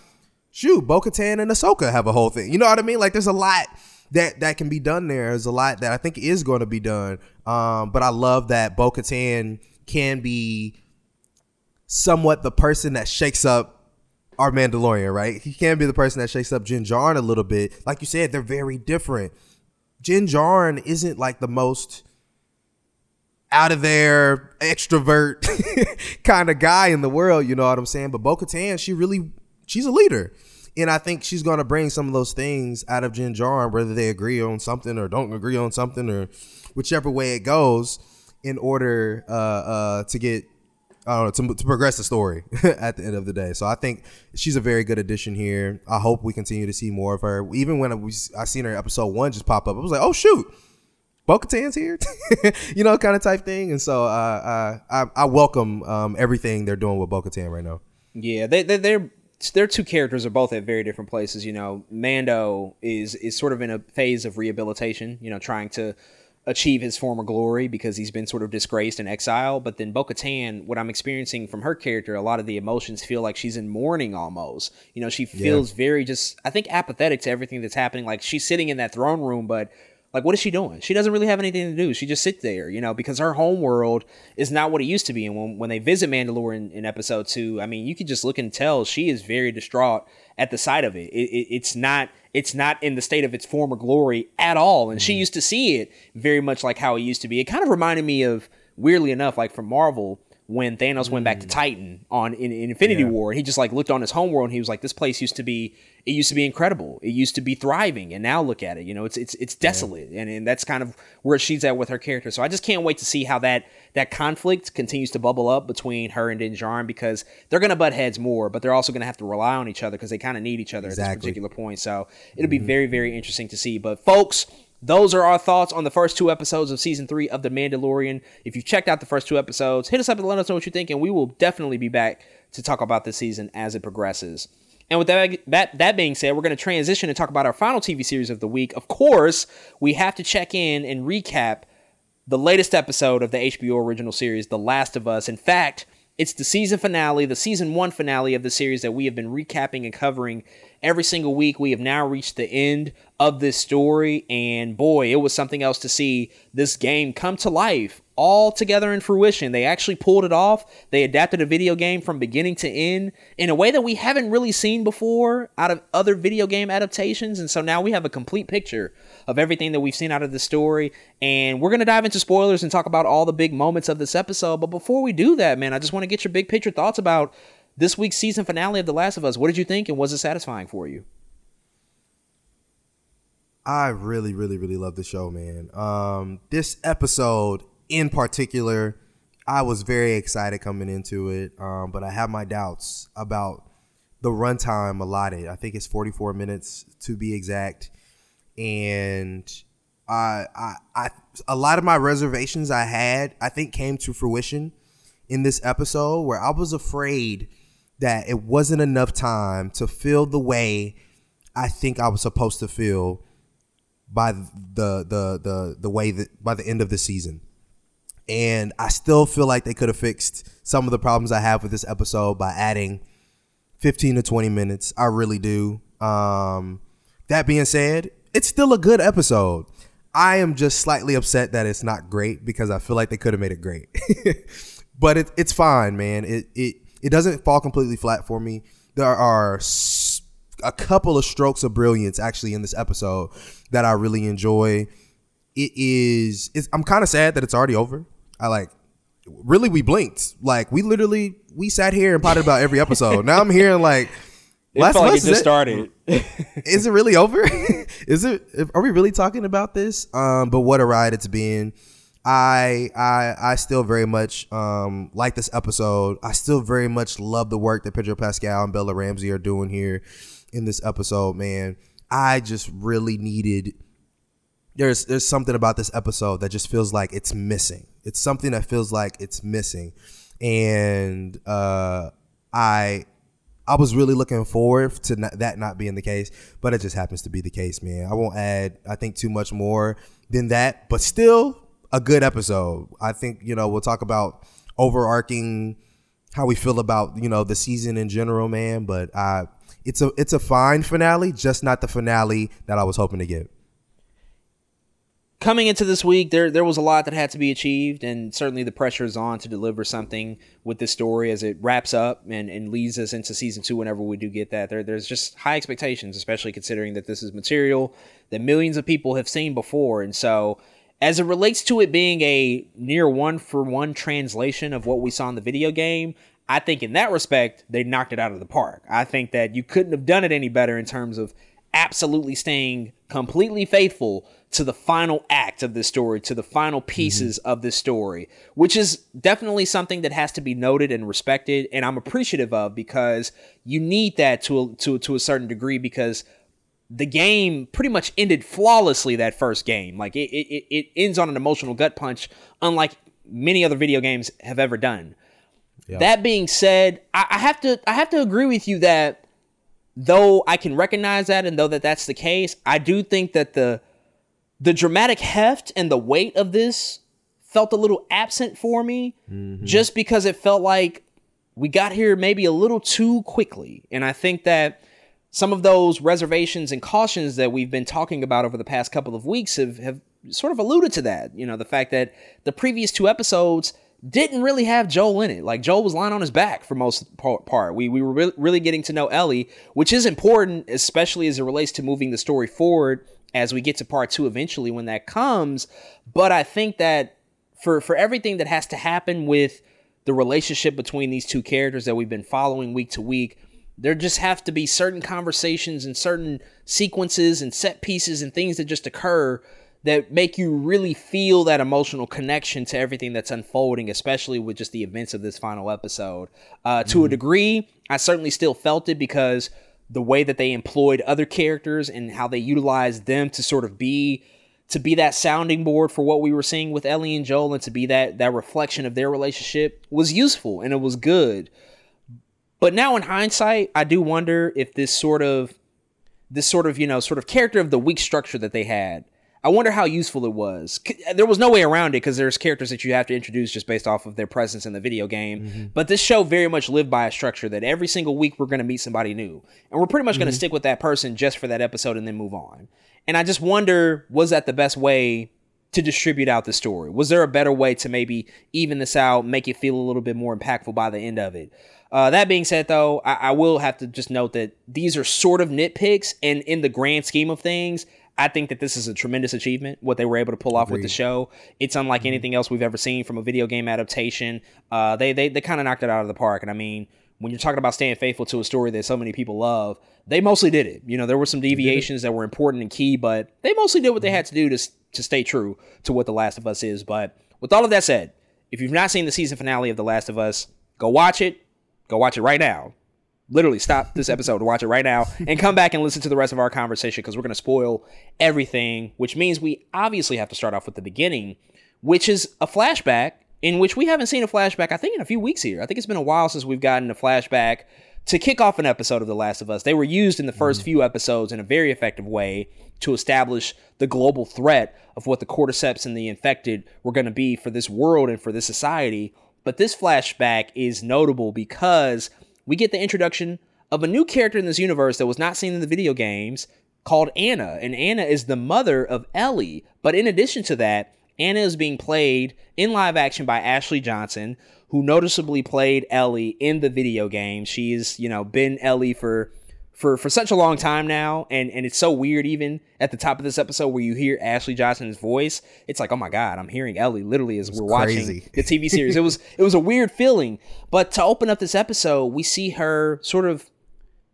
shoot, Bo Katan and Ahsoka have a whole thing. You know what I mean? Like there's a lot that that can be done there. There's a lot that I think is going to be done. Um, but I love that Bo Katan can be somewhat the person that shakes up our Mandalorian, right? He can be the person that shakes up Din Djarin a little bit. Like you said, they're very different. Din Djarin isn't like the most out of there extrovert <laughs> kind of guy in the world, you know what I'm saying? But Bo Katan, she really she's a leader. And I think she's gonna bring some of those things out of Din Djarin, whether they agree on something or don't agree on something or whichever way it goes, in order uh, uh, to get I don't know to, to progress the story <laughs> at the end of the day. So I think she's a very good addition here. I hope we continue to see more of her. Even when we I seen her episode one just pop up, I was like, oh shoot, Bo here, <laughs> you know, kind of type thing. And so uh, I I welcome um, everything they're doing with Bo right now. Yeah, they, they they're their two characters are both at very different places. You know, Mando is is sort of in a phase of rehabilitation. You know, trying to achieve his former glory because he's been sort of disgraced in exile. But then Bo Katan, what I'm experiencing from her character, a lot of the emotions feel like she's in mourning almost. You know, she feels yeah. very just, I think, apathetic to everything that's happening. Like she's sitting in that throne room, but like, what is she doing? She doesn't really have anything to do. She just sits there, you know, because her home world is not what it used to be. And when, when they visit Mandalore in, in episode two, I mean, you can just look and tell she is very distraught at the sight of it. it, it it's not it's not in the state of its former glory at all. And mm-hmm. she used to see it very much like how it used to be. It kind of reminded me of, weirdly enough, like from Marvel when Thanos went back to mm. Titan on in, in Infinity yeah. War. He just like looked on his homeworld and he was like, "This place used to be it used to be incredible. It used to be thriving, and now look at it. You know, it's it's it's desolate, yeah. and and that's kind of where she's at with her character. So I just can't wait to see how that that conflict continues to bubble up between her and Din Djarin because they're gonna butt heads more, but they're also gonna have to rely on each other because they kind of need each other exactly. at this particular point. So it'll mm-hmm. be very very interesting to see. But folks those are our thoughts on the first two episodes of season three of The Mandalorian. If you've checked out the first two episodes, hit us up and let us know what you think, and we will definitely be back to talk about this season as it progresses. And with that, that, that being said, we're going to transition and talk about our final TV series of the week. Of course, we have to check in and recap the latest episode of the HBO original series, The Last of Us. In fact, it's the season finale, the season one finale of the series that we have been recapping and covering every single week. We have now reached the end of this story, and boy, it was something else to see this game come to life all together in fruition. They actually pulled it off. They adapted a video game from beginning to end in a way that we haven't really seen before out of other video game adaptations. And so now we have a complete picture of everything that we've seen out of the story. And we're going to dive into spoilers and talk about all the big moments of this episode. But before we do that, man, I just want to get your big picture thoughts about this week's season finale of The Last of Us. What did you think and was it satisfying for you? I really, really, really love the show, man. Um, this episode in particular, I was very excited coming into it, um, but I have my doubts about the runtime allotted. I think it's 44 minutes to be exact, and I, I, I, a lot of my reservations I had, I think, came to fruition in this episode where I was afraid that it wasn't enough time to feel the way I think I was supposed to feel by the the the the way that by the end of the season. And I still feel like they could have fixed some of the problems I have with this episode by adding 15 to 20 minutes. I really do. Um, that being said, it's still a good episode. I am just slightly upset that it's not great because I feel like they could have made it great. <laughs> but it, it's fine, man. It it it doesn't fall completely flat for me. There are a couple of strokes of brilliance actually in this episode that I really enjoy. It is I'm kind of sad that it's already over. I like really we blinked. Like we literally we sat here and potted about every episode. now I'm hearing <laughs> like it last felt like it just started. <laughs> is it really over? <laughs> is it? Are we really talking about this? Um, but what a ride it's been. I I I still very much um like this episode. I still very much love the work that Pedro Pascal and Bella Ramsey are doing here in this episode, man. I just really needed there's there's something about this episode that just feels like it's missing. It's something that feels like it's missing. And uh I I was really looking forward to not, that not being the case, but it just happens to be the case, man. I won't add, I think, too much more than that, but still a good episode. I think, you know, we'll talk about overarching how we feel about, you know, the season in general, man, but uh, it's a it's a fine finale, just not the finale that I was hoping to get coming into this week, there there was a lot that had to be achieved, and certainly the pressure is on to deliver something with this story as it wraps up and, and leads us into season two. Whenever we do get that, there there's just high expectations, especially considering that this is material that millions of people have seen before, and so. As it relates to it being a near one for one translation of what we saw in the video game, I think in that respect, they knocked it out of the park. I think that you couldn't have done it any better in terms of absolutely staying completely faithful to the final act of this story, to the final pieces mm-hmm. of this story, which is definitely something that has to be noted and respected, and I'm appreciative of because you need that to a, to to a certain degree because the game pretty much ended flawlessly that first game. Like it it, it ends on an emotional gut punch, unlike many other video games have ever done. Yeah. That being said, I, I have to I have to agree with you that though I can recognize that and though that that's the case, I do think that the the dramatic heft and the weight of this felt a little absent for me mm-hmm. just because it felt like we got here maybe a little too quickly. And I think that some of those reservations and cautions that we've been talking about over the past couple of weeks have, have sort of alluded to that. You know, the fact that the previous two episodes didn't really have Joel in it. Like Joel was lying on his back for most part. We we were re- really getting to know Ellie, which is important, especially as it relates to moving the story forward as we get to part two eventually when that comes. But I think that for for everything that has to happen with the relationship between these two characters that we've been following week to week, there just have to be certain conversations and certain sequences and set pieces and things that just occur that make you really feel that emotional connection to everything that's unfolding, especially with just the events of this final episode. Uh, to mm-hmm. a degree, I certainly still felt it because the way that they employed other characters and how they utilized them to sort of be to be that sounding board for what we were seeing with Ellie and Joel and to be that that reflection of their relationship was useful and it was good. But now in hindsight, I do wonder if this sort of this sort of, you know, sort of character of the week structure that they had I wonder how useful it was. There was no way around it because there's characters that you have to introduce just based off of their presence in the video game. Mm-hmm. But this show very much lived by a structure that every single week we're going to meet somebody new. And we're pretty much going to mm-hmm. stick with that person just for that episode and then move on. And I just wonder was that the best way to distribute out the story? Was there a better way to maybe even this out, make it feel a little bit more impactful by the end of it? Uh, that being said, though, I, I will have to just note that these are sort of nitpicks, and in the grand scheme of things, I think that this is a tremendous achievement what they were able to pull off Agreed. with the show. It's unlike mm-hmm. anything else we've ever seen from a video game adaptation. Uh, they they they kind of knocked it out of the park, and I mean, when you're talking about staying faithful to a story that so many people love, they mostly did it. You know, there were some deviations that were important and key, but they mostly did what they had to do to to stay true to what The Last of Us is. But with all of that said, if you've not seen the season finale of The Last of Us, go watch it. Go watch it right now. Literally stop this episode and watch it right now <laughs> and come back and listen to the rest of our conversation because we're going to spoil everything which means we obviously have to start off with the beginning which is a flashback in which we haven't seen a flashback i think in a few weeks here. I think it's been a while since we've gotten a flashback to kick off an episode of the last of us. They were used in the first mm. few episodes in a very effective way to establish the global threat of what the cordyceps and the infected were going to be for this world and for this society but this flashback is notable because we get the introduction of a new character in this universe that was not seen in the video games called Anna. And Anna is the mother of Ellie. But in addition to that, Anna is being played in live action by Ashley Johnson, who noticeably played Ellie in the video game. She's, you know, been Ellie for for for such a long time now and and it's so weird even at the top of this episode where you hear Ashley Johnson's voice it's like oh my god I'm hearing Ellie literally as we're crazy. watching the TV <laughs> series. It was it was a weird feeling. But to open up this episode we see her sort of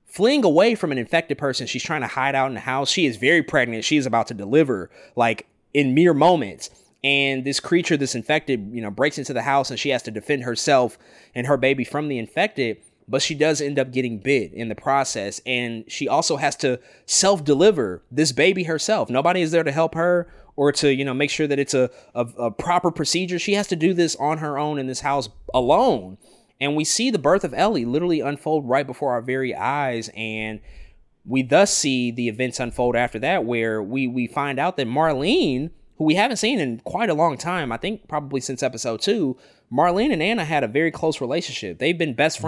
fleeing away from an infected person. She's trying to hide out in the house. She is very pregnant. She is about to deliver like in mere moments. And this creature, this infected, you know, breaks into the house and she has to defend herself and her baby from the infected. But she does end up getting bit in the process. And she also has to self deliver this baby herself. Nobody is there to help her or to, you know, make sure that it's a, a, a proper procedure. She has to do this on her own in this house alone. And we see the birth of Ellie literally unfold right before our very eyes. And we thus see the events unfold after that, where we, we find out that Marlene who we haven't seen in quite a long time. I think probably since episode two. Marlene and Anna had a very close relationship. They've been best mm-hmm.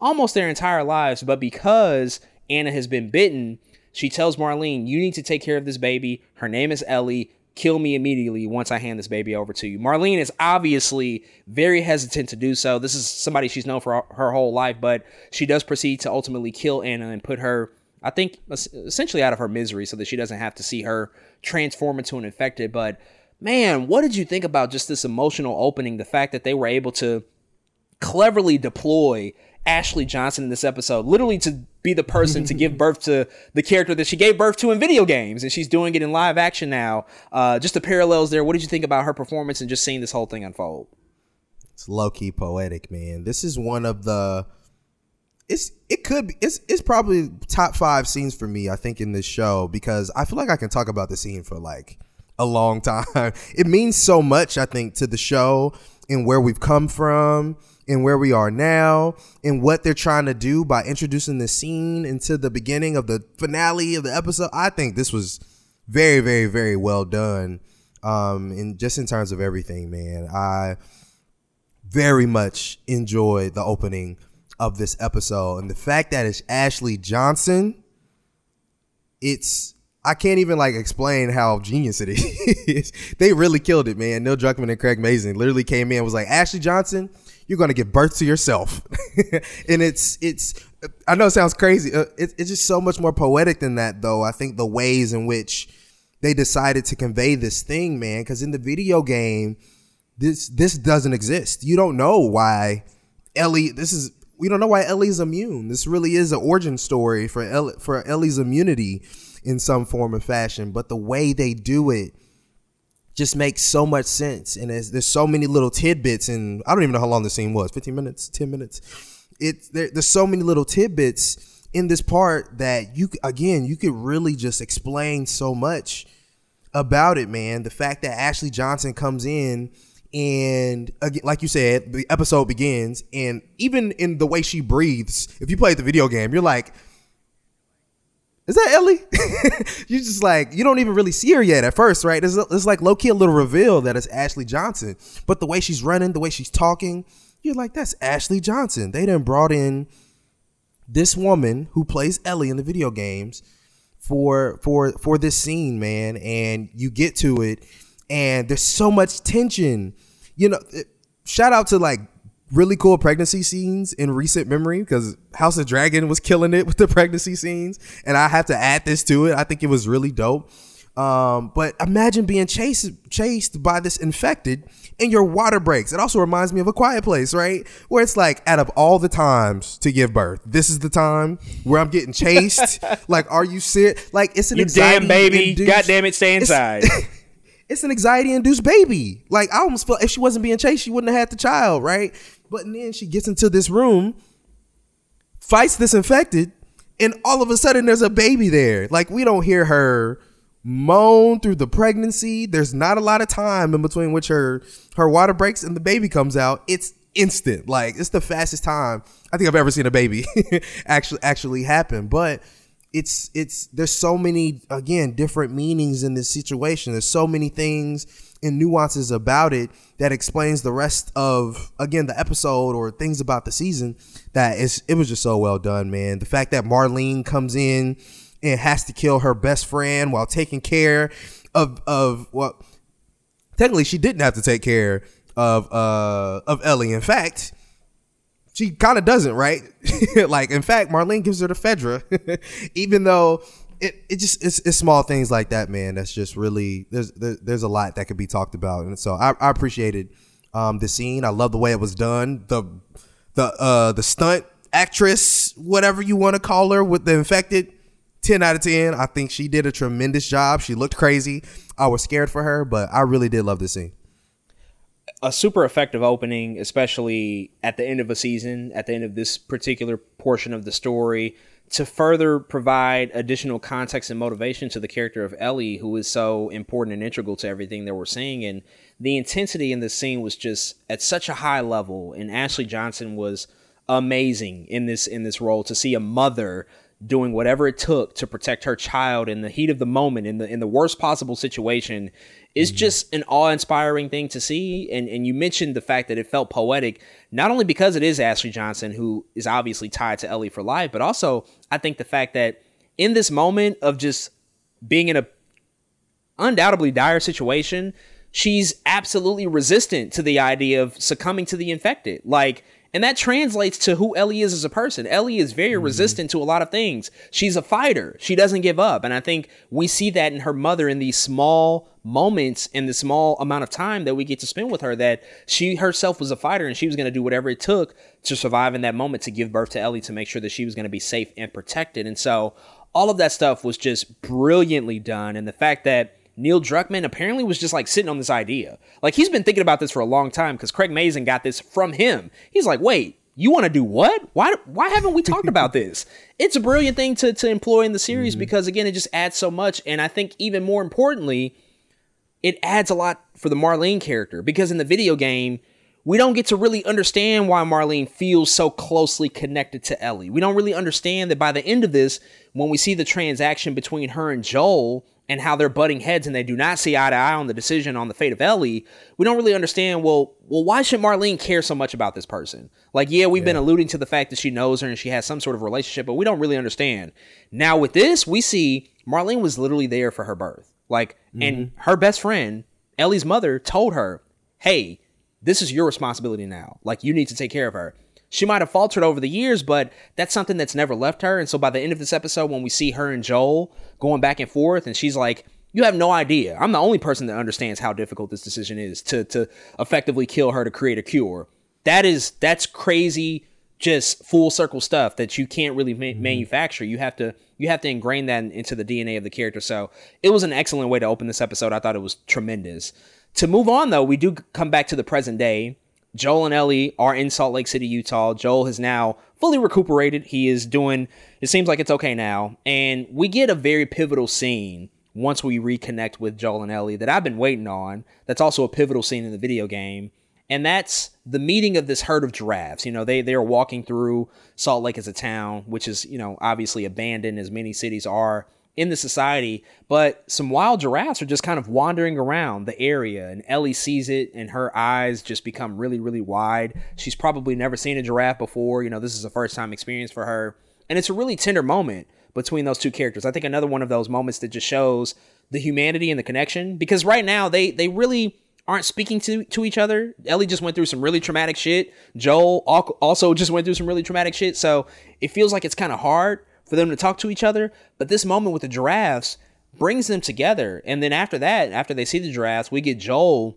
Almost their entire lives, but because Anna has been bitten, she tells Marlene, You need to take care of this baby. Her name is Ellie. Kill me immediately once I hand this baby over to you. Marlene is obviously very hesitant to do so. This is somebody she's known for her whole life, but she does proceed to ultimately kill Anna and put her I think essentially out of her misery so that she doesn't have to see her transform into an infected. But man, what did you think about just this emotional opening? The fact that they were able to cleverly deploy Ashley Johnson in this episode, literally to be the person to give birth to the character that she gave birth to in video games, and she's doing it in live action now. Uh, just the parallels there. What did you think about her performance and just seeing this whole thing unfold? It's low key poetic, man. This is one of the it's it could be it's it's probably top five scenes for me i think in this show because i feel like i can talk about the scene for like a long <laughs> time it means so much i think to the show and where we've come from and where we are now and what they're trying to do by introducing the scene into the beginning of the finale of the episode i think this was very very very well done um and just in terms of everything man i very much enjoyed the opening of this episode. And the fact that it's Ashley Johnson, it's I can't even like explain how genius it <laughs> is. they really killed it, man. Neil Druckmann and Craig Mazin literally came in and was like, Ashley Johnson, you're gonna give birth to yourself, <laughs> and it's it's. I know it sounds crazy. Uh, it, it's just so much more poetic than that, though. I think the ways in which they decided to convey this thing, man, because in the video game, this this doesn't exist. You don't know why Ellie. This is we don't know why Ellie's immune. This really is an origin story for Ellie, for Ellie's immunity in some form or fashion. But the way they do it just makes so much sense, and there's, there's so many little tidbits. And I don't even know how long the scene was 15 minutes, 10 minutes. It there, there's so many little tidbits in this part that you again you could really just explain so much about it, man. The fact that Ashley Johnson comes in and again, like you said, the episode begins, and even in the way she breathes, if you play the video game, you're like, is that Ellie? <laughs> you just like you don't even really see her yet at first, right? It's, it's like low key a little reveal that it's Ashley Johnson, but the way she's running, the way she's talking, you're like, that's Ashley Johnson. They done brought in this woman who plays Ellie in the video games for for for this scene, man, and you get to it, and there's so much tension you know, shout out to like really cool pregnancy scenes in recent memory because House of Dragon was killing it with the pregnancy scenes, and I have to add this to it. I think it was really dope. Um, but imagine being chased chased by this infected and your water breaks. It also reminds me of a quiet place, right? Where it's like out of all the times to give birth, this is the time where I'm getting chased. <laughs> like, are you sick? Like it's an you damn baby. God damn it, stay inside. <laughs> it's an anxiety induced baby. Like I almost felt if she wasn't being chased, she wouldn't have had the child, right? But then she gets into this room, fights this infected, and all of a sudden there's a baby there. Like we don't hear her moan through the pregnancy. There's not a lot of time in between which her her water breaks and the baby comes out. It's instant. Like it's the fastest time I think I've ever seen a baby <laughs> actually actually happen. But it's it's there's so many again different meanings in this situation there's so many things and nuances about it that explains the rest of again the episode or things about the season that is it was just so well done man the fact that marlene comes in and has to kill her best friend while taking care of of well technically she didn't have to take care of uh of ellie in fact she kind of doesn't, right? <laughs> like, in fact, Marlene gives her the Fedra, <laughs> even though it, it just it's, it's, small things like that, man. That's just really there's there, there's a lot that could be talked about, and so I, I appreciated um, the scene. I love the way it was done. The the uh the stunt actress, whatever you want to call her, with the infected 10 out of 10. I think she did a tremendous job. She looked crazy. I was scared for her, but I really did love the scene. A super effective opening, especially at the end of a season, at the end of this particular portion of the story, to further provide additional context and motivation to the character of Ellie, who is so important and integral to everything that we're seeing. And the intensity in the scene was just at such a high level. And Ashley Johnson was amazing in this in this role to see a mother doing whatever it took to protect her child in the heat of the moment in the in the worst possible situation is mm-hmm. just an awe-inspiring thing to see and and you mentioned the fact that it felt poetic not only because it is Ashley Johnson who is obviously tied to Ellie for life but also I think the fact that in this moment of just being in a undoubtedly dire situation she's absolutely resistant to the idea of succumbing to the infected like and that translates to who Ellie is as a person. Ellie is very mm-hmm. resistant to a lot of things. She's a fighter. She doesn't give up. And I think we see that in her mother in these small moments in the small amount of time that we get to spend with her that she herself was a fighter and she was going to do whatever it took to survive in that moment to give birth to Ellie to make sure that she was going to be safe and protected. And so all of that stuff was just brilliantly done. And the fact that Neil Druckmann apparently was just like sitting on this idea. Like he's been thinking about this for a long time because Craig Mazin got this from him. He's like, wait, you want to do what? Why why haven't we talked about this? <laughs> It's a brilliant thing to to employ in the series mm-hmm. because again, it just adds so much. And I think even more importantly, it adds a lot for the Marlene character because in the video game, we don't get to really understand why Marlene feels so closely connected to Ellie. We don't really understand that by the end of this, when we see the transaction between her and Joel, and how they're butting heads and they do not see eye to eye on the decision on the fate of Ellie, we don't really understand, well, well, why should Marlene care so much about this person? Like, yeah, we've yeah. been alluding to the fact that she knows her and she has some sort of relationship, but we don't really understand. Now with this, we see Marlene was literally there for her birth. Like, mm-hmm. and her best friend, Ellie's mother, told her, Hey, this is your responsibility now. Like, you need to take care of her she might have faltered over the years, but that's something that's never left her. And so by the end of this episode, when we see her and Joel going back and forth, and she's like, you have no idea. I'm the only person that understands how difficult this decision is to to effectively kill her to create a cure. That is that's crazy just full circle stuff that you can't really ma- mm-hmm. manufacture. You have to you have to ingrain that into the DNA of the character. So it was an excellent way to open this episode. I thought it was tremendous. To move on though, we do come back to the present day Joel and Ellie are in Salt Lake City, Utah. Joel has now fully recuperated. He is doing, it seems like it's okay now. And we get a very pivotal scene once we reconnect with Joel and Ellie that I've been waiting on. That's also a pivotal scene in the video game. And that's the meeting of this herd of giraffes. You know, they, they are walking through Salt Lake as a town, which is, you know, obviously abandoned as many cities are in the society, but some wild giraffes are just kind of wandering around the area, and Ellie sees it, and her eyes just become really, really wide. She's probably never seen a giraffe before. You know, this is a first time experience for her, and it's a really tender moment between those two characters. I think another one of those moments that just shows the humanity and the connection because right now they they really aren't speaking to to each other. Ellie just went through some really traumatic shit. Joel also just went through some really traumatic shit. So it feels like it's kind of hard for them to talk to each other. But this moment with the giraffes brings them together. And then after that, after they see the giraffes, we get Joel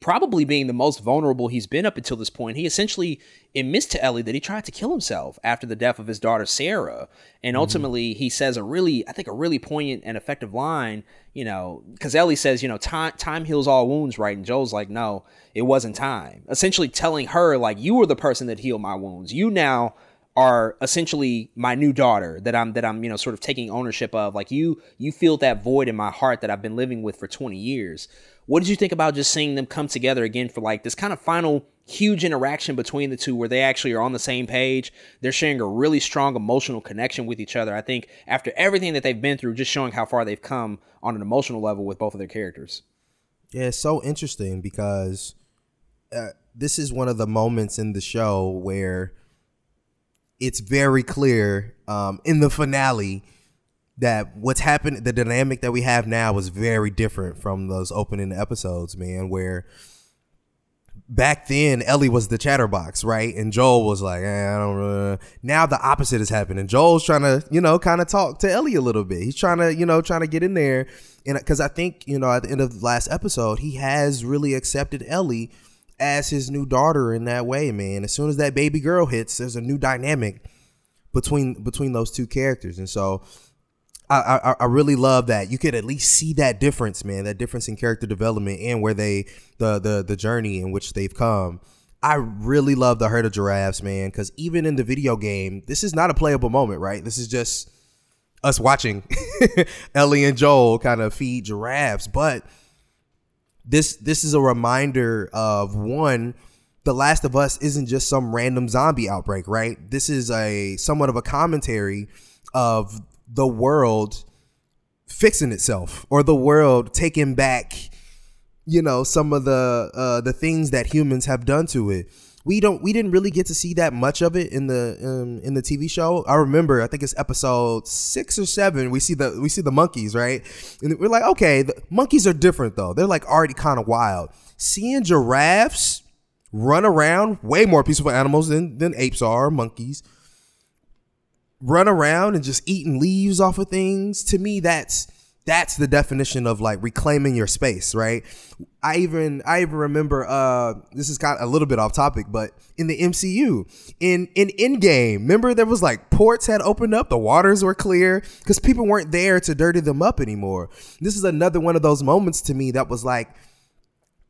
probably being the most vulnerable he's been up until this point. He essentially admits to Ellie that he tried to kill himself after the death of his daughter Sarah. And mm-hmm. ultimately he says a really I think a really poignant and effective line, you know, cuz Ellie says, you know, time time heals all wounds, right? And Joel's like, "No, it wasn't time." Essentially telling her like you were the person that healed my wounds. You now are essentially my new daughter that I'm that I'm you know sort of taking ownership of. Like you you feel that void in my heart that I've been living with for 20 years. What did you think about just seeing them come together again for like this kind of final huge interaction between the two where they actually are on the same page? They're sharing a really strong emotional connection with each other. I think after everything that they've been through just showing how far they've come on an emotional level with both of their characters. Yeah it's so interesting because uh, this is one of the moments in the show where it's very clear um, in the finale that what's happened, the dynamic that we have now is very different from those opening episodes, man, where back then Ellie was the chatterbox, right? And Joel was like, eh, I don't really. Now the opposite is happening. Joel's trying to, you know, kind of talk to Ellie a little bit. He's trying to, you know, trying to get in there. And because I think, you know, at the end of the last episode, he has really accepted Ellie as his new daughter in that way, man. As soon as that baby girl hits, there's a new dynamic between between those two characters. And so I, I, I really love that you could at least see that difference, man. That difference in character development and where they the the the journey in which they've come. I really love the herd of giraffes, man, because even in the video game, this is not a playable moment, right? This is just us watching <laughs> Ellie and Joel kind of feed giraffes. But this this is a reminder of one, The Last of Us isn't just some random zombie outbreak, right? This is a somewhat of a commentary of the world fixing itself or the world taking back you know some of the uh the things that humans have done to it we don't we didn't really get to see that much of it in the um, in the TV show. I remember I think it's episode 6 or 7 we see the we see the monkeys, right? And we're like, okay, the monkeys are different though. They're like already kind of wild. Seeing giraffes run around, way more peaceful animals than than apes are, monkeys run around and just eating leaves off of things to me that's that's the definition of like reclaiming your space right i even i even remember uh this is kind of a little bit off topic but in the mcu in in Endgame remember there was like ports had opened up the waters were clear because people weren't there to dirty them up anymore this is another one of those moments to me that was like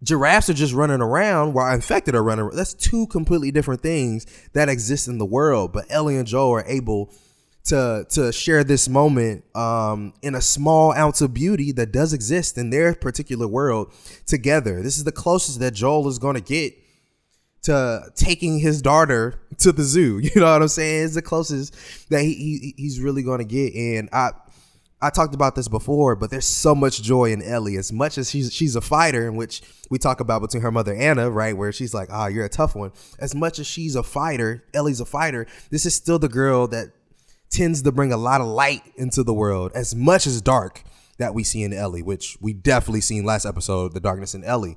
giraffes are just running around while infected are running. That's two completely different things that exist in the world. But Ellie and Joel are able to to share this moment um, in a small ounce of beauty that does exist in their particular world together. This is the closest that Joel is going to get to taking his daughter to the zoo. <laughs> You know what I'm saying? It's the closest that he, he he's really going to get. And I I talked about this before, but there's so much joy in Ellie. As much as she's she's a fighter, in which we talk about between her mother Anna, right, where she's like, "Ah, oh, you're a tough one." As much as she's a fighter, Ellie's a fighter. This is still the girl that tends to bring a lot of light into the world, as much as dark that we see in Ellie, which we definitely seen last episode, the darkness in Ellie.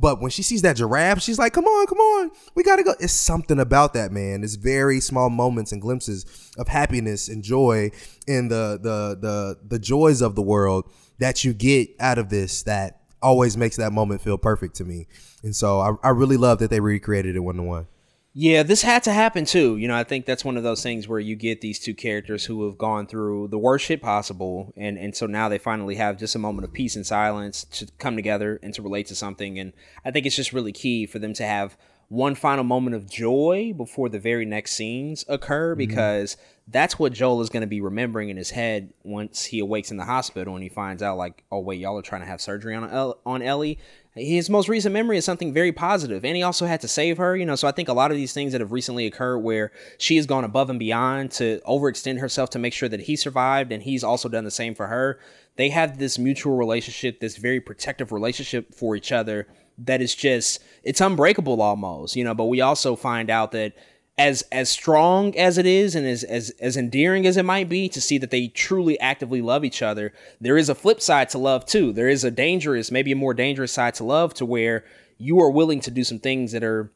But when she sees that giraffe, she's like, come on, come on, we gotta go. It's something about that, man. It's very small moments and glimpses of happiness and joy in the the the the joys of the world that you get out of this that always makes that moment feel perfect to me. And so I, I really love that they recreated it one to one. Yeah, this had to happen too. You know, I think that's one of those things where you get these two characters who have gone through the worst shit possible, and and so now they finally have just a moment of peace and silence to come together and to relate to something. And I think it's just really key for them to have one final moment of joy before the very next scenes occur mm-hmm. because that's what Joel is going to be remembering in his head once he awakes in the hospital and he finds out like, oh wait, y'all are trying to have surgery on on Ellie his most recent memory is something very positive and he also had to save her you know so i think a lot of these things that have recently occurred where she has gone above and beyond to overextend herself to make sure that he survived and he's also done the same for her. They have this mutual relationship this very protective relationship for each other that is just it's unbreakable almost you know but we also find out that as as strong as it is and as, as as endearing as it might be to see that they truly actively love each other there is a flip side to love too. There is a dangerous maybe a more dangerous side to love to where you are willing to do some things that are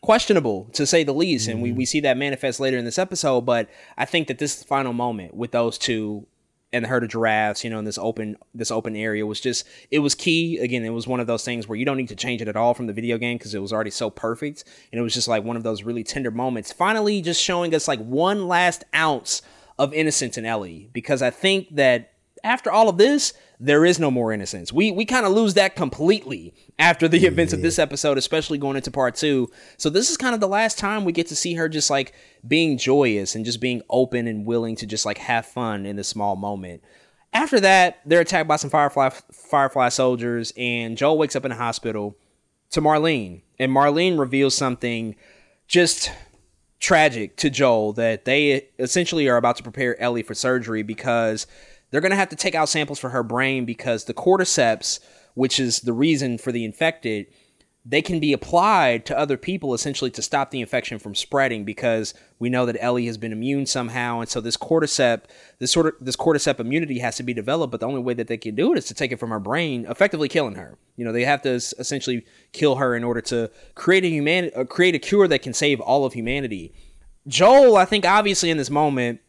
questionable to say the least. And we, mm-hmm. we see that manifest later in this episode but i think that this final moment with those two and the herd of giraffes, you know, in this open this open area was just it was key. Again, it was one of those things where you don't need to change it at all from the video game because it was already so perfect, and it was just like one of those really tender moments. Finally, just showing us like one last ounce of innocence in Ellie because I think that after all of this, there is no more innocence. We we kind of lose that completely after the events of this episode, especially going into part two. So this is kind of the last time we get to see her just like being joyous and just being open and willing to just like have fun in the small moment. After that, they're attacked by some Firefly Firefly soldiers, and Joel wakes up in a hospital to Marlene, and Marlene reveals something just tragic to Joel that they essentially are about to prepare Ellie for surgery because they're going to have to take out samples for her brain because the cordyceps, which is the reason for the infected, they can be applied to other people essentially to stop the infection from spreading because we know that Ellie has been immune somehow. And so this cordyceps this sort of this cordyceps immunity has to be developed but the only way that they can do it is to take it from her brain effectively killing her. You know they have to essentially kill her in order to create a human uh, create a cure that can save all of humanity. Joel I think obviously in this moment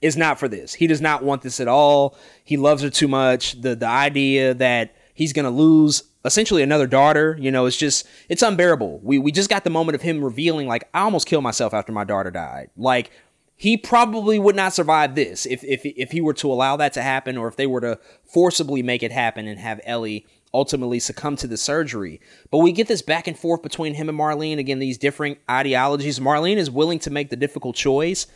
is not for this. He does not want this at all. He loves her too much. The the idea that he's gonna lose essentially another daughter, you know, it's just it's unbearable. We we just got the moment of him revealing like I almost killed myself after my daughter died. Like he probably would not survive this if, if if he were to allow that to happen or if they were to forcibly make it happen and have Ellie ultimately succumb to the surgery. But we get this back and forth between him and Marlene again these differing ideologies. Marlene is willing to make the difficult choice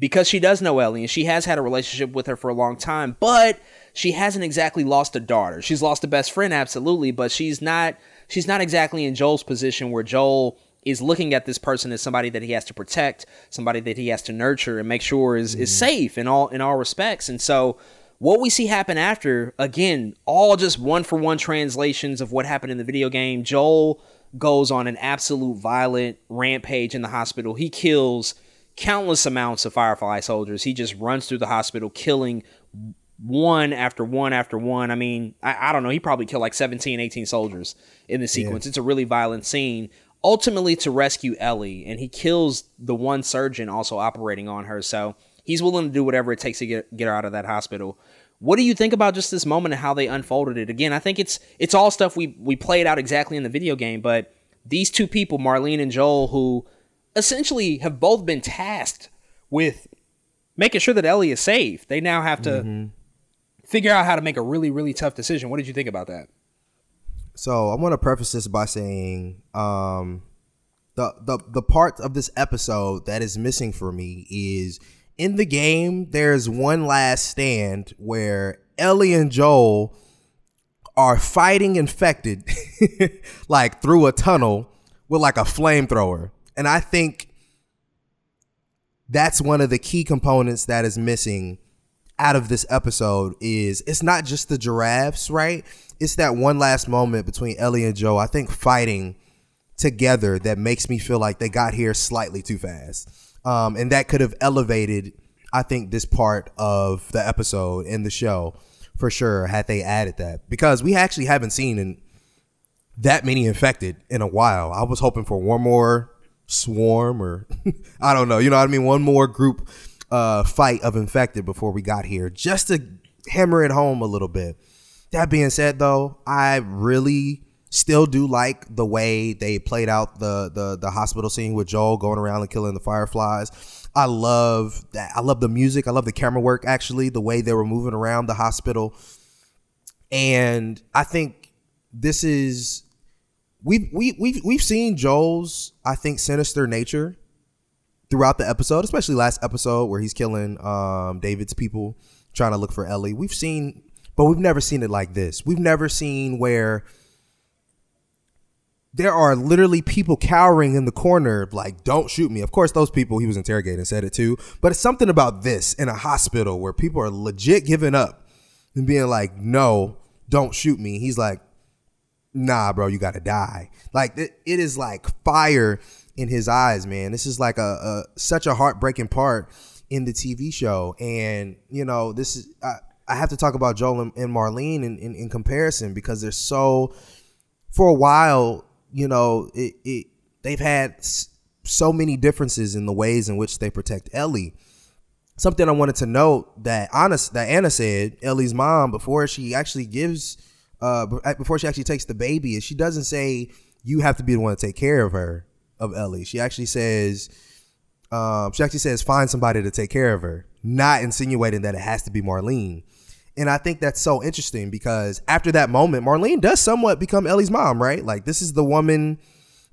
because she does know Ellie and she has had a relationship with her for a long time, but she hasn't exactly lost a daughter. She's lost a best friend absolutely, but she's not she's not exactly in Joel's position where Joel is looking at this person as somebody that he has to protect, somebody that he has to nurture and make sure is mm. is safe in all in all respects. And so what we see happen after, again, all just one for one translations of what happened in the video game. Joel goes on an absolute violent rampage in the hospital. He kills countless amounts of Firefly soldiers. He just runs through the hospital, killing one after one after one. I mean, I, I don't know. He probably killed like 17, 18 soldiers in the sequence. Yeah. It's a really violent scene ultimately to rescue Ellie, and he kills the one surgeon also operating on her. So he's willing to do whatever it takes to get get her out of that hospital. What do you think about just this moment and how they unfolded it? Again, I think it's it's all stuff we we played out exactly in the video game, but these two people, Marlene and Joel, who essentially have both been tasked with making sure that Ellie is safe. They now have to mm-hmm. figure out how to make a really really tough decision. What did you think about that? So I want to preface this by saying um, the the the part of this episode that is missing for me is in the game. There's one last stand where Ellie and Joel are fighting infected <laughs> like through a tunnel with like a flamethrower, and I think that's one of the key components that is missing out of this episode is it's not just the giraffes, right? it's that one last moment between Ellie and Joe, I think fighting together that makes me feel like they got here slightly too fast. Um, and that could have elevated, I think, this part of the episode in the show for sure had they added that. Because we actually haven't seen in that many infected in a while. I was hoping for one more swarm or <laughs> I don't know, you know what I mean? One more group uh, fight of infected before we got here just to hammer it home a little bit. That being said, though, I really still do like the way they played out the the the hospital scene with Joel going around and killing the fireflies. I love that. I love the music. I love the camera work. Actually, the way they were moving around the hospital, and I think this is we've we we've we've seen Joel's I think sinister nature throughout the episode, especially last episode where he's killing um, David's people trying to look for Ellie. We've seen but we've never seen it like this. We've never seen where there are literally people cowering in the corner, like, don't shoot me. Of course, those people he was interrogating said it too. But it's something about this in a hospital where people are legit giving up and being like, no, don't shoot me. He's like, nah, bro, you gotta die. Like, it, it is like fire in his eyes, man. This is like a, a such a heartbreaking part in the TV show. And, you know, this is, I have to talk about Joel and, and Marlene in, in, in, comparison because they're so, for a while, you know, it, it they've had so many differences in the ways in which they protect Ellie. Something I wanted to note that Anna, that Anna said, Ellie's mom, before she actually gives, uh, before she actually takes the baby, is she doesn't say you have to be the one to take care of her, of Ellie. She actually says, um, she actually says find somebody to take care of her, not insinuating that it has to be Marlene. And I think that's so interesting because after that moment, Marlene does somewhat become Ellie's mom, right? Like this is the woman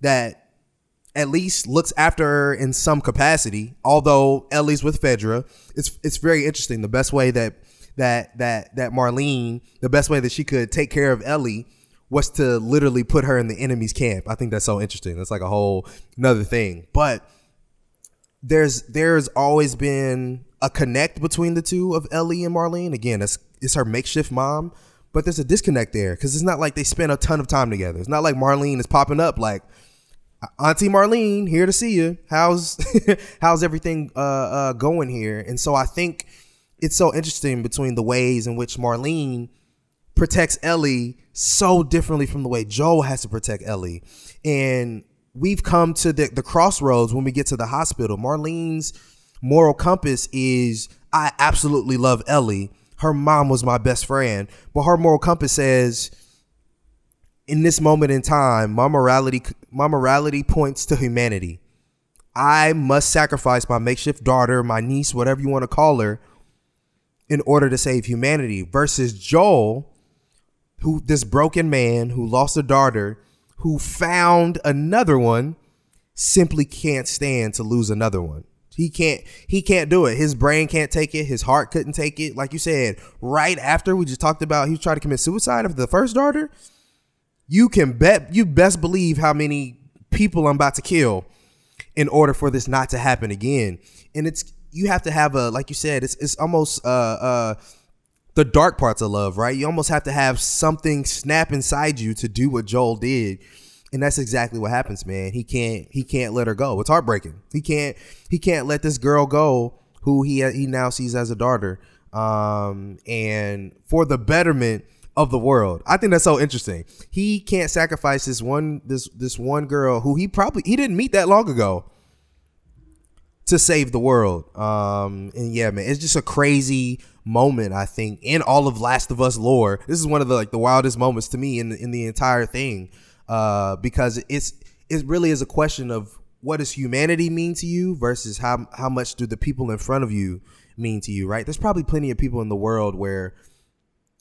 that at least looks after her in some capacity. Although Ellie's with Fedra, it's it's very interesting. The best way that that that that Marlene, the best way that she could take care of Ellie was to literally put her in the enemy's camp. I think that's so interesting. That's like a whole another thing. But there's there's always been a connect between the two of Ellie and Marlene. Again, it's it's her makeshift mom, but there's a disconnect there because it's not like they spend a ton of time together. It's not like Marlene is popping up like Auntie Marlene here to see you. How's <laughs> how's everything uh, uh, going here? And so I think it's so interesting between the ways in which Marlene protects Ellie so differently from the way Joel has to protect Ellie. And we've come to the, the crossroads when we get to the hospital. Marlene's moral compass is I absolutely love Ellie. Her mom was my best friend, but her moral compass says in this moment in time, my morality my morality points to humanity. I must sacrifice my makeshift daughter, my niece, whatever you want to call her, in order to save humanity. Versus Joel, who this broken man who lost a daughter, who found another one, simply can't stand to lose another one. He can't he can't do it. His brain can't take it. His heart couldn't take it. Like you said, right after we just talked about he was trying to commit suicide of the first daughter. You can bet you best believe how many people I'm about to kill in order for this not to happen again. And it's you have to have a like you said, it's it's almost uh uh the dark parts of love, right? You almost have to have something snap inside you to do what Joel did. And that's exactly what happens, man. He can't he can't let her go. It's heartbreaking. He can't he can't let this girl go who he he now sees as a daughter. Um and for the betterment of the world. I think that's so interesting. He can't sacrifice this one this this one girl who he probably he didn't meet that long ago to save the world. Um and yeah, man, it's just a crazy moment I think in all of Last of Us lore. This is one of the like the wildest moments to me in in the entire thing. Uh because it's it really is a question of what does humanity mean to you versus how how much do the people in front of you mean to you, right? There's probably plenty of people in the world where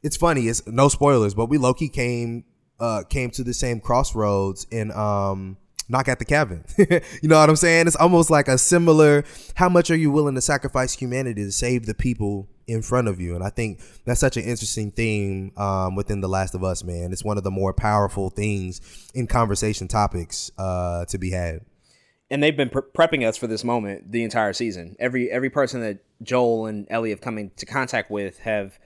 it's funny. It's no spoilers, but we Loki came uh came to the same crossroads in um knock at the cabin. <laughs> you know what I'm saying? It's almost like a similar. How much are you willing to sacrifice humanity to save the people in front of you? And I think that's such an interesting theme um, within The Last of Us, man. It's one of the more powerful things in conversation topics uh, to be had. And they've been pre- prepping us for this moment the entire season. Every every person that Joel and Ellie have come into contact with have,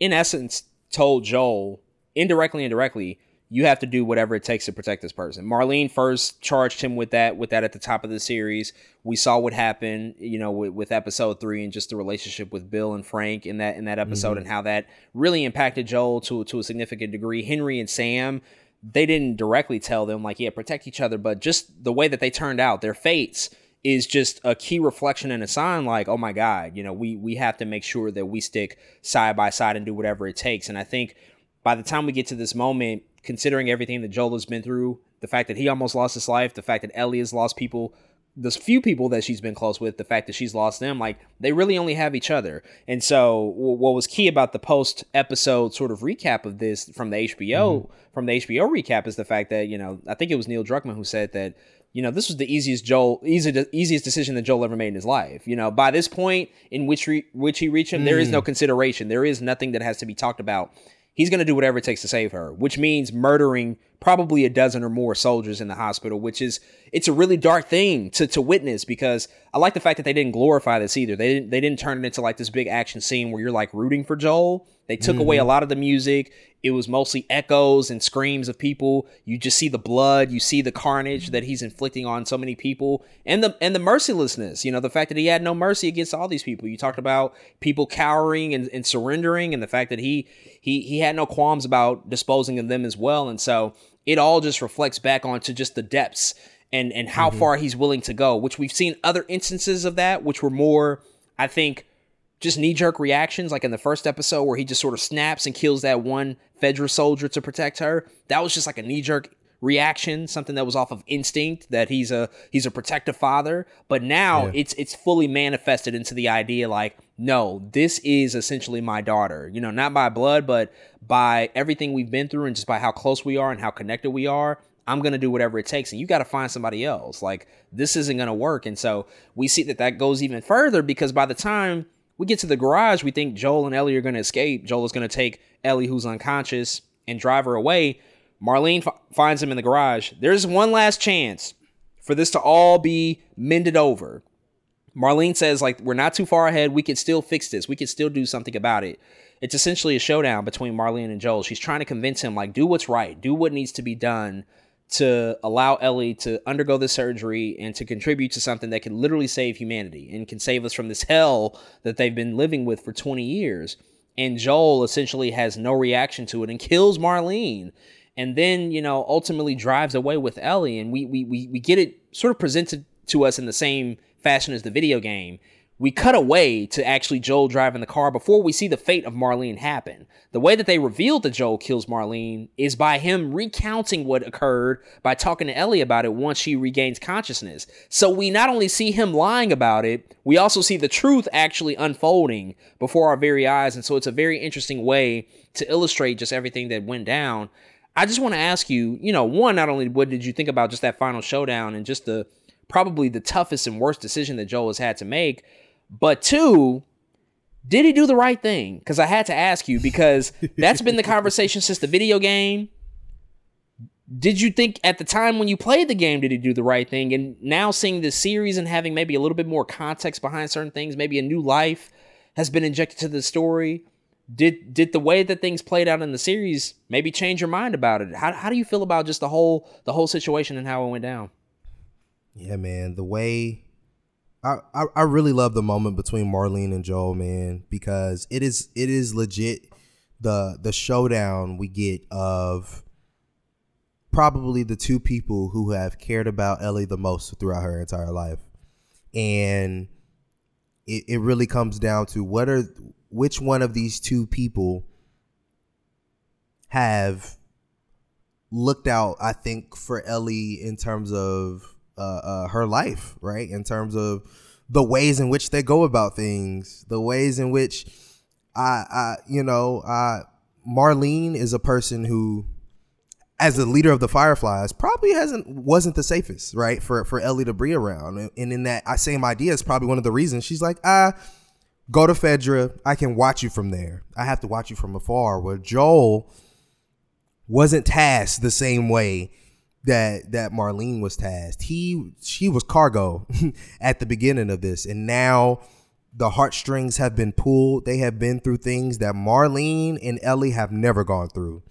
in essence, told Joel indirectly and directly, you have to do whatever it takes to protect this person. Marlene first charged him with that, with that at the top of the series. We saw what happened, you know, with, with episode three and just the relationship with Bill and Frank in that in that episode Mm-hmm. and how that really impacted Joel to to a significant degree. Henry and Sam, they didn't directly tell them like, yeah, protect each other, but just the way that they turned out, their fates is just a key reflection and a sign like, oh my God, you know, we we have to make sure that we stick side by side and do whatever it takes. And I think by the time we get to this moment, considering everything that Joel has been through, the fact that he almost lost his life, the fact that Ellie has lost people, there's few people that she's been close with, the fact that she's lost them, like they really only have each other. And so, w- what was key about the post episode sort of recap of this from the HBO, mm-hmm. from the HBO recap, is the fact that you know, I think it was Neil Druckmann who said that you know this was the easiest Joel, easy, easiest decision that Joel ever made in his life. You know, by this point in which re- which he reached him, there is mm. no consideration, there is nothing that has to be talked about he's going to do whatever it takes to save her, which means murdering probably a dozen or more soldiers in the hospital, which is it's a really dark thing to to witness because I like the fact that they didn't glorify this either. They didn't they didn't turn it into like this big action scene where you're like rooting for Joel. They took away a mm-hmm. lot of the music. It was mostly echoes and screams of people. You just see the blood, you see the carnage that he's inflicting on so many people, and the and the mercilessness. You know, the fact that he had no mercy against all these people. You talked about people cowering and, and surrendering, and the fact that he he he had no qualms about disposing of them as well. And so it all just reflects back onto just the depths and and how mm-hmm. far he's willing to go. Which we've seen other instances of that, which were more, I think just knee jerk reactions, like in the first episode where he just sort of snaps and kills that one Fedra soldier to protect her. That was just like a knee jerk reaction, something that was off of instinct that he's a he's a protective father. But now Yeah. it's it's fully manifested into the idea like, no, this is essentially my daughter. You know, not by blood, but by everything we've been through and just by how close we are and how connected we are. I'm gonna do whatever it takes, and you got to find somebody else. Like this isn't gonna work, and so we see that that goes even further because by the time we get to the garage, we think Joel and Ellie are going to escape. Joel is going to take Ellie, who's unconscious, and drive her away. Marlene f- finds him in the garage. There's one last chance for this to all be mended over. Marlene says, like, we're not too far ahead. We can still fix this. We can still do something about it. It's essentially a showdown between Marlene and Joel. She's trying to convince him, like, do what's right, do what needs to be done to allow Ellie to undergo the surgery and to contribute to something that can literally save humanity and can save us from this hell that they've been living with for 20 years. And Joel essentially has no reaction to it and kills Marlene. And then, you know, ultimately drives away with Ellie. And we we we, we get it sort of presented to us in the same fashion as the video game, we cut away to actually Joel driving the car before we see the fate of Marlene happen. The way that they revealed that Joel kills Marlene is by him recounting what occurred by talking to Ellie about it once she regains consciousness. So we not only see him lying about it, we also see the truth actually unfolding before our very eyes. And so it's a very interesting way to illustrate just everything that went down. I just want to ask you, you know, one, not only what did you think about just that final showdown and just the probably the toughest and worst decision that Joel has had to make, but two, did he do the right thing? Because I had to ask you because <laughs> that's been the conversation since the video game. Did you think at the time when you played the game, did he do the right thing? And now seeing the series and having maybe a little bit more context behind certain things, maybe a new life has been injected to the story. Did did the way that things played out in the series maybe change your mind about it? How, how do you feel about just the whole the whole situation and how it went down? Yeah, man, the way I, I, really love the moment between Marlene and Joel, man, because it is it is legit the the showdown we get of probably the two people who have cared about Ellie the most throughout her entire life. And it, it really comes down to what are which one of these two people have looked out, I think, for Ellie in terms of uh, uh, her life, right? In terms of the ways in which they go about things, the ways in which I, I you know, uh, Marlene is a person who, as the leader of the Fireflies, probably hasn't wasn't the safest, right, for for Ellie to be around. And in that same idea is probably one of the reasons she's like, ah, go to Fedra, I can watch you from there. I have to watch you from afar. Where Joel wasn't tasked the same way that that Marlene was tasked. He she was cargo <laughs> at the beginning of this, and now the heartstrings have been pulled. They have been through things that Marlene and Ellie have never gone through,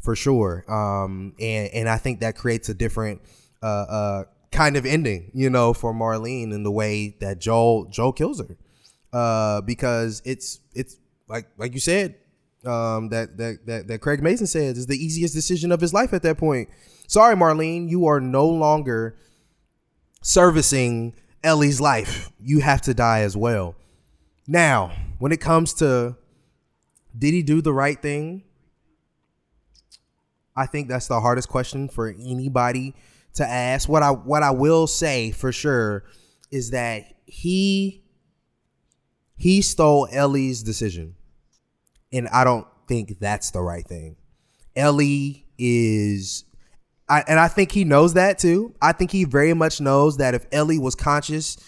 for sure. Um, and and I think that creates a different uh, uh, kind of ending, you know, for Marlene in the way that Joel Joel kills her, uh, because it's it's like like you said, um, that that that that Craig Mazin said is the easiest decision of his life at that point Sorry, Marlene, you are no longer servicing Ellie's life. You have to die as well. Now, when it comes to did he do the right thing? I think that's the hardest question for anybody to ask. What I what I will say for sure is that he he stole Ellie's decision. And I don't think that's the right thing. Ellie is I, and I think he knows that too. I think he very much knows that if Ellie was conscious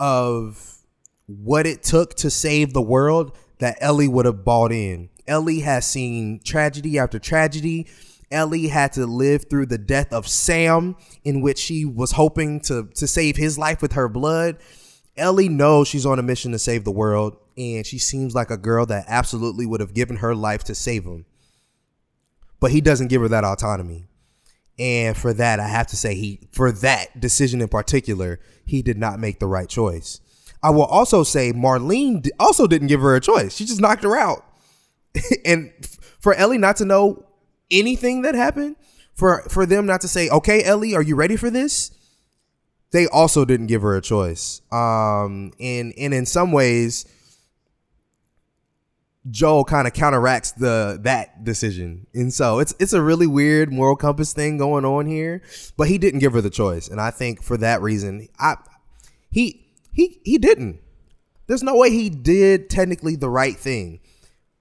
of what it took to save the world, that Ellie would have bought in. Ellie has seen tragedy after tragedy. Ellie had to live through the death of Sam, in which she was hoping to, to save his life with her blood. Ellie knows she's on a mission to save the world, and she seems like a girl that absolutely would have given her life to save him. But he doesn't give her that autonomy. And for that, I have to say he for that decision in particular, he did not make the right choice. I will also say Marlene also didn't give her a choice. She just knocked her out. <laughs> and for Ellie not to know anything that happened, for for them not to say, "Okay, Ellie, are you ready for this?" They also didn't give her a choice. Um and and in some ways Joel kind of counteracts the that decision. And so it's it's a really weird moral compass thing going on here, but he didn't give her the choice. And I think for that reason, I he he he didn't. There's no way he did technically the right thing.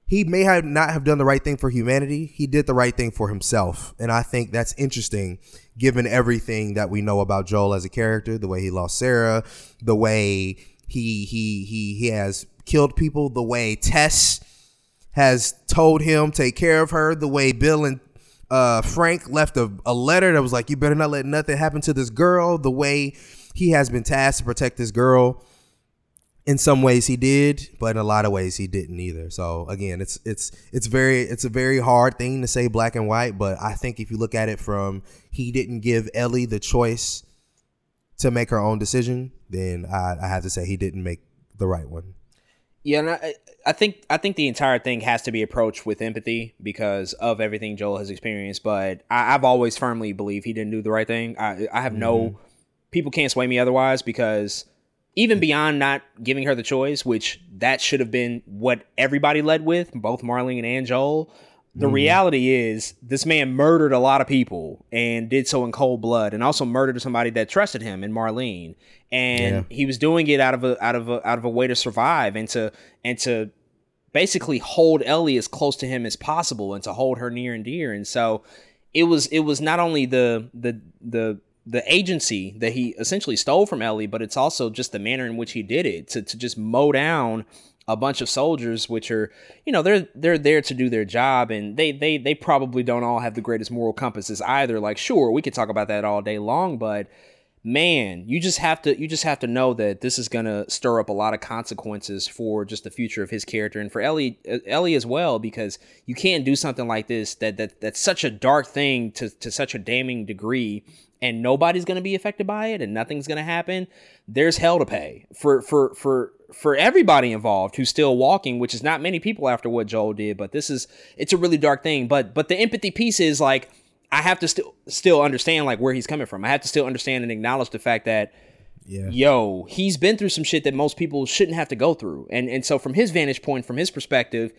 He may have not have done the right thing for humanity. He did the right thing for himself. And I think that's interesting given everything that we know about Joel as a character, the way he lost Sarah, the way he he he he has killed people, the way Tess has told him take care of her the way Bill and uh, Frank left a, a letter that was like, you better not let nothing happen to this girl. The way he has been tasked to protect this girl. In some ways he did, but in a lot of ways he didn't either. So again, it's it's it's very it's a very hard thing to say black and white, but I think if you look at it from he didn't give Ellie the choice to make her own decision, then I, I have to say he didn't make the right one. Yeah, and I, I think I think the entire thing has to be approached with empathy because of everything Joel has experienced. But I, have always firmly believed he didn't do the right thing. I, I have mm-hmm. no people can't sway me otherwise because even beyond not giving her the choice, which that should have been what everybody led with, both Marlene and Joel. The Mhm. reality is, this man murdered a lot of people and did so in cold blood, and also murdered somebody that trusted him in Marlene. And he was doing it out of a out of a out of a way to survive and to and to basically hold Ellie as close to him as possible and to hold her near and dear. And so it was it was not only the the the the agency that he essentially stole from Ellie, but it's also just the manner in which he did it to to just mow down a bunch of soldiers which are you know they're they're there to do their job and they they they probably don't all have the greatest moral compasses either. Like sure we could talk about that all day long but man you just have to you just have to know that this is going to stir up a lot of consequences for just the future of his character and for Ellie uh, Ellie as well because you can't do something like this that that that's such a dark thing to to such a damning degree and nobody's going to be affected by it and nothing's going to happen there's hell to pay for for for for everybody involved who's still walking which is not many people after what Joel did but this is it's a really dark thing but but the empathy piece is like I have to still still understand like where he's coming from. I have to still understand and acknowledge the fact that Yeah. yo, he's been through some shit that most people shouldn't have to go through. And and so from his vantage point, from his perspective,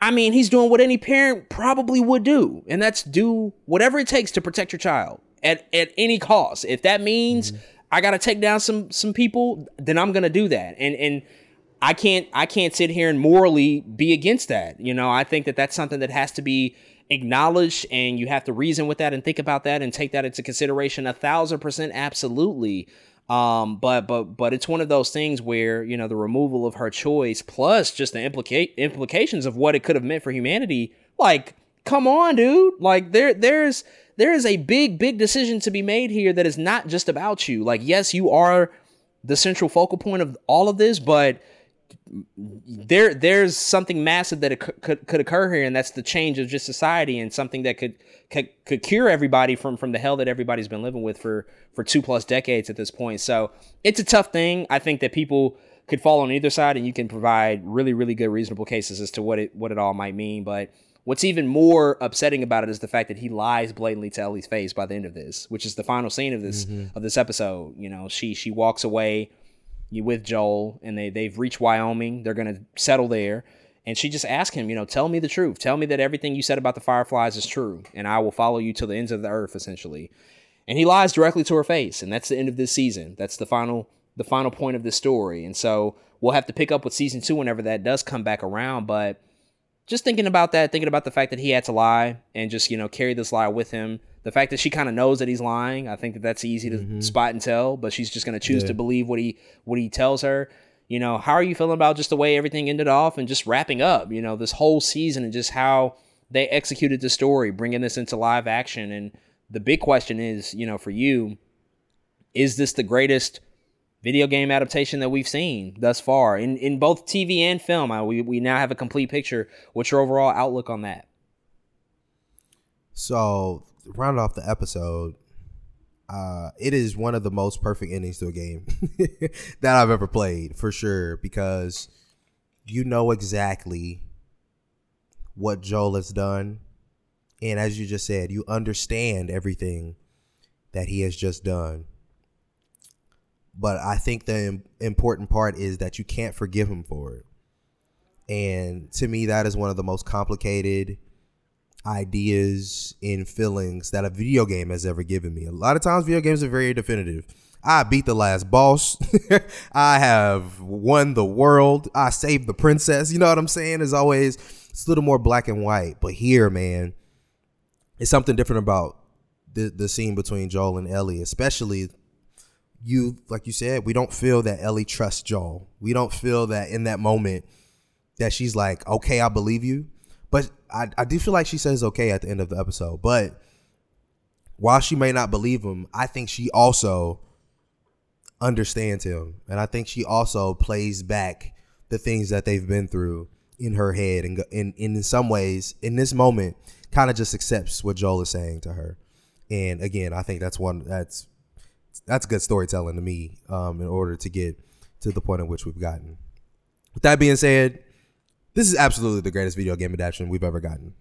I mean, he's doing what any parent probably would do, and that's do whatever it takes to protect your child at at any cost. If that means I got to take down some some people, then I'm going to do that. And and I can't I can't sit here and morally be against that. You know, I think that that's something that has to be acknowledged and you have to reason with that and think about that and take that into consideration a thousand percent absolutely um but but but it's one of those things where you know the removal of her choice plus just the implicate implications of what it could have meant for humanity like come on dude like there there's there is a big big decision to be made here that is not just about you. Like yes you are the central focal point of all of this but there there's something massive that occur- could could occur here and that's the change of just society and something that could could, could cure everybody from from the hell that everybody's been living with for for two plus decades at this point. So it's a tough thing. I think that people could fall on either side and you can provide really really good reasonable cases as to what it what it all might mean but what's even more upsetting about it is the fact that he lies blatantly to ellie's face by the end of this which is the final scene of this Mhm. of this episode you know she she walks away with Joel and they they've reached Wyoming. They're gonna settle there. And she just asks him, you know, tell me the truth. Tell me that everything you said about the Fireflies is true, and I will follow you to the ends of the earth, essentially. And he lies directly to her face, and that's the end of this season. That's the final the final point of this story. And so we'll have to pick up with season two whenever that does come back around. But just thinking about that, thinking about the fact that he had to lie and just, you know, carry this lie with him. The fact that she kind of knows that he's lying, I think that that's easy to mm-hmm. spot and tell, but she's just going to choose Yeah. to believe what he what he tells her. You know, how are you feeling about just the way everything ended off and just wrapping up, you know, this whole season and just how they executed the story, bringing this into live action and the big question is, you know, for you, is this the greatest video game adaptation that we've seen thus far in in both TV and film? I, we we now have a complete picture. What's your overall outlook on that? So, round off the episode, uh, it is one of the most perfect endings to a game <laughs> that I've ever played, for sure, because you know exactly what Joel has done. And as you just said, you understand everything that he has just done. But I think the important part is that you can't forgive him for it. And to me, that is one of the most complicated ideas and feelings that a video game has ever given me. A lot of times, video games are very definitive. I beat the last boss. <laughs> I have won the world. I saved the princess. You know what I'm saying? As always it's a little more black and white. But here, man, it's something different about the the scene between Joel and Ellie, especially you like you said, we don't feel that Ellie trusts Joel. We don't feel that in that moment that she's like, okay, I believe you. But I, I do feel like she says okay at the end of the episode. But while she may not believe him, I think she also understands him. And I think she also plays back the things that they've been through in her head and, and in some ways, in this moment, kind of just accepts what Joel is saying to her. And again, I think that's one that's that's good storytelling to me um, in order to get to the point at which we've gotten. With that being said, this is absolutely the greatest video game adaptation we've ever gotten.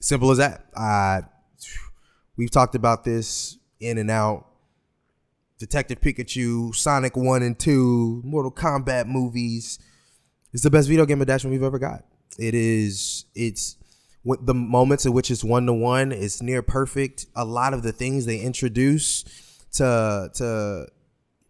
Simple as that. Uh, we've talked about this in and out. Detective Pikachu, Sonic 1 and 2, Mortal Kombat movies. It's the best video game adaptation we've ever got. It is, it's the moments in which it's one to one it's near perfect. A lot of the things they introduce to, to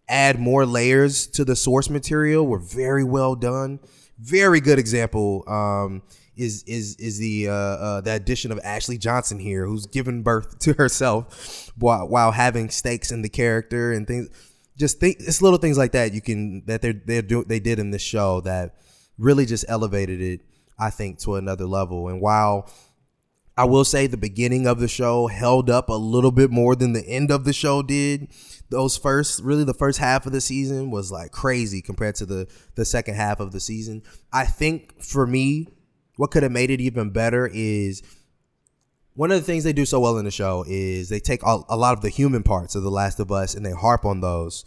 add more layers to the source material were very well done. Very good example. Um, is is is the uh, uh, the addition of Ashley Johnson here, who's given birth <laughs> to herself while, while having stakes in the character and things. Just think, it's little things like that you can that they they do they did in this show that really just elevated it. I think to another level. And while I will say the beginning of the show held up a little bit more than the end of the show did. Those first, really, the first half of the season was like crazy compared to the the second half of the season. I think for me, what could have made it even better is one of the things they do so well in the show is they take a, a lot of the human parts of The Last of Us and they harp on those.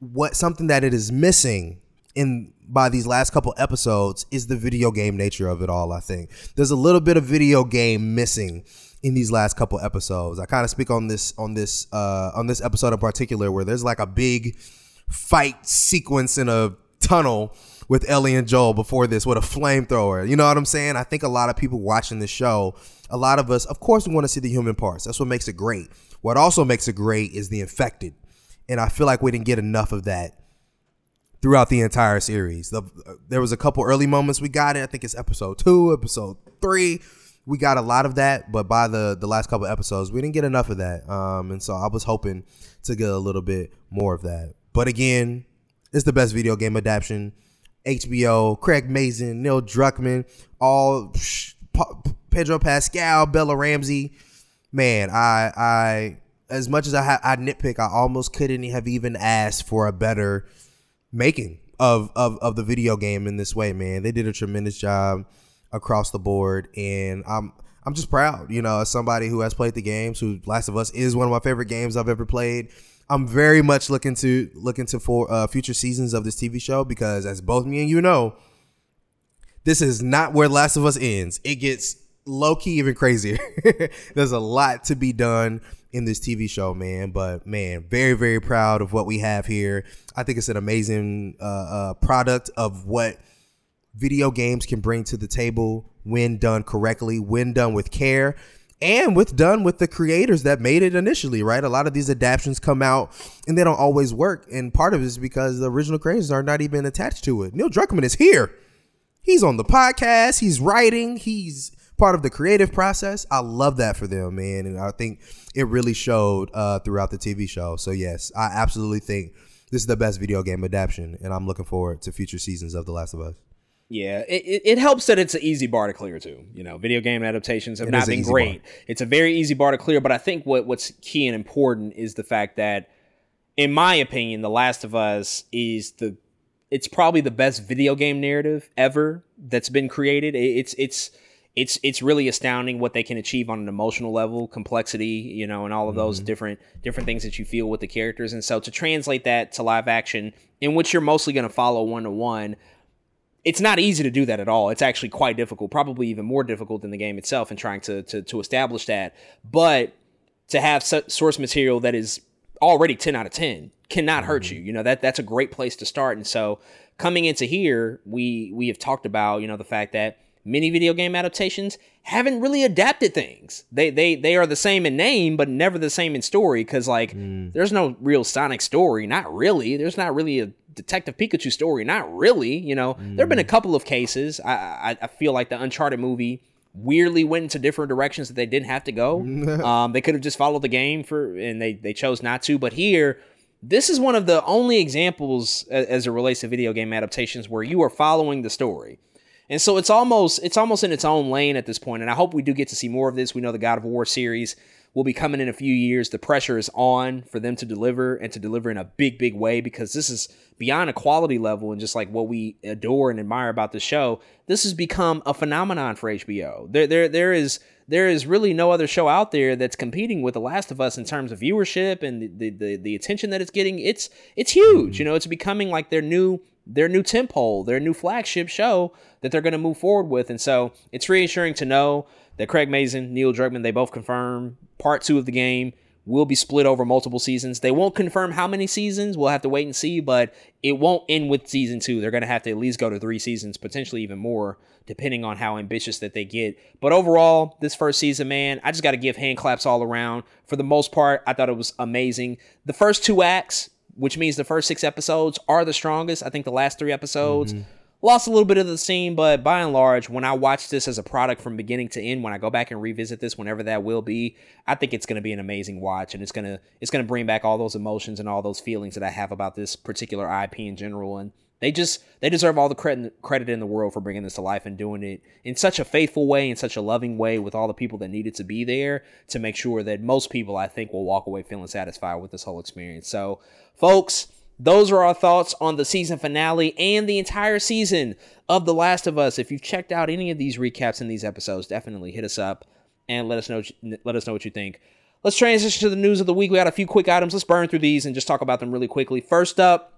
What something that it is missing in by these last couple episodes is the video game nature of it all. I think there's a little bit of video game missing in these last couple episodes. I kind of speak on this on this uh, on this episode in particular where there's like a big fight sequence in a tunnel with Ellie and Joel before this with a flamethrower. You know what I'm saying? I think a lot of people watching the show, a lot of us, of course, we want to see the human parts. That's what makes it great. What also makes it great is the infected. And I feel like we didn't get enough of that throughout the entire series. The, there was a couple early moments we got it. I think it's episode two, episode three. We got a lot of that, but by the the last couple episodes, we didn't get enough of that. Um, and so I was hoping to get a little bit more of that. But again, it's the best video game adaptation HBO, Craig Mazin, Neil Druckmann, all Pedro Pascal, Bella Ramsey. Man, I I as much as I ha- I nitpick, I almost couldn't have even asked for a better making of, of of the video game in this way, man. They did a tremendous job across the board, and I'm I'm just proud, you know, as somebody who has played the games, who Last of Us is one of my favorite games I've ever played. I'm very much looking to looking to for uh, future seasons of this TV show because, as both me and you know, this is not where Last of Us ends. It gets low key even crazier. <laughs> There's a lot to be done in this TV show, man. But man, very very proud of what we have here. I think it's an amazing uh, uh, product of what video games can bring to the table when done correctly, when done with care and with done with the creators that made it initially, right? A lot of these adaptations come out and they don't always work. And part of it is because the original creators are not even attached to it. Neil Druckmann is here. He's on the podcast, he's writing, he's part of the creative process. I love that for them, man. And I think it really showed uh, throughout the TV show. So, yes, I absolutely think this is the best video game adaptation. And I'm looking forward to future seasons of The Last of Us. Yeah, it, it helps that it's an easy bar to clear too. You know, video game adaptations have it not been great. Bar. It's a very easy bar to clear, but I think what what's key and important is the fact that, in my opinion, The Last of Us is the it's probably the best video game narrative ever that's been created. It's it's it's it's really astounding what they can achieve on an emotional level, complexity, you know, and all of those mm-hmm. different different things that you feel with the characters. And so to translate that to live action, in which you're mostly going to follow one to one it's not easy to do that at all. It's actually quite difficult, probably even more difficult than the game itself in trying to to, to establish that. But to have source material that is already 10 out of 10 cannot hurt mm-hmm. you. You know, that that's a great place to start. And so coming into here, we we have talked about, you know, the fact that many video game adaptations haven't really adapted things. They they they are the same in name, but never the same in story. Because like, mm. there's no real Sonic story. Not really. There's not really a Detective Pikachu story. Not really. You know, mm. there have been a mm. couple of cases. I, I, I feel like the Uncharted movie weirdly went into different directions that they didn't have to go. <laughs> um, they could have just followed the game for, and they they chose not to. But here, this is one of the only examples as, as it relates to video game adaptations where you are following the story. And so it's almost it's almost in its own lane at this point. and I hope we do get to see more of this. We know the God of War series will be coming in a few years. The pressure is on for them to deliver and to deliver in a big, big way because this is beyond a quality level and just like what we adore and admire about the show. This has become a phenomenon for HBO. There, there, there is there is really no other show out there that's competing with The Last of Us in terms of viewership and the the, the, the attention that it's getting. It's it's huge. Mm-hmm. You know, it's becoming like their new their new temple, their new flagship show that they're going to move forward with. And so it's reassuring to know that Craig Mazin, Neil Druckmann, they both confirm part two of the game will be split over multiple seasons. They won't confirm how many seasons. We'll have to wait and see, but it won't end with season two. They're going to have to at least go to three seasons, potentially even more, depending on how ambitious that they get. But overall, this first season, man, I just got to give hand claps all around. For the most part, I thought it was amazing. The first two acts, which means the first six episodes, are the strongest. I think the last three episodes. Mm-hmm lost a little bit of the scene, but by and large, when I watch this as a product from beginning to end, when I go back and revisit this, whenever that will be, I think it's going to be an amazing watch, and it's gonna it's gonna bring back all those emotions and all those feelings that I have about this particular IP in general, and they just they deserve all the credit credit in the world for bringing this to life and doing it in such a faithful way, in such a loving way, with all the people that needed to be there to make sure that most people, I think, will walk away feeling satisfied with this whole experience. So, folks those are our thoughts on the season finale and the entire season of The Last of Us. If you've checked out any of these recaps in these episodes, definitely hit us up and let us know let us know what you think. Let's transition to the news of the week. We got a few quick items. Let's burn through these and just talk about them really quickly. First up,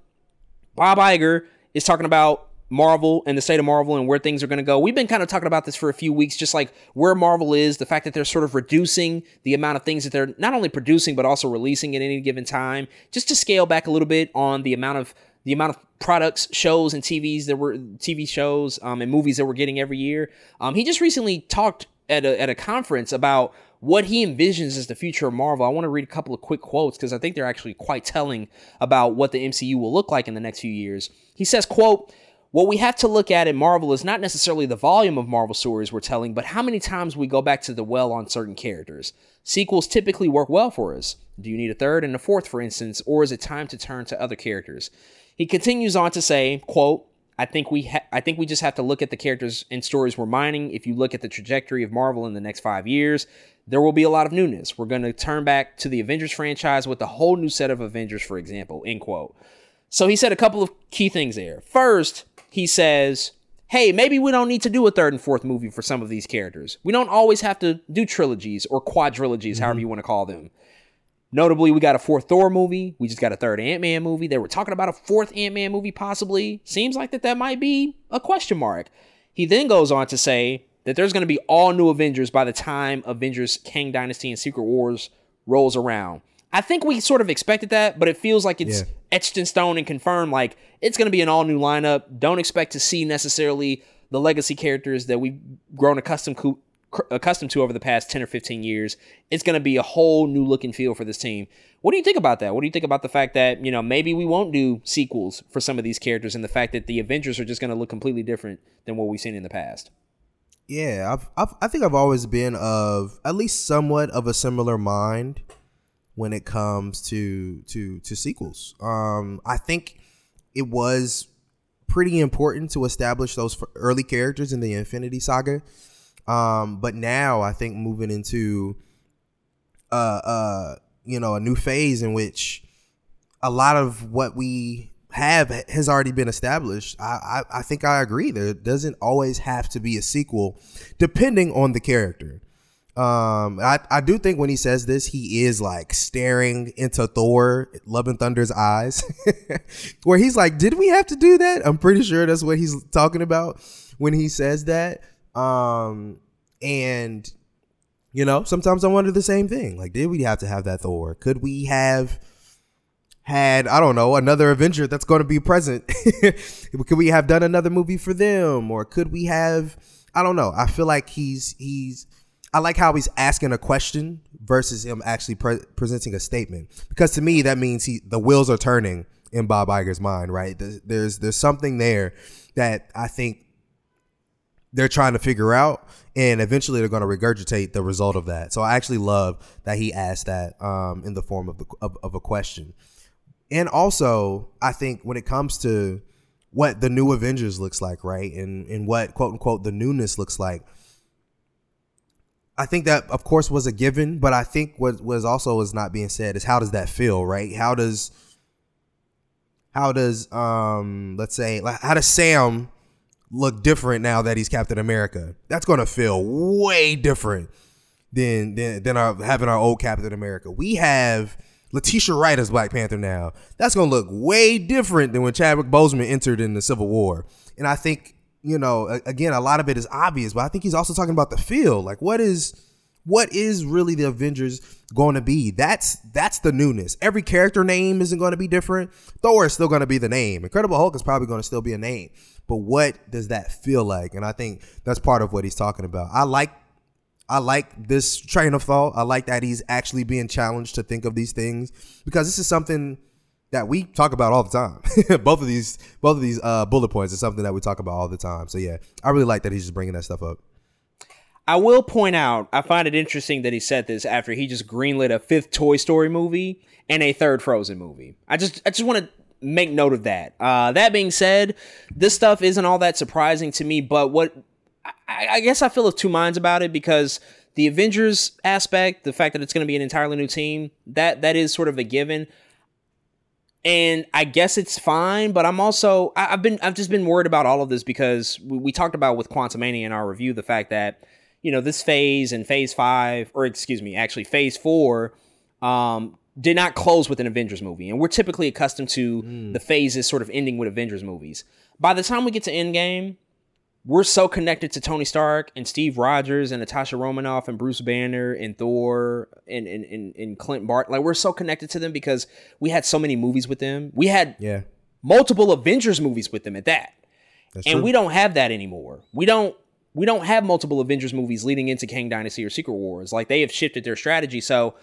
Bob Iger is talking about Marvel and the state of Marvel and where things are going to go. We've been kind of talking about this for a few weeks, just like where Marvel is, the fact that they're sort of reducing the amount of things that they're not only producing but also releasing at any given time, just to scale back a little bit on the amount of the amount of products, shows, and TVs that were TV shows um, and movies that we're getting every year. Um, he just recently talked at a, at a conference about what he envisions as the future of Marvel. I want to read a couple of quick quotes because I think they're actually quite telling about what the MCU will look like in the next few years. He says, quote, what we have to look at in Marvel is not necessarily the volume of Marvel stories we're telling, but how many times we go back to the well on certain characters. Sequels typically work well for us. Do you need a third and a fourth, for instance, or is it time to turn to other characters? He continues on to say, quote, I think we ha- I think we just have to look at the characters and stories we're mining. If you look at the trajectory of Marvel in the next 5 years, there will be a lot of newness. We're going to turn back to the Avengers franchise with a whole new set of Avengers, for example, end quote. So he said a couple of key things there. First, he says, hey, maybe we don't need to do a third and fourth movie for some of these characters. We don't always have to do trilogies or quadrilogies, mm-hmm. however you want to call them. Notably, we got a fourth Thor movie. We just got a third Ant Man movie. They were talking about a fourth Ant Man movie, possibly. Seems like that that might be a question mark. He then goes on to say that there's going to be all new Avengers by the time Avengers Kang Dynasty and Secret Wars rolls around. I think we sort of expected that, but it feels like it's yeah. etched in stone and confirmed. Like it's going to be an all new lineup. Don't expect to see necessarily the legacy characters that we've grown accustomed to, accustomed to over the past 10 or 15 years. It's going to be a whole new look and feel for this team. What do you think about that? What do you think about the fact that, you know, maybe we won't do sequels for some of these characters and the fact that the Avengers are just going to look completely different than what we've seen in the past? Yeah, I've, I've, I think I've always been of at least somewhat of a similar mind when it comes to to to sequels. Um, I think it was pretty important to establish those early characters in the Infinity Saga. Um, but now I think moving into uh uh you know a new phase in which a lot of what we have has already been established. I, I, I think I agree. There doesn't always have to be a sequel, depending on the character. Um, I, I do think when he says this, he is like staring into Thor, Love and Thunder's eyes, <laughs> where he's like, "Did we have to do that?" I'm pretty sure that's what he's talking about when he says that. Um, and you know, sometimes I wonder the same thing. Like, did we have to have that Thor? Could we have had I don't know another Avenger that's going to be present? <laughs> could we have done another movie for them, or could we have? I don't know. I feel like he's he's I like how he's asking a question versus him actually pre- presenting a statement because to me that means he the wheels are turning in Bob Iger's mind, right? There's there's something there that I think they're trying to figure out, and eventually they're going to regurgitate the result of that. So I actually love that he asked that um, in the form of, the, of, of a question, and also I think when it comes to what the new Avengers looks like, right, and and what quote unquote the newness looks like I think that of course was a given, but I think what was also is not being said is how does that feel, right? How does how does um let's say how does Sam look different now that he's Captain America? That's gonna feel way different than than than our, having our old Captain America. We have Letitia Wright as Black Panther now. That's gonna look way different than when Chadwick Boseman entered in the Civil War. And I think you know, again, a lot of it is obvious, but I think he's also talking about the feel. Like, what is what is really the Avengers going to be? That's that's the newness. Every character name isn't going to be different. Thor is still going to be the name. Incredible Hulk is probably going to still be a name. But what does that feel like? And I think that's part of what he's talking about. I like I like this train of thought. I like that he's actually being challenged to think of these things because this is something that we talk about all the time. <laughs> both of these, both of these uh, bullet points is something that we talk about all the time. So yeah, I really like that he's just bringing that stuff up. I will point out, I find it interesting that he said this after he just greenlit a fifth Toy Story movie and a third Frozen movie. I just, I just want to make note of that. Uh, that being said, this stuff isn't all that surprising to me, but what I, I guess I feel of two minds about it because the Avengers aspect, the fact that it's going to be an entirely new team, that that is sort of a given. And I guess it's fine, but I'm also I, have been I've just been worried about all of this because we, we talked about with Quantumania in our review the fact that you know this phase and Phase Five, or excuse me, actually Phase Four, um, did not close with an Avengers movie, and we're typically accustomed to mm. the phases sort of ending with Avengers movies. By the time we get to Endgame, we're so connected to Tony Stark and Steve Rogers and Natasha Romanoff and Bruce Banner and Thor and and, and, and Clint Bart. Like we're so connected to them because we had so many movies with them. We had yeah multiple Avengers movies with them at that. That's and true. we don't have that anymore. We don't we don't have multiple Avengers movies leading into Kang Dynasty or Secret Wars. Like they have shifted their strategy. So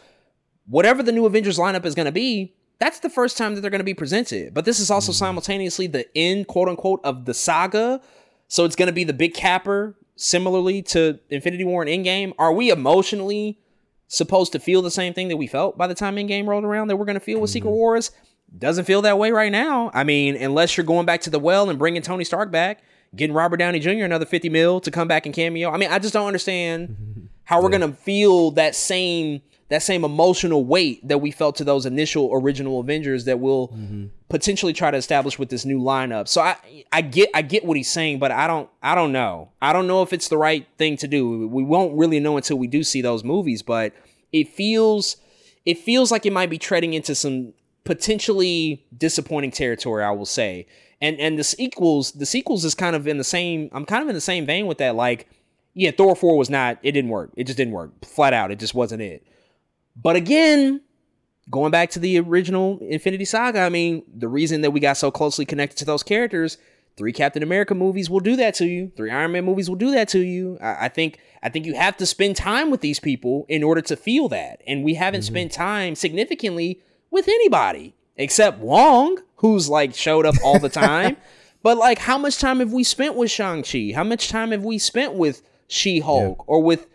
whatever the new Avengers lineup is going to be, that's the first time that they're going to be presented. But this is also mm. simultaneously the end, quote unquote, of the saga so it's going to be the big capper, similarly to Infinity War and Endgame. Are we emotionally supposed to feel the same thing that we felt by the time Endgame rolled around that we're going to feel with Secret mm-hmm. Wars? Doesn't feel that way right now. I mean, unless you're going back to the well and bringing Tony Stark back, getting Robert Downey Jr. another 50 mil to come back and cameo. I mean, I just don't understand <laughs> how we're yeah. going to feel that same that same emotional weight that we felt to those initial original Avengers that we'll mm-hmm. potentially try to establish with this new lineup. So I I get I get what he's saying, but I don't I don't know. I don't know if it's the right thing to do. We won't really know until we do see those movies, but it feels it feels like it might be treading into some potentially disappointing territory, I will say. And and the sequels, the sequels is kind of in the same I'm kind of in the same vein with that like yeah, Thor 4 was not it didn't work. It just didn't work. Flat out, it just wasn't it. But again, going back to the original Infinity Saga, I mean, the reason that we got so closely connected to those characters, three Captain America movies will do that to you. Three Iron Man movies will do that to you. I, I think I think you have to spend time with these people in order to feel that. And we haven't mm-hmm. spent time significantly with anybody except Wong, who's like showed up all the <laughs> time. but like, how much time have we spent with Shang Chi? How much time have we spent with She Hulk yeah. or with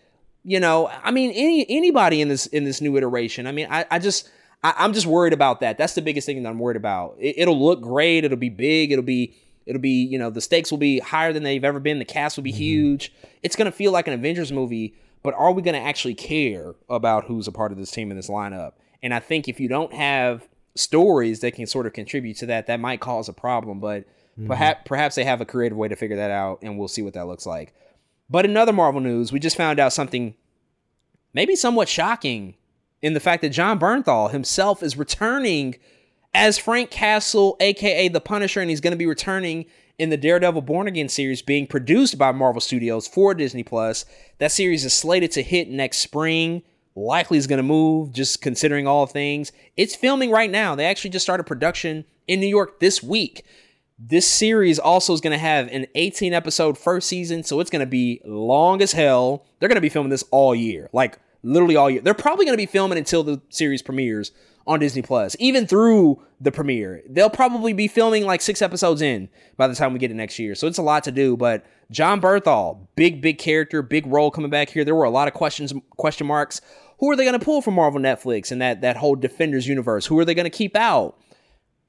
you know, I mean, any anybody in this in this new iteration. I mean, I, I just I, am just worried about that. That's the biggest thing that I'm worried about. It, will look great. It'll be big. It'll be it'll be you know the stakes will be higher than they've ever been. The cast will be mm-hmm. huge. It's gonna feel like an Avengers movie. But are we gonna actually care about who's a part of this team in this lineup? And I think if you don't have stories that can sort of contribute to that, that might cause a problem. But mm-hmm. perhaps perhaps they have a creative way to figure that out, and we'll see what that looks like. But in other Marvel news, we just found out something maybe somewhat shocking in the fact that Jon Bernthal himself is returning as Frank Castle, aka the Punisher, and he's going to be returning in the Daredevil Born Again series being produced by Marvel Studios for Disney Plus. That series is slated to hit next spring. Likely is going to move, just considering all things. It's filming right now. They actually just started production in New York this week. This series also is going to have an 18 episode first season, so it's going to be long as hell. They're going to be filming this all year, like literally all year. They're probably going to be filming until the series premieres on Disney Plus, even through the premiere. They'll probably be filming like six episodes in by the time we get it next year. So it's a lot to do. But Jon Bernthal, big, big character, big role coming back here. There were a lot of questions, question marks. Who are they going to pull from Marvel Netflix and that that whole Defenders universe? Who are they going to keep out?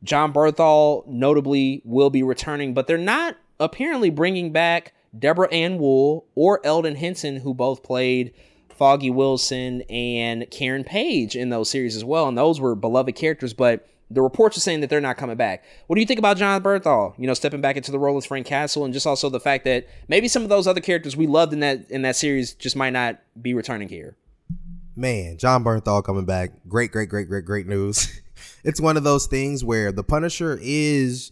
Jon Bernthal notably will be returning, but they're not apparently bringing back Deborah Ann Woll or Elden Henson, who both played Foggy Wilson and Karen Page in those series as well. And those were beloved characters, but the reports are saying that they're not coming back. What do you think about Jon Bernthal? You know, stepping back into the role as Frank Castle, and just also the fact that maybe some of those other characters we loved in that in that series just might not be returning here. Man, Jon Bernthal coming back. Great, great, great, great, great news. <laughs> it's one of those things where the Punisher is.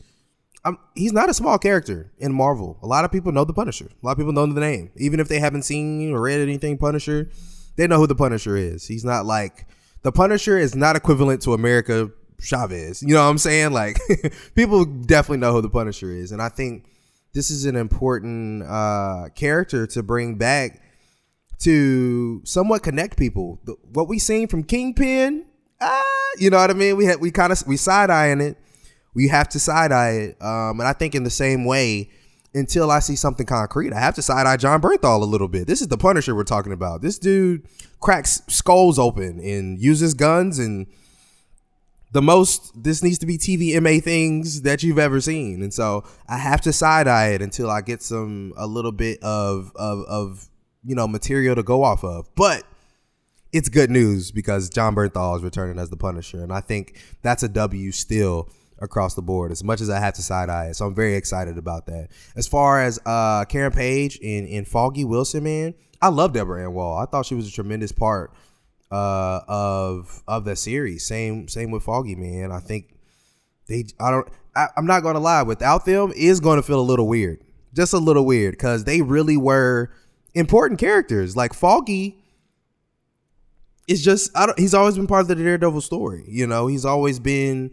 Um, he's not a small character in Marvel. A lot of people know the Punisher. A lot of people know the name, even if they haven't seen or read anything Punisher. they know who the Punisher is. He's not like the Punisher is not equivalent to America Chavez. You know what I'm saying? Like <laughs> people definitely know who the Punisher is, and I think this is an important uh, character to bring back to somewhat connect people. The, what we seen from Kingpin, ah, you know what I mean? We had we kind of we side eyeing it. We have to side eye it, um, and I think in the same way, until I see something concrete, I have to side eye Jon Bernthal a little bit. This is the Punisher we're talking about. This dude cracks skulls open and uses guns and the most this needs to be TVMA things that you've ever seen. And so I have to side eye it until I get some a little bit of of of you know material to go off of. But it's good news because Jon Bernthal is returning as the Punisher, and I think that's a W still across the board. As much as I have to side eye it, so I'm very excited about that. As far as uh Karen Page and and Foggy Wilson, man, I love Deborah Ann Woll. I thought she was a tremendous part uh, of of the series. Same same with Foggy, man. I think they. I don't. I, I'm not gonna lie. Without them, is going to feel a little weird. Just a little weird because they really were important characters. Like Foggy is just. I don't. He's always been part of the Daredevil story. You know, he's always been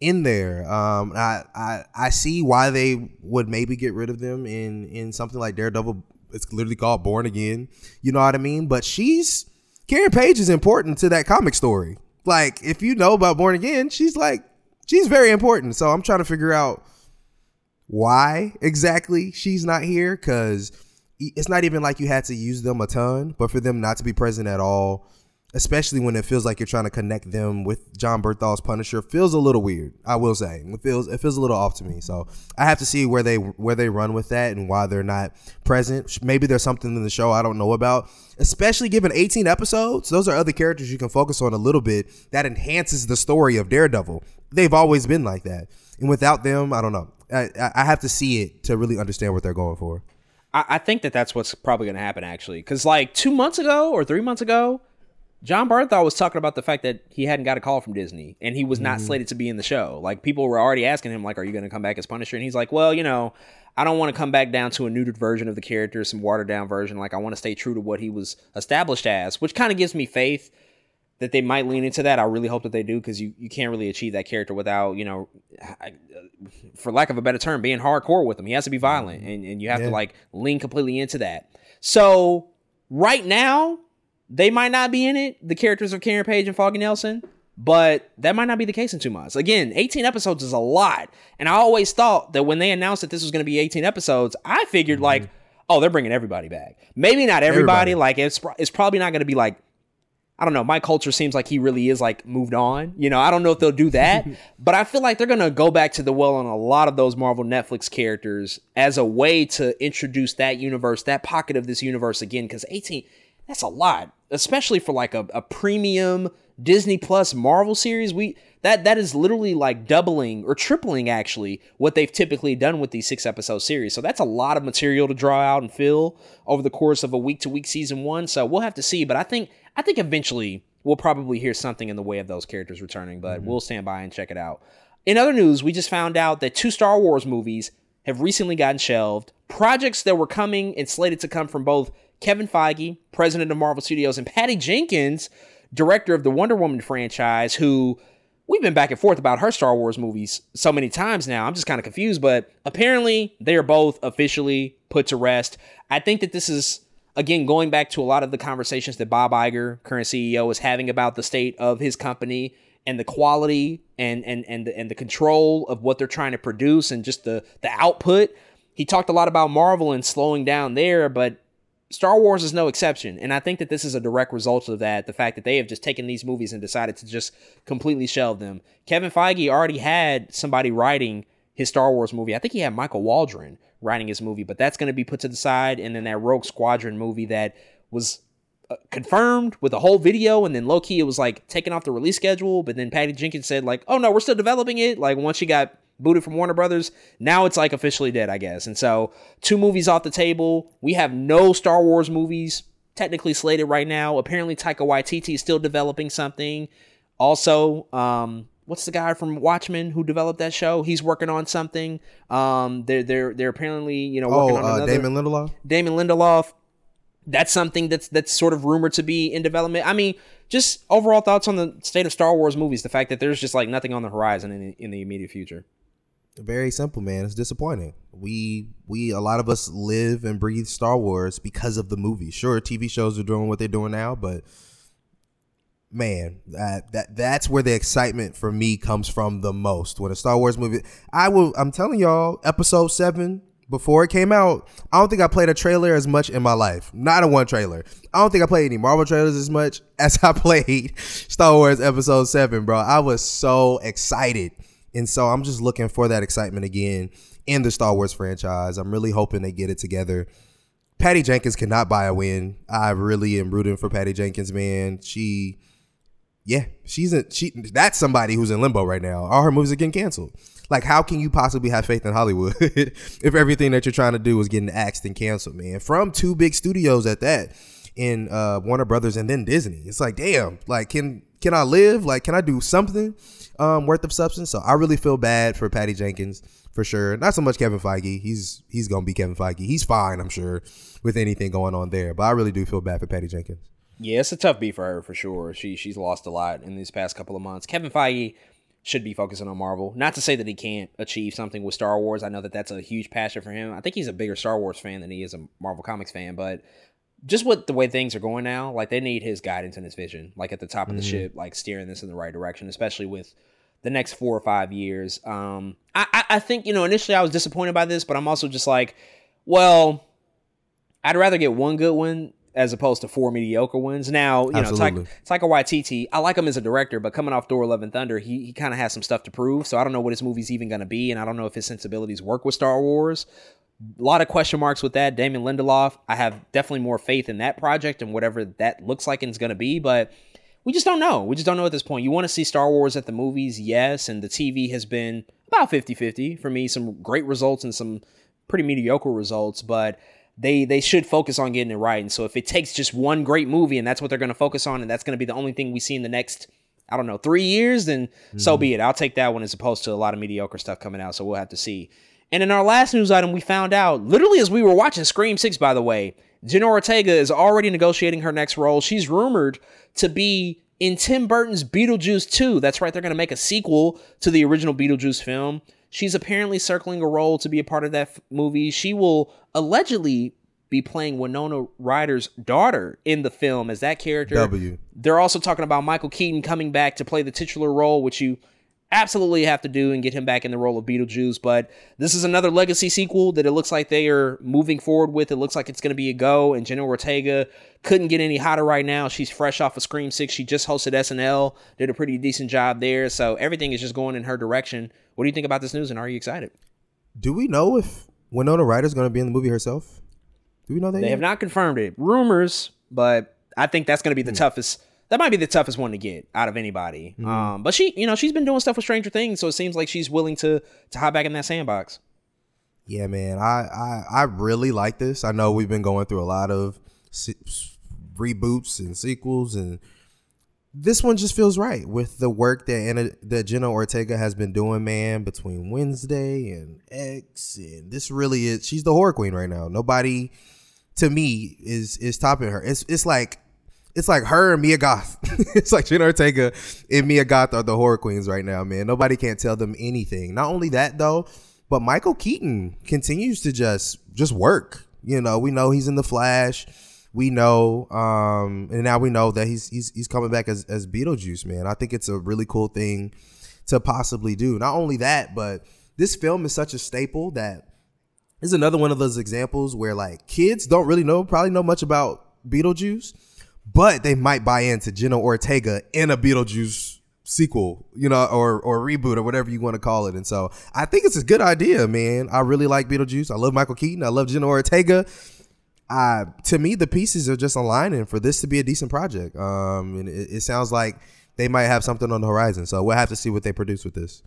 in there. Um, I, I I see why they would maybe get rid of them in in something like Daredevil. It's literally called Born Again. You know what I mean? But she's Karen Page is important to that comic story. Like, if you know about Born Again, she's like, she's very important. So I'm trying to figure out why exactly she's not here because it's not even like you had to use them a ton, but for them not to be present at all especially when it feels like you're trying to connect them with Jon Bernthal's Punisher, feels a little weird. I will say it feels it feels a little off to me. So I have to see where they where they run with that and why they're not present. Maybe there's something in the show I don't know about. Especially given 18 episodes, those are other characters you can focus on a little bit that enhances the story of Daredevil. They've always been like that, and without them, I don't know. I, I have to see it to really understand what they're going for. I, think that that's what's probably going to happen actually, because like two months ago or three months ago Jon Bernthal was talking about the fact that he hadn't got a call from Disney and he was not mm. slated to be in the show. Like people were already asking him, like, "Are you going to come back as Punisher?" And he's like, "Well, you know, I don't want to come back down to a neutered version of the character, some watered down version. Like I want to stay true to what he was established as," which kind of gives me faith that they might lean into that. I really hope that they do because you, you can't really achieve that character without, you know, for lack of a better term, being hardcore with him. He has to be violent and, and you have yeah. to like lean completely into that. So right now, they might not be in it, the characters of Karen Page and Foggy Nelson, but that might not be the case in two months. Again, 18 episodes is a lot. And I always thought that when they announced that this was going to be 18 episodes, I figured mm-hmm. like, oh, they're bringing everybody back. Maybe not everybody. everybody. Like it's it's probably not going to be like I don't know. Mike Colter seems like he really is like moved on. You know, I don't know if they'll do that, <laughs> but I feel like they're going to go back to the well on a lot of those Marvel Netflix characters as a way to introduce that universe, that pocket of this universe again. Because 18, that's a lot, especially for like a, a premium Disney Plus Marvel series. We that that is literally like doubling or tripling actually what they've typically done with these six episode series. So that's a lot of material to draw out and fill over the course of a week to week season one. So we'll have to see, but I think I think eventually we'll probably hear something in the way of those characters returning, but mm-hmm. we'll stand by and check it out. In other news, we just found out that two Star Wars movies have recently gotten shelved. Projects that were coming and slated to come from both Kevin Feige, president of Marvel Studios, and Patty Jenkins, director of the Wonder Woman franchise, who we've been back and forth about her Star Wars movies so many times now. I'm just kind of confused, but apparently they are both officially put to rest. I think that this is again going back to a lot of the conversations that Bob Iger, current CEO, is having about the state of his company and the quality and and and the, and the control of what they're trying to produce and just the the output. He talked a lot about Marvel and slowing down there, but Star Wars is no exception. And I think that this is a direct result of that. The fact that they have just taken these movies and decided to just completely shelve them. Kevin Feige already had somebody writing his Star Wars movie. I think he had Michael Waldron writing his movie, but that's going to be put to the side. And then that Rogue Squadron movie that was uh, confirmed with a whole video and then low key it was like taken off the release schedule. But then Patty Jenkins said, like, oh no, we're still developing it. Like once she got booted from Warner Brothers. Now it's like officially dead, I guess. And so, two movies off the table. We have no Star Wars movies technically slated right now. Apparently, Taika Waititi is still developing something. Also, um, what's the guy from Watchmen who developed that show? He's working on something. Um, they're they're they're apparently you know working oh, on uh, another. Damon Lindelof. Damon Lindelof. that's something that's that's sort of rumored to be in development. I mean, just overall thoughts on the state of Star Wars movies. The fact that there's just like nothing on the horizon in, in the immediate future. Very simple, man. It's disappointing. We we a lot of us live and breathe Star Wars because of the movie. Sure, TV shows are doing what they're doing now, but man, that that that's where the excitement for me comes from the most. When a Star Wars movie, I will. I'm telling y'all, Episode Seven before it came out, I don't think I played a trailer as much in my life. Not a one trailer. I don't think I played any Marvel trailers as much <laughs> as I played Star Wars Episode Seven, bro. I was so excited and so I'm just looking for that excitement again in the Star Wars franchise. I'm really hoping they get it together. Patty Jenkins cannot buy a win. I really am rooting for Patty Jenkins, man. She, yeah, she's a, she. That's somebody who's in limbo right now. All her movies are getting canceled. Like, how can you possibly have faith in Hollywood <laughs> if everything that you're trying to do is getting axed and canceled, man? From two big studios at that, in uh, Warner Brothers and then Disney. It's like, damn, like, can can I live? Like, can I do something? um, worth of substance. So I really feel bad for Patty Jenkins for sure. Not so much Kevin Feige. He's he's gonna be Kevin Feige. He's fine, I'm sure, with anything going on there. But I really do feel bad for Patty Jenkins. Yeah, it's a tough beat for her for sure. She she's lost a lot in these past couple of months. Kevin Feige should be focusing on Marvel. Not to say that he can't achieve something with Star Wars. I know that that's a huge passion for him. I think he's a bigger Star Wars fan than he is a Marvel Comics fan, but just with the way things are going now, like they need his guidance and his vision, like at the top of the mm-hmm. ship, like steering this in the right direction, especially with the next four or five years. Um, I, I think you know initially I was disappointed by this, but I'm also just like, well, I'd rather get one good one as opposed to four mediocre ones. Now, you Absolutely. know, Taika, Taika Waititi, I like him as a director, but coming off Thor: Love and Thunder, he he kind of has some stuff to prove. So I don't know what his movie's even going to be, and I don't know if his sensibilities work with Star Wars. A lot of question marks with that. Damon Lindelof, I have definitely more faith in that project and whatever that looks like and is going to be, but we just don't know. We just don't know at this point. You want to see Star Wars at the movies, yes, and the TV has been about 50-50 for me. Some great results and some pretty mediocre results, but they they should focus on getting it right. And so if it takes just one great movie and that's what they're going to focus on and that's going to be the only thing we see in the next I don't know, 3 years, then mm-hmm. so be it. I'll take that one as opposed to a lot of mediocre stuff coming out, so we'll have to see. And in our last news item, we found out, literally as we were watching Scream 6, by the way, Jenna Ortega is already negotiating her next role. She's rumored to be in Tim Burton's Beetlejuice 2. That's right, they're going to make a sequel to the original Beetlejuice film. She's apparently circling a role to be a part of that f- movie. She will allegedly be playing Winona Ryder's daughter in the film as that character. W. They're also talking about Michael Keaton coming back to play the titular role, which you absolutely have to do and get him back in the role of Beetlejuice. But this is another legacy sequel that it looks like they are moving forward with. It looks like it's going to be a go. And Jenna Ortega couldn't get any hotter right now. She's fresh off of Scream 6. She just hosted SNL, did a pretty decent job there. So everything is just going in her direction. What do you think about this news and are you excited? Do we know if Winona Ryder's going to be in the movie herself? Do we know that? They yet? have not confirmed it. Rumors, but I think that's going to be the hmm. toughest that might be the toughest one to get out of anybody. Mm-hmm. Um, but she, you know, she's been doing stuff with Stranger Things, so it seems like she's willing to to hop back in that sandbox. Yeah, man, I I, I really like this. I know we've been going through a lot of se- reboots and sequels, and this one just feels right with the work that Anna, that Jenna Ortega has been doing, man. Between Wednesday and X, and this really is she's the horror queen right now. Nobody, to me, is is topping her. It's it's like it's like her and Mia Goth. <laughs> it's like Jenna Ortega and Mia Goth are the horror queens right now, man. Nobody can't tell them anything. Not only that though, but Michael Keaton continues to just just work. You know, we know he's in the Flash. We know, um, and now we know that he's he's he's coming back as as Beetlejuice, man. I think it's a really cool thing to possibly do. Not only that, but this film is such a staple that is another one of those examples where like kids don't really know probably know much about Beetlejuice but they might buy into Jenna Ortega in a Beetlejuice sequel, you know, or or reboot or whatever you want to call it. And so I think it's a good idea, man. I really like Beetlejuice. I love Michael Keaton. I love Jenna Ortega. Uh, to me, the pieces are just aligning for this to be a decent project. Um, and it, it sounds like they might have something on the horizon. So we'll have to see what they produce with this.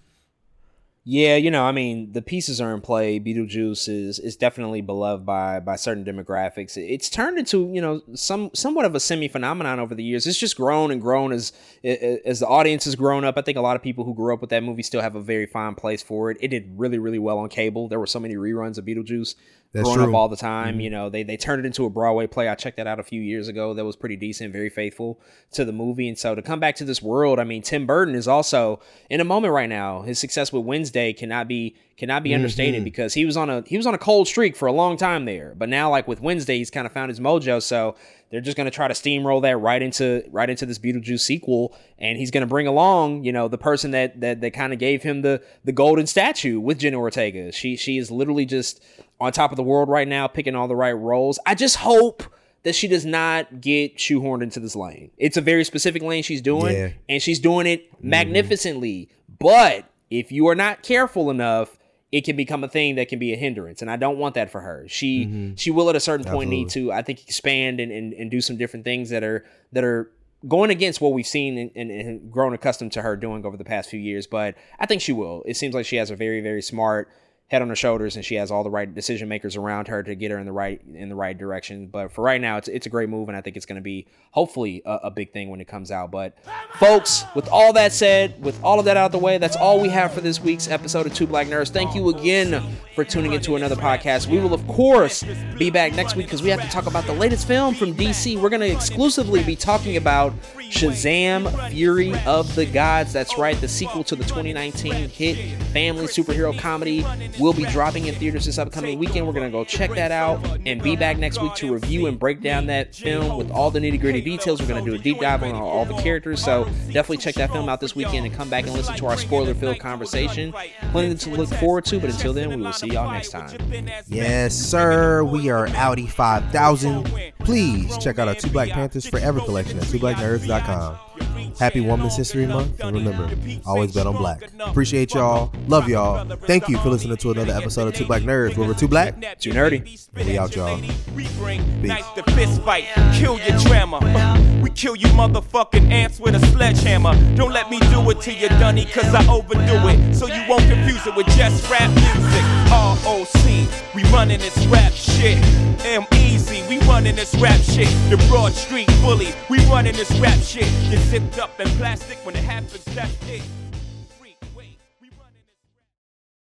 Yeah, you know, I mean, the pieces are in play. Beetlejuice is is definitely beloved by by certain demographics. It's turned into you know some somewhat of a semi phenomenon over the years. It's just grown and grown as as the audience has grown up. I think a lot of people who grew up with that movie still have a very fine place for it. It did really really well on cable. There were so many reruns of Beetlejuice That's growing true. up all the time. You know, they they turned it into a Broadway play. I checked that out a few years ago. That was pretty decent, very faithful to the movie. And so to come back to this world, I mean, Tim Burton is also in a moment right now. His success with Wednesday cannot be cannot be understated Mhm. because he was on a he was on a cold streak for a long time there. But now, like with Wednesday, he's kind of found his mojo. So they're just going to try to steamroll that right into right into this Beetlejuice sequel, and he's going to bring along, you know, the person that that, that kind of gave him the the golden statue with Jenna Ortega. She she is literally just on top of the world right now, picking all the right roles. I just hope that she does not get shoehorned into this lane. It's a very specific lane she's doing, Yeah. and she's doing it mm-hmm. magnificently. But if you are not careful enough, it can become a thing that can be a hindrance. And I don't want that for her. She mm-hmm. she will at a certain point need to, I think, expand and, and, and do some different things that are that are going against what we've seen and, and, and grown accustomed to her doing over the past few years. But I think she will. It seems like she has a very, very smart head on her shoulders and she has all the right decision makers around her to get her in the right in the right direction. But for right now it's, it's a great move and i think it's going to be hopefully a, a big thing when it comes out. But folks with all that said with all of that out of the way that's all we have for this week's episode of two black nerds. Thank you again for tuning into another podcast. We will of course be back next week because we have to talk about the latest film from dc we're going to exclusively be talking about shazam fury of the gods that's right the sequel to the 2019 hit family superhero comedy will be dropping in theaters this upcoming weekend. We're going to go check that out and be back next week to review and break down that film with all the nitty gritty details. We're going to do a deep dive on all, the characters. So definitely check that film out this weekend and come back and listen to our spoiler filled conversation. Plenty to look forward to, but until then, we will see y'all next time. Yes, sir. We are Audi 5000. Please check out our Two Black Panthers Forever collection at twoblacknerds.com. Happy Women's History Month. And remember, always bet on black. Appreciate y'all. Love y'all. Thank you for listening to another episode of Two Black Nerds, where we're too black, too nerdy. We out, y'all. Knife the fist fight, kill your drama. Uh, we kill you motherfucking ants with a sledgehammer. Don't let me do it to you, Dunny, cause I overdo it. So you won't confuse it with just rap music. ROC, we running this rap shit. M Easy, we running this rap shit. The Broad Street Bully, we running this rap shit. Get zipped up in plastic when it happens, that's it.